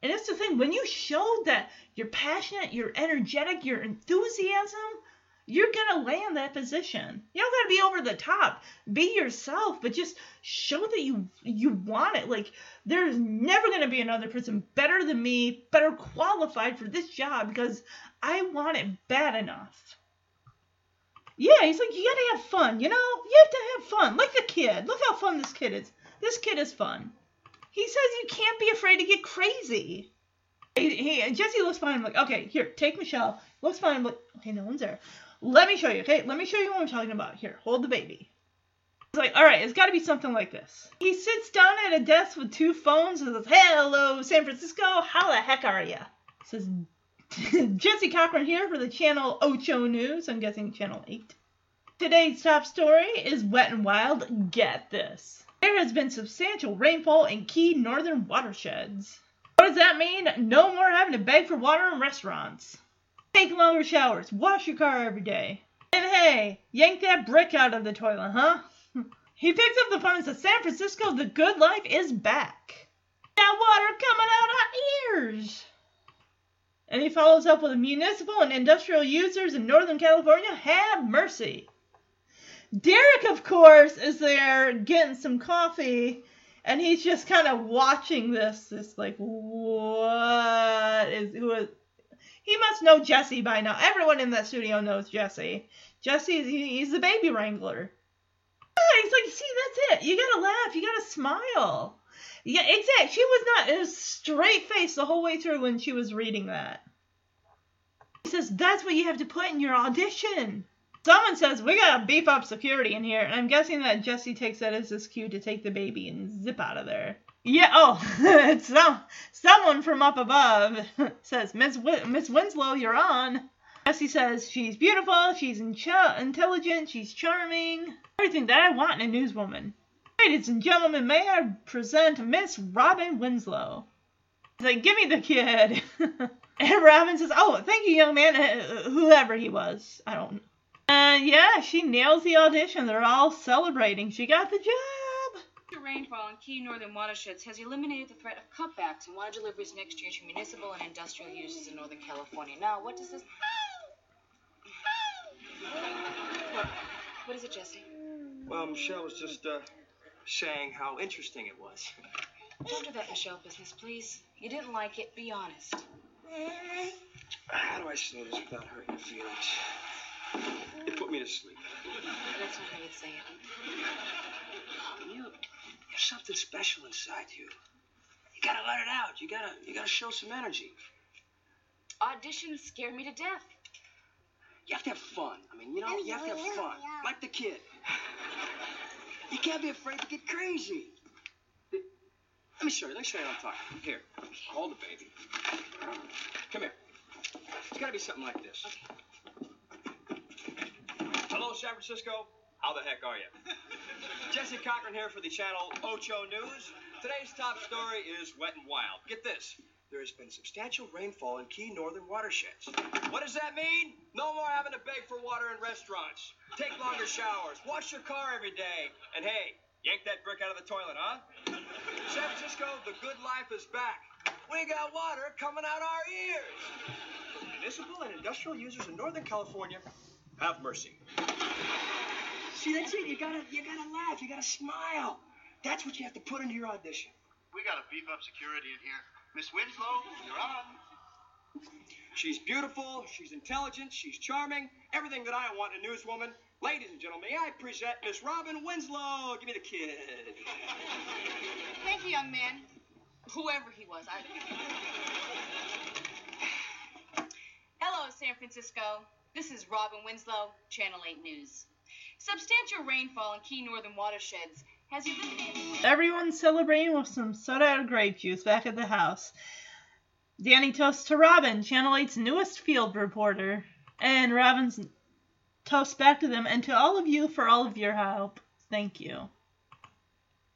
And that's the thing when you show that you're passionate, you're energetic, you're enthusiasm, you're gonna land that position. You don't gotta be over the top. Be yourself, but just show that you you want it. Like there's never gonna be another person better than me, better qualified for this job because I want it bad enough. Yeah, he's like, you gotta have fun, you know? You have to have fun. Like the kid. Look how fun this kid is. This kid is fun. He says you can't be afraid to get crazy. He, he Jesse looks him like, okay, here, take Michelle. Looks him like, okay, no one's there. Let me show you, okay? Let me show you what I'm talking about. Here, hold the baby. He's like, all right, it's got to be something like this. He sits down at a desk with two phones and says, hello, San Francisco. How the heck are you? Says Jesse Cochran here for the Channel Ocho News. I'm guessing Channel 8. Today's top story is Wet and Wild. Get this. There has been substantial rainfall in key northern watersheds. What does that mean? No more having to beg for water in restaurants. Take longer showers. Wash your car every day. And hey, yank that brick out of the toilet, huh? he picks up the phone and says, San Francisco, the good life is back. That water coming out our ears. And he follows up with municipal and industrial users in Northern California have mercy. Derek, of course, is there getting some coffee, and he's just kind of watching this. This like, what is who is? He must know Jesse by now. Everyone in that studio knows Jesse. Jesse, he's the baby wrangler. He's like, see, that's it. You gotta laugh. You gotta smile. Yeah, exactly. She was not. It was straight face the whole way through when she was reading that. He says, That's what you have to put in your audition. Someone says, We gotta beef up security in here. And I'm guessing that Jesse takes that as his cue to take the baby and zip out of there. Yeah, oh, it's some, someone from up above says, Miss, w- Miss Winslow, you're on. Jesse says, She's beautiful, she's inch- intelligent, she's charming. Everything that I want in a newswoman. Ladies and gentlemen, may I present Miss Robin Winslow? He's like, Give me the kid. and Robin says, Oh, thank you, young man, uh, whoever he was. I don't. Uh, yeah, she nails the audition. They're all celebrating. She got the job. Rainfall in key northern watersheds has eliminated the threat of cutbacks in water deliveries next year to municipal and industrial uses in Northern California. Now, what does this? What? What is it, Jesse? Well, Michelle was just uh, saying how interesting it was. Don't do that, Michelle business, please. You didn't like it. Be honest. How do I say this without hurting your feelings? It put me to sleep. That's not how you'd say it. You, there's something special inside you. You gotta let it out. You gotta, you gotta show some energy. Auditions scare me to death. You have to have fun. I mean, you know, you have to have fun. Like the kid. You can't be afraid to get crazy. Let me show you. Let me show you what I'm talking. Here, hold the baby. Come here. It's gotta be something like this. Hello, San Francisco. How the heck are you? Jesse Cochran here for the channel Ocho News. Today's top story is wet and wild. Get this. There has been substantial rainfall in key northern watersheds. What does that mean? No more having to beg for water in restaurants. Take longer showers. Wash your car every day. And hey, yank that brick out of the toilet, huh? San Francisco, the good life is back. We got water coming out our ears. Municipal and industrial users in Northern California, have mercy. See, that's it. You gotta, you gotta laugh. You gotta smile. That's what you have to put into your audition. We gotta beef up security in here. Miss Winslow, you're on. She's beautiful, she's intelligent, she's charming, everything that I want in a newswoman. Ladies and gentlemen, may I present Miss Robin Winslow? Give me the kid. Thank you, young man. Whoever he was. I... Hello, San Francisco. This is Robin Winslow, Channel 8 News. Substantial rainfall in key northern watersheds has eliminated. Everyone's celebrating with some soda of grape juice back at the house. Danny toasts to Robin, Channel 8's newest field reporter. And Robin's toasts back to them and to all of you for all of your help. Thank you.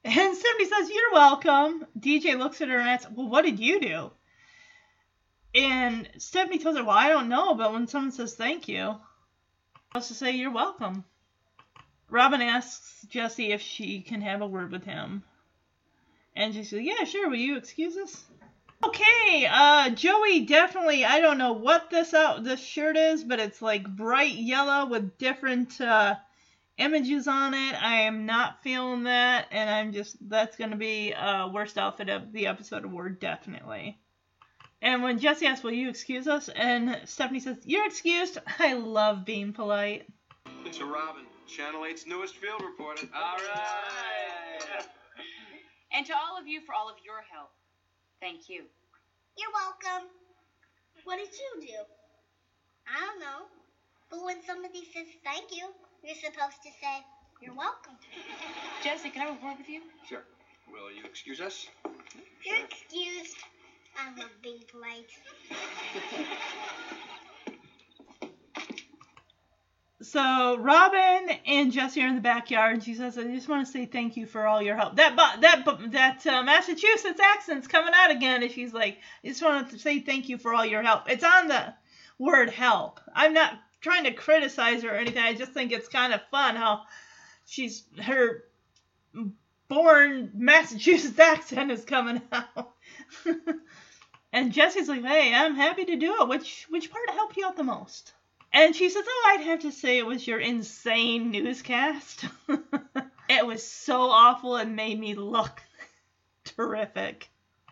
And Stephanie says, You're welcome. DJ looks at her and asks, Well, what did you do? And Stephanie tells her, Well, I don't know, but when someone says thank you, supposed to say you're welcome. Robin asks Jesse if she can have a word with him. And she says, Yeah, sure, will you excuse us? Okay, uh Joey definitely I don't know what this out this shirt is, but it's like bright yellow with different uh images on it. I am not feeling that, and I'm just that's gonna be uh worst outfit of the episode award, definitely. And when Jesse asks, Will you excuse us? and Stephanie says, You're excused. I love being polite. It's a Robin, Channel 8's newest field reporter. All right. And to all of you for all of your help. Thank you. You're welcome. What did you do? I don't know. But when somebody says thank you, you're supposed to say, You're welcome. Jesse, can I have a word with you? Sure. Will you excuse us? You're excused. I love being polite. So Robin and Jesse are in the backyard, and she says, "I just want to say thank you for all your help." That that that uh, Massachusetts accent's coming out again, and she's like, "I just want to say thank you for all your help." It's on the word help. I'm not trying to criticize her or anything. I just think it's kind of fun how she's her born Massachusetts accent is coming out. and Jesse's like, "Hey, I'm happy to do it. Which which part helped you out the most?" And she says, Oh, I'd have to say it was your insane newscast. it was so awful it made me look terrific.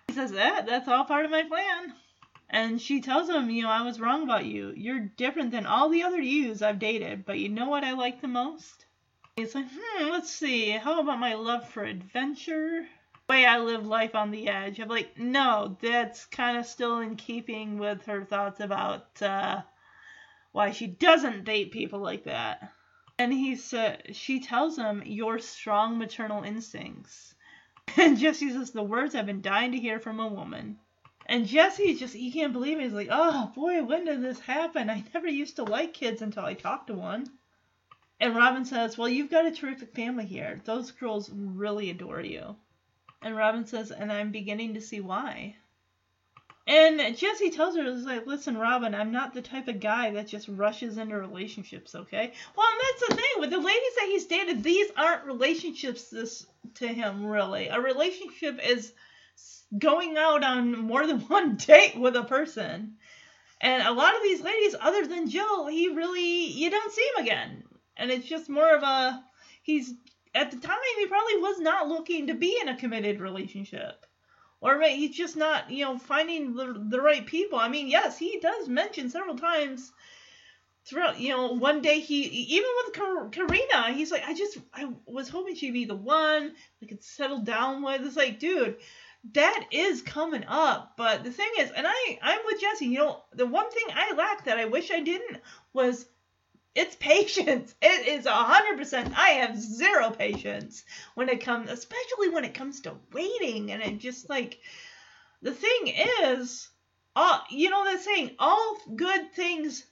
He says, That that's all part of my plan. And she tells him, you know, I was wrong about you. You're different than all the other yous I've dated, but you know what I like the most? He's like, hmm, let's see. How about my love for adventure? The way I live life on the edge. I'm like, no, that's kind of still in keeping with her thoughts about uh why she doesn't date people like that. And he said, she tells him, your strong maternal instincts. And Jesse says, the words I've been dying to hear from a woman. And Jesse just, he can't believe it. He's like, oh boy, when did this happen? I never used to like kids until I talked to one. And Robin says, well, you've got a terrific family here. Those girls really adore you. And Robin says, and I'm beginning to see why. And Jesse tells her, "Is like, listen, Robin, I'm not the type of guy that just rushes into relationships, okay? Well, and that's the thing with the ladies that he's dated. These aren't relationships this to him, really. A relationship is going out on more than one date with a person. And a lot of these ladies, other than Jill, he really you don't see him again. And it's just more of a he's at the time he probably was not looking to be in a committed relationship or maybe he's just not, you know, finding the, the right people. I mean, yes, he does mention several times throughout, you know, one day he, even with Karina, he's like, I just, I was hoping she'd be the one I could settle down with. It's like, dude, that is coming up. But the thing is, and I, I'm with Jesse, you know, the one thing I lack that I wish I didn't was it's patience. It is a hundred percent. I have zero patience when it comes, especially when it comes to waiting. And it just like the thing is, uh, you know that saying, all good things,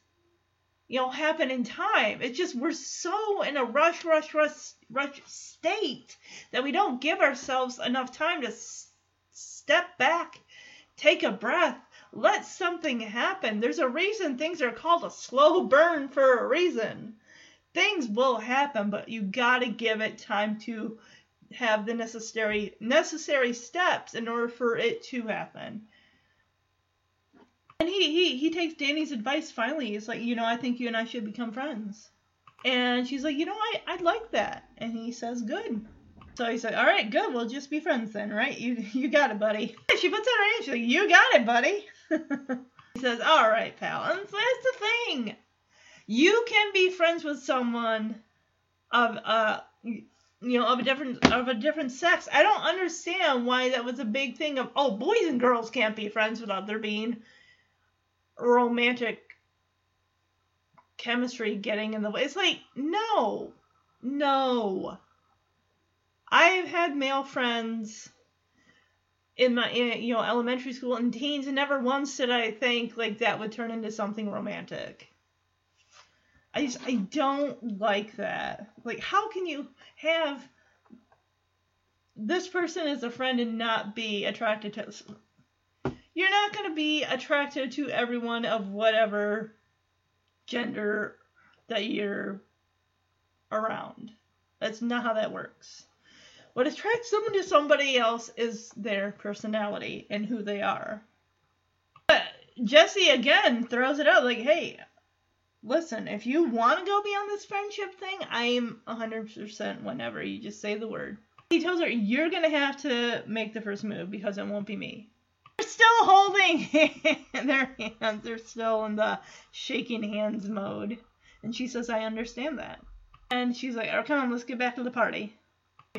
you know, happen in time. It's just we're so in a rush, rush, rush, rush state that we don't give ourselves enough time to s- step back, take a breath, let something happen. There's a reason things are called a slow burn for a reason. Things will happen, but you got to give it time to have the necessary necessary steps in order for it to happen. And he, he he takes Danny's advice finally. He's like, you know, I think you and I should become friends. And she's like, you know, I, I'd like that. And he says, good. So he's like, all right, good. We'll just be friends then, right? You you got it, buddy. She puts out her hand. She's like, you got it, buddy. he says, all right, pal. And that's the thing. You can be friends with someone of uh you know of a different of a different sex. I don't understand why that was a big thing of oh boys and girls can't be friends without there being romantic chemistry getting in the way. It's like no, no. I've had male friends in my in, you know elementary school and teens, and never once did I think like that would turn into something romantic. I just I don't like that. Like, how can you have this person as a friend and not be attracted to? You're not going to be attracted to everyone of whatever gender that you're around. That's not how that works. What attracts someone to somebody else is their personality and who they are. But Jesse again throws it out like, hey, listen, if you want to go beyond this friendship thing, I'm 100% whenever. You just say the word. He tells her, you're going to have to make the first move because it won't be me. They're still holding their hands. They're still in the shaking hands mode. And she says, I understand that. And she's like, oh, come on, let's get back to the party.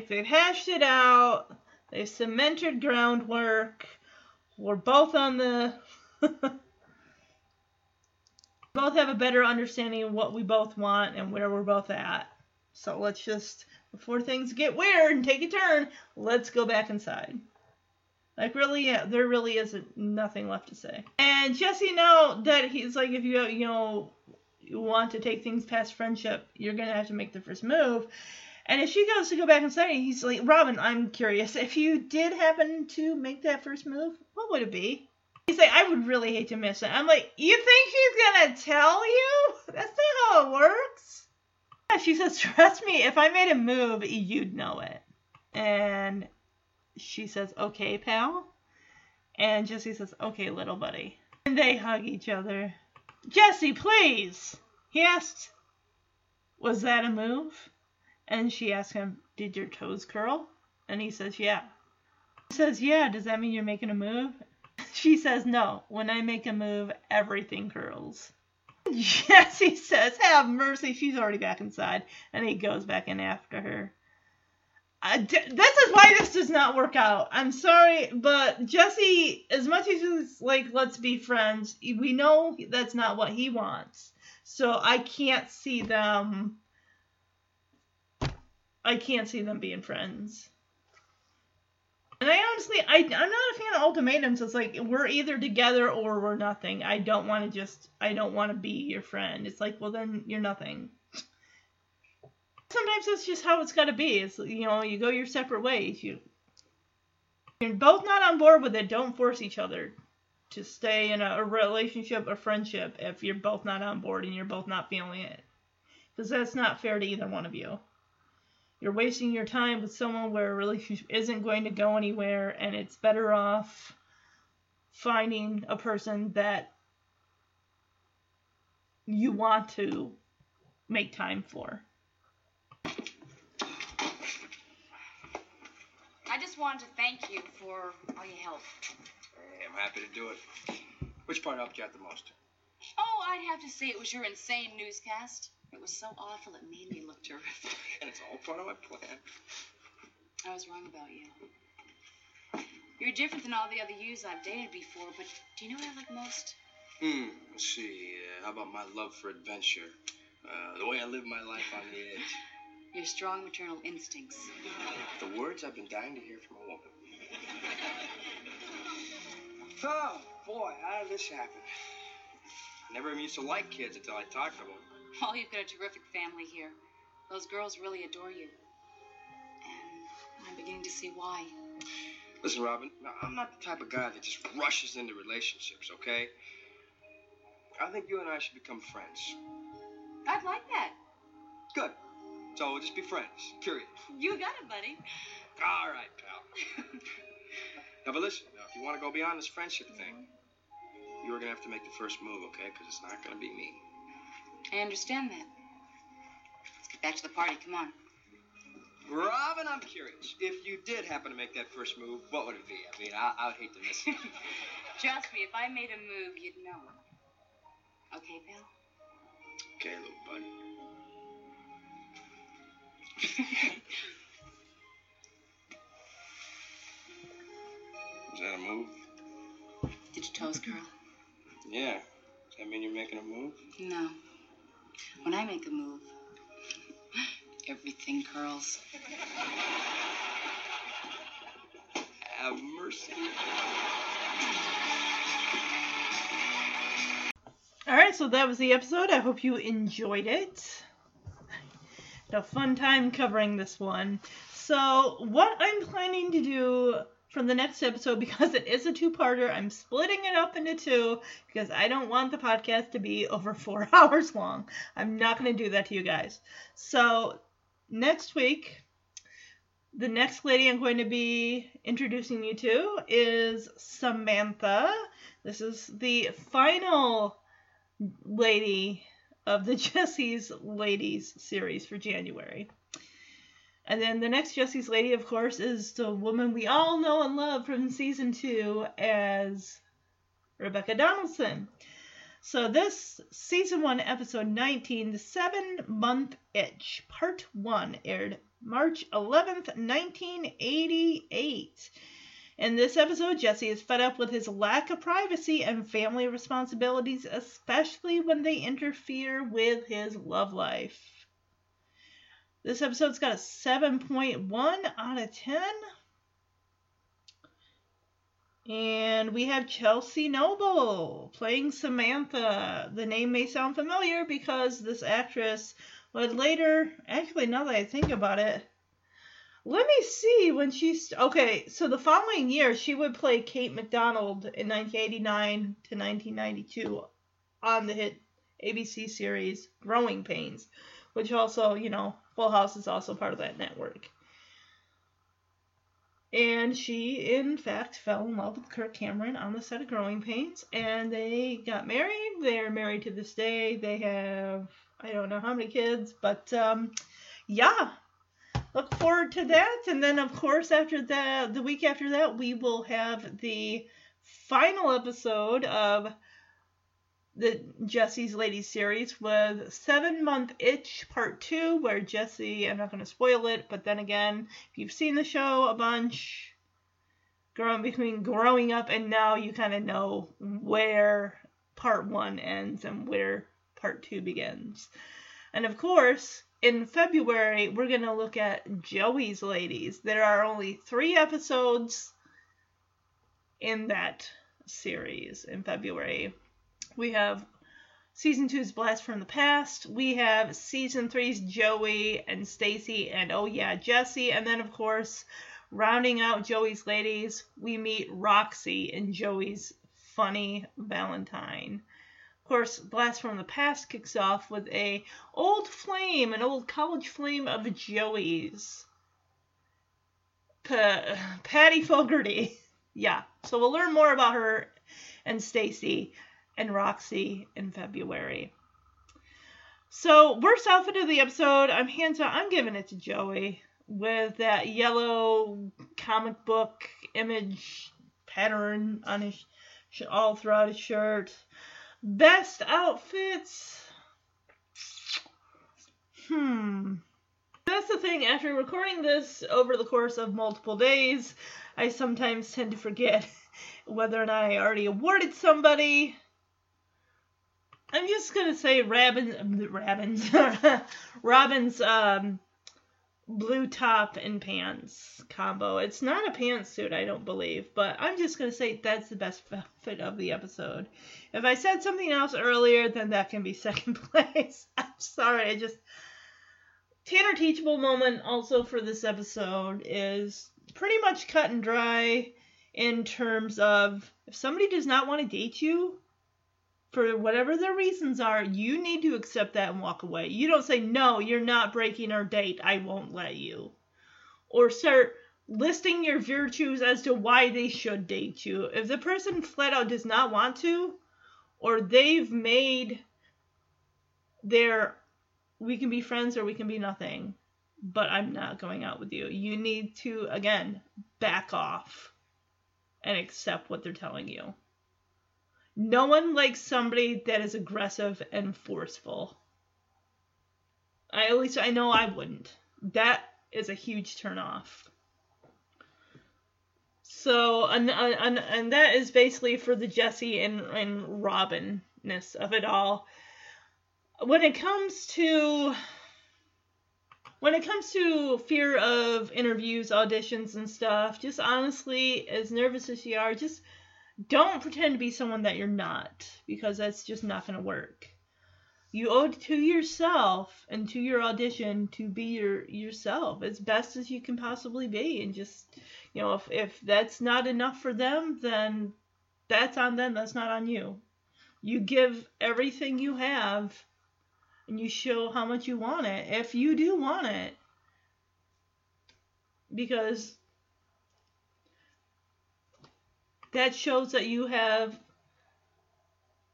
They've hashed it out. They've cemented groundwork. We're both on the. both have a better understanding of what we both want and where we're both at. So let's just, before things get weird and take a turn, let's go back inside. Like really, yeah, there really isn't nothing left to say. And Jesse know that he's like, if you you know you want to take things past friendship, you're gonna have to make the first move. And if she goes to go back inside, he's like, Robin, I'm curious. If you did happen to make that first move, what would it be? He's like, I would really hate to miss it. I'm like, you think she's gonna tell you? That's not how it works. Yeah, she says, trust me, if I made a move, you'd know it. And she says, okay, pal. And Jesse says, okay, little buddy. And they hug each other. Jesse, please! He asks, was that a move? And she asks him, Did your toes curl? And he says, Yeah. He says, Yeah, does that mean you're making a move? She says, No. When I make a move, everything curls. Jesse says, Have mercy. She's already back inside. And he goes back in after her. This is why this does not work out. I'm sorry, but Jesse, as much as he's like, let's be friends, we know that's not what he wants. So I can't see them. I can't see them being friends. And I honestly, I, I'm not a fan of ultimatums. It's like we're either together or we're nothing. I don't want to just, I don't want to be your friend. It's like, well, then you're nothing. Sometimes that's just how it's got to be. It's you know, you go your separate ways. You, you're both not on board with it. Don't force each other to stay in a, a relationship or friendship if you're both not on board and you're both not feeling it, because that's not fair to either one of you you're wasting your time with someone where a relationship isn't going to go anywhere and it's better off finding a person that you want to make time for. I just wanted to thank you for all your help. Hey, I'm happy to do it. Which part helped you out the most? Oh, I'd have to say it was your insane newscast. It was so awful it made me look terrific. And it's all part of my plan. I was wrong about you. You're different than all the other yous I've dated before, but do you know what I like most? Hmm. Let's see. Uh, how about my love for adventure? Uh, the way I live my life on the edge. Your strong maternal instincts. The words I've been dying to hear from a woman. Oh, boy, how did this happen? I never even used to like kids until I talked to them. Oh, you've got a terrific family here. Those girls really adore you. And I'm beginning to see why. Listen, Robin, I'm not the type of guy that just rushes into relationships, okay? I think you and I should become friends. I'd like that. Good. So we'll just be friends, period. You got it, buddy. All right, pal. now, but listen, now, if you want to go beyond this friendship thing, you are going to have to make the first move, okay? Because it's not going to be me. I understand that. Let's get back to the party. Come on. Robin, I'm curious. If you did happen to make that first move, what would it be? I mean, I, I would hate to miss it. Trust me, if I made a move, you'd know. Okay, pal? okay, little buddy. Is that a move? Did your toes curl? Yeah. Does that mean you're making a move? No. When I make a move, everything curls. Have mercy. All right, so that was the episode. I hope you enjoyed it. Had a fun time covering this one. So, what I'm planning to do from the next episode, because it is a two parter, I'm splitting it up into two because I don't want the podcast to be over four hours long. I'm not going to do that to you guys. So, next week, the next lady I'm going to be introducing you to is Samantha. This is the final lady of the Jesse's Ladies series for January. And then the next Jesse's Lady, of course, is the woman we all know and love from season two as Rebecca Donaldson. So this season one, episode 19, the seven month itch, part one, aired March 11th, 1988. In this episode, Jesse is fed up with his lack of privacy and family responsibilities, especially when they interfere with his love life. This episode's got a 7.1 out of 10. And we have Chelsea Noble playing Samantha. The name may sound familiar because this actress would later, actually, now that I think about it, let me see when she's okay. So the following year, she would play Kate McDonald in 1989 to 1992 on the hit ABC series Growing Pains, which also, you know, Full House is also part of that network. And she, in fact, fell in love with Kirk Cameron on the set of Growing Pains, and they got married. They're married to this day. They have, I don't know how many kids, but um, yeah, look forward to that. And then, of course, after that, the week after that, we will have the final episode of the Jesse's Ladies series with Seven Month Itch Part 2, where Jesse, I'm not going to spoil it, but then again, if you've seen the show a bunch, growing between growing up and now, you kind of know where Part 1 ends and where part two begins. And of course, in February, we're going to look at Joey's Ladies. There are only three episodes in that series in February. We have season two's Blast from the Past. We have season three's Joey and Stacy and oh yeah, Jesse. And then of course, rounding out Joey's ladies, we meet Roxy and Joey's funny Valentine. Of course, Blast from the Past kicks off with a old flame, an old college flame of Joey's. Pa- Patty Fogarty. yeah, so we'll learn more about her and Stacy and Roxy in February. So, worst outfit of the episode, I'm hands down, I'm giving it to Joey with that yellow comic book image pattern on his all throughout his shirt. Best outfits. Hmm. That's the thing, after recording this over the course of multiple days, I sometimes tend to forget whether or not I already awarded somebody. I'm just gonna say Robin, Robin's, Robin's um, blue top and pants combo. It's not a pantsuit, I don't believe, but I'm just gonna say that's the best fit of the episode. If I said something else earlier, then that can be second place. I'm sorry, I just Tanner teachable moment also for this episode is pretty much cut and dry in terms of if somebody does not want to date you for whatever their reasons are, you need to accept that and walk away. You don't say, No, you're not breaking our date, I won't let you. Or start listing your virtues as to why they should date you. If the person flat out does not want to, or they've made their we can be friends or we can be nothing, but I'm not going out with you. You need to, again, back off and accept what they're telling you. No one likes somebody that is aggressive and forceful. I at least I know I wouldn't. That is a huge turn off. So and and, and that is basically for the Jesse and and Robinness of it all. When it comes to when it comes to fear of interviews, auditions, and stuff, just honestly, as nervous as you are, just don't pretend to be someone that you're not because that's just not going to work. You owe it to yourself and to your audition to be your yourself as best as you can possibly be, and just you know if if that's not enough for them, then that's on them. That's not on you. You give everything you have and you show how much you want it if you do want it because that shows that you have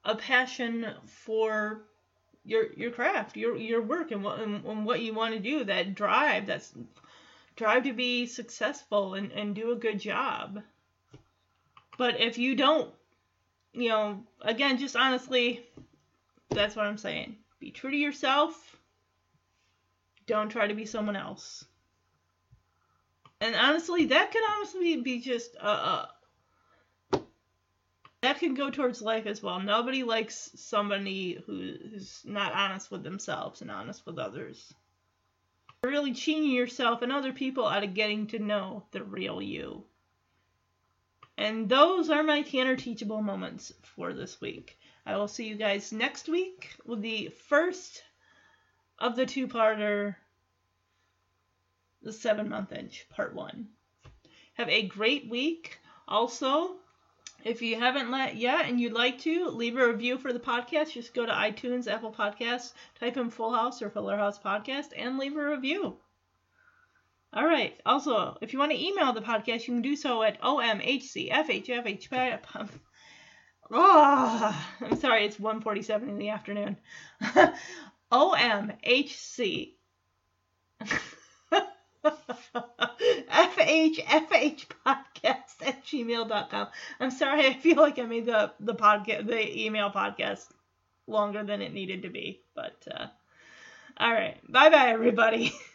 a passion for your your craft your your work and what and, and what you want to do that drive that's drive to be successful and, and do a good job but if you don't you know again just honestly that's what i'm saying be true to yourself. Don't try to be someone else. And honestly, that could honestly be just a, a that can go towards life as well. Nobody likes somebody who's not honest with themselves and honest with others. You're really cheating yourself and other people out of getting to know the real you. And those are my Tanner teachable moments for this week. I will see you guys next week with the first of the two parter, the seven month inch, part one. Have a great week. Also, if you haven't let yet and you'd like to, leave a review for the podcast. Just go to iTunes, Apple Podcasts, type in Full House or Fuller House Podcast, and leave a review. All right. Also, if you want to email the podcast, you can do so at omhcfhfh. Oh, ah, I'm sorry, it's 1:47 in the afternoon. OMHC FHFH podcast at gmail.com. I'm sorry, I feel like I made the the podcast the email podcast longer than it needed to be, but uh, all right. Bye bye everybody.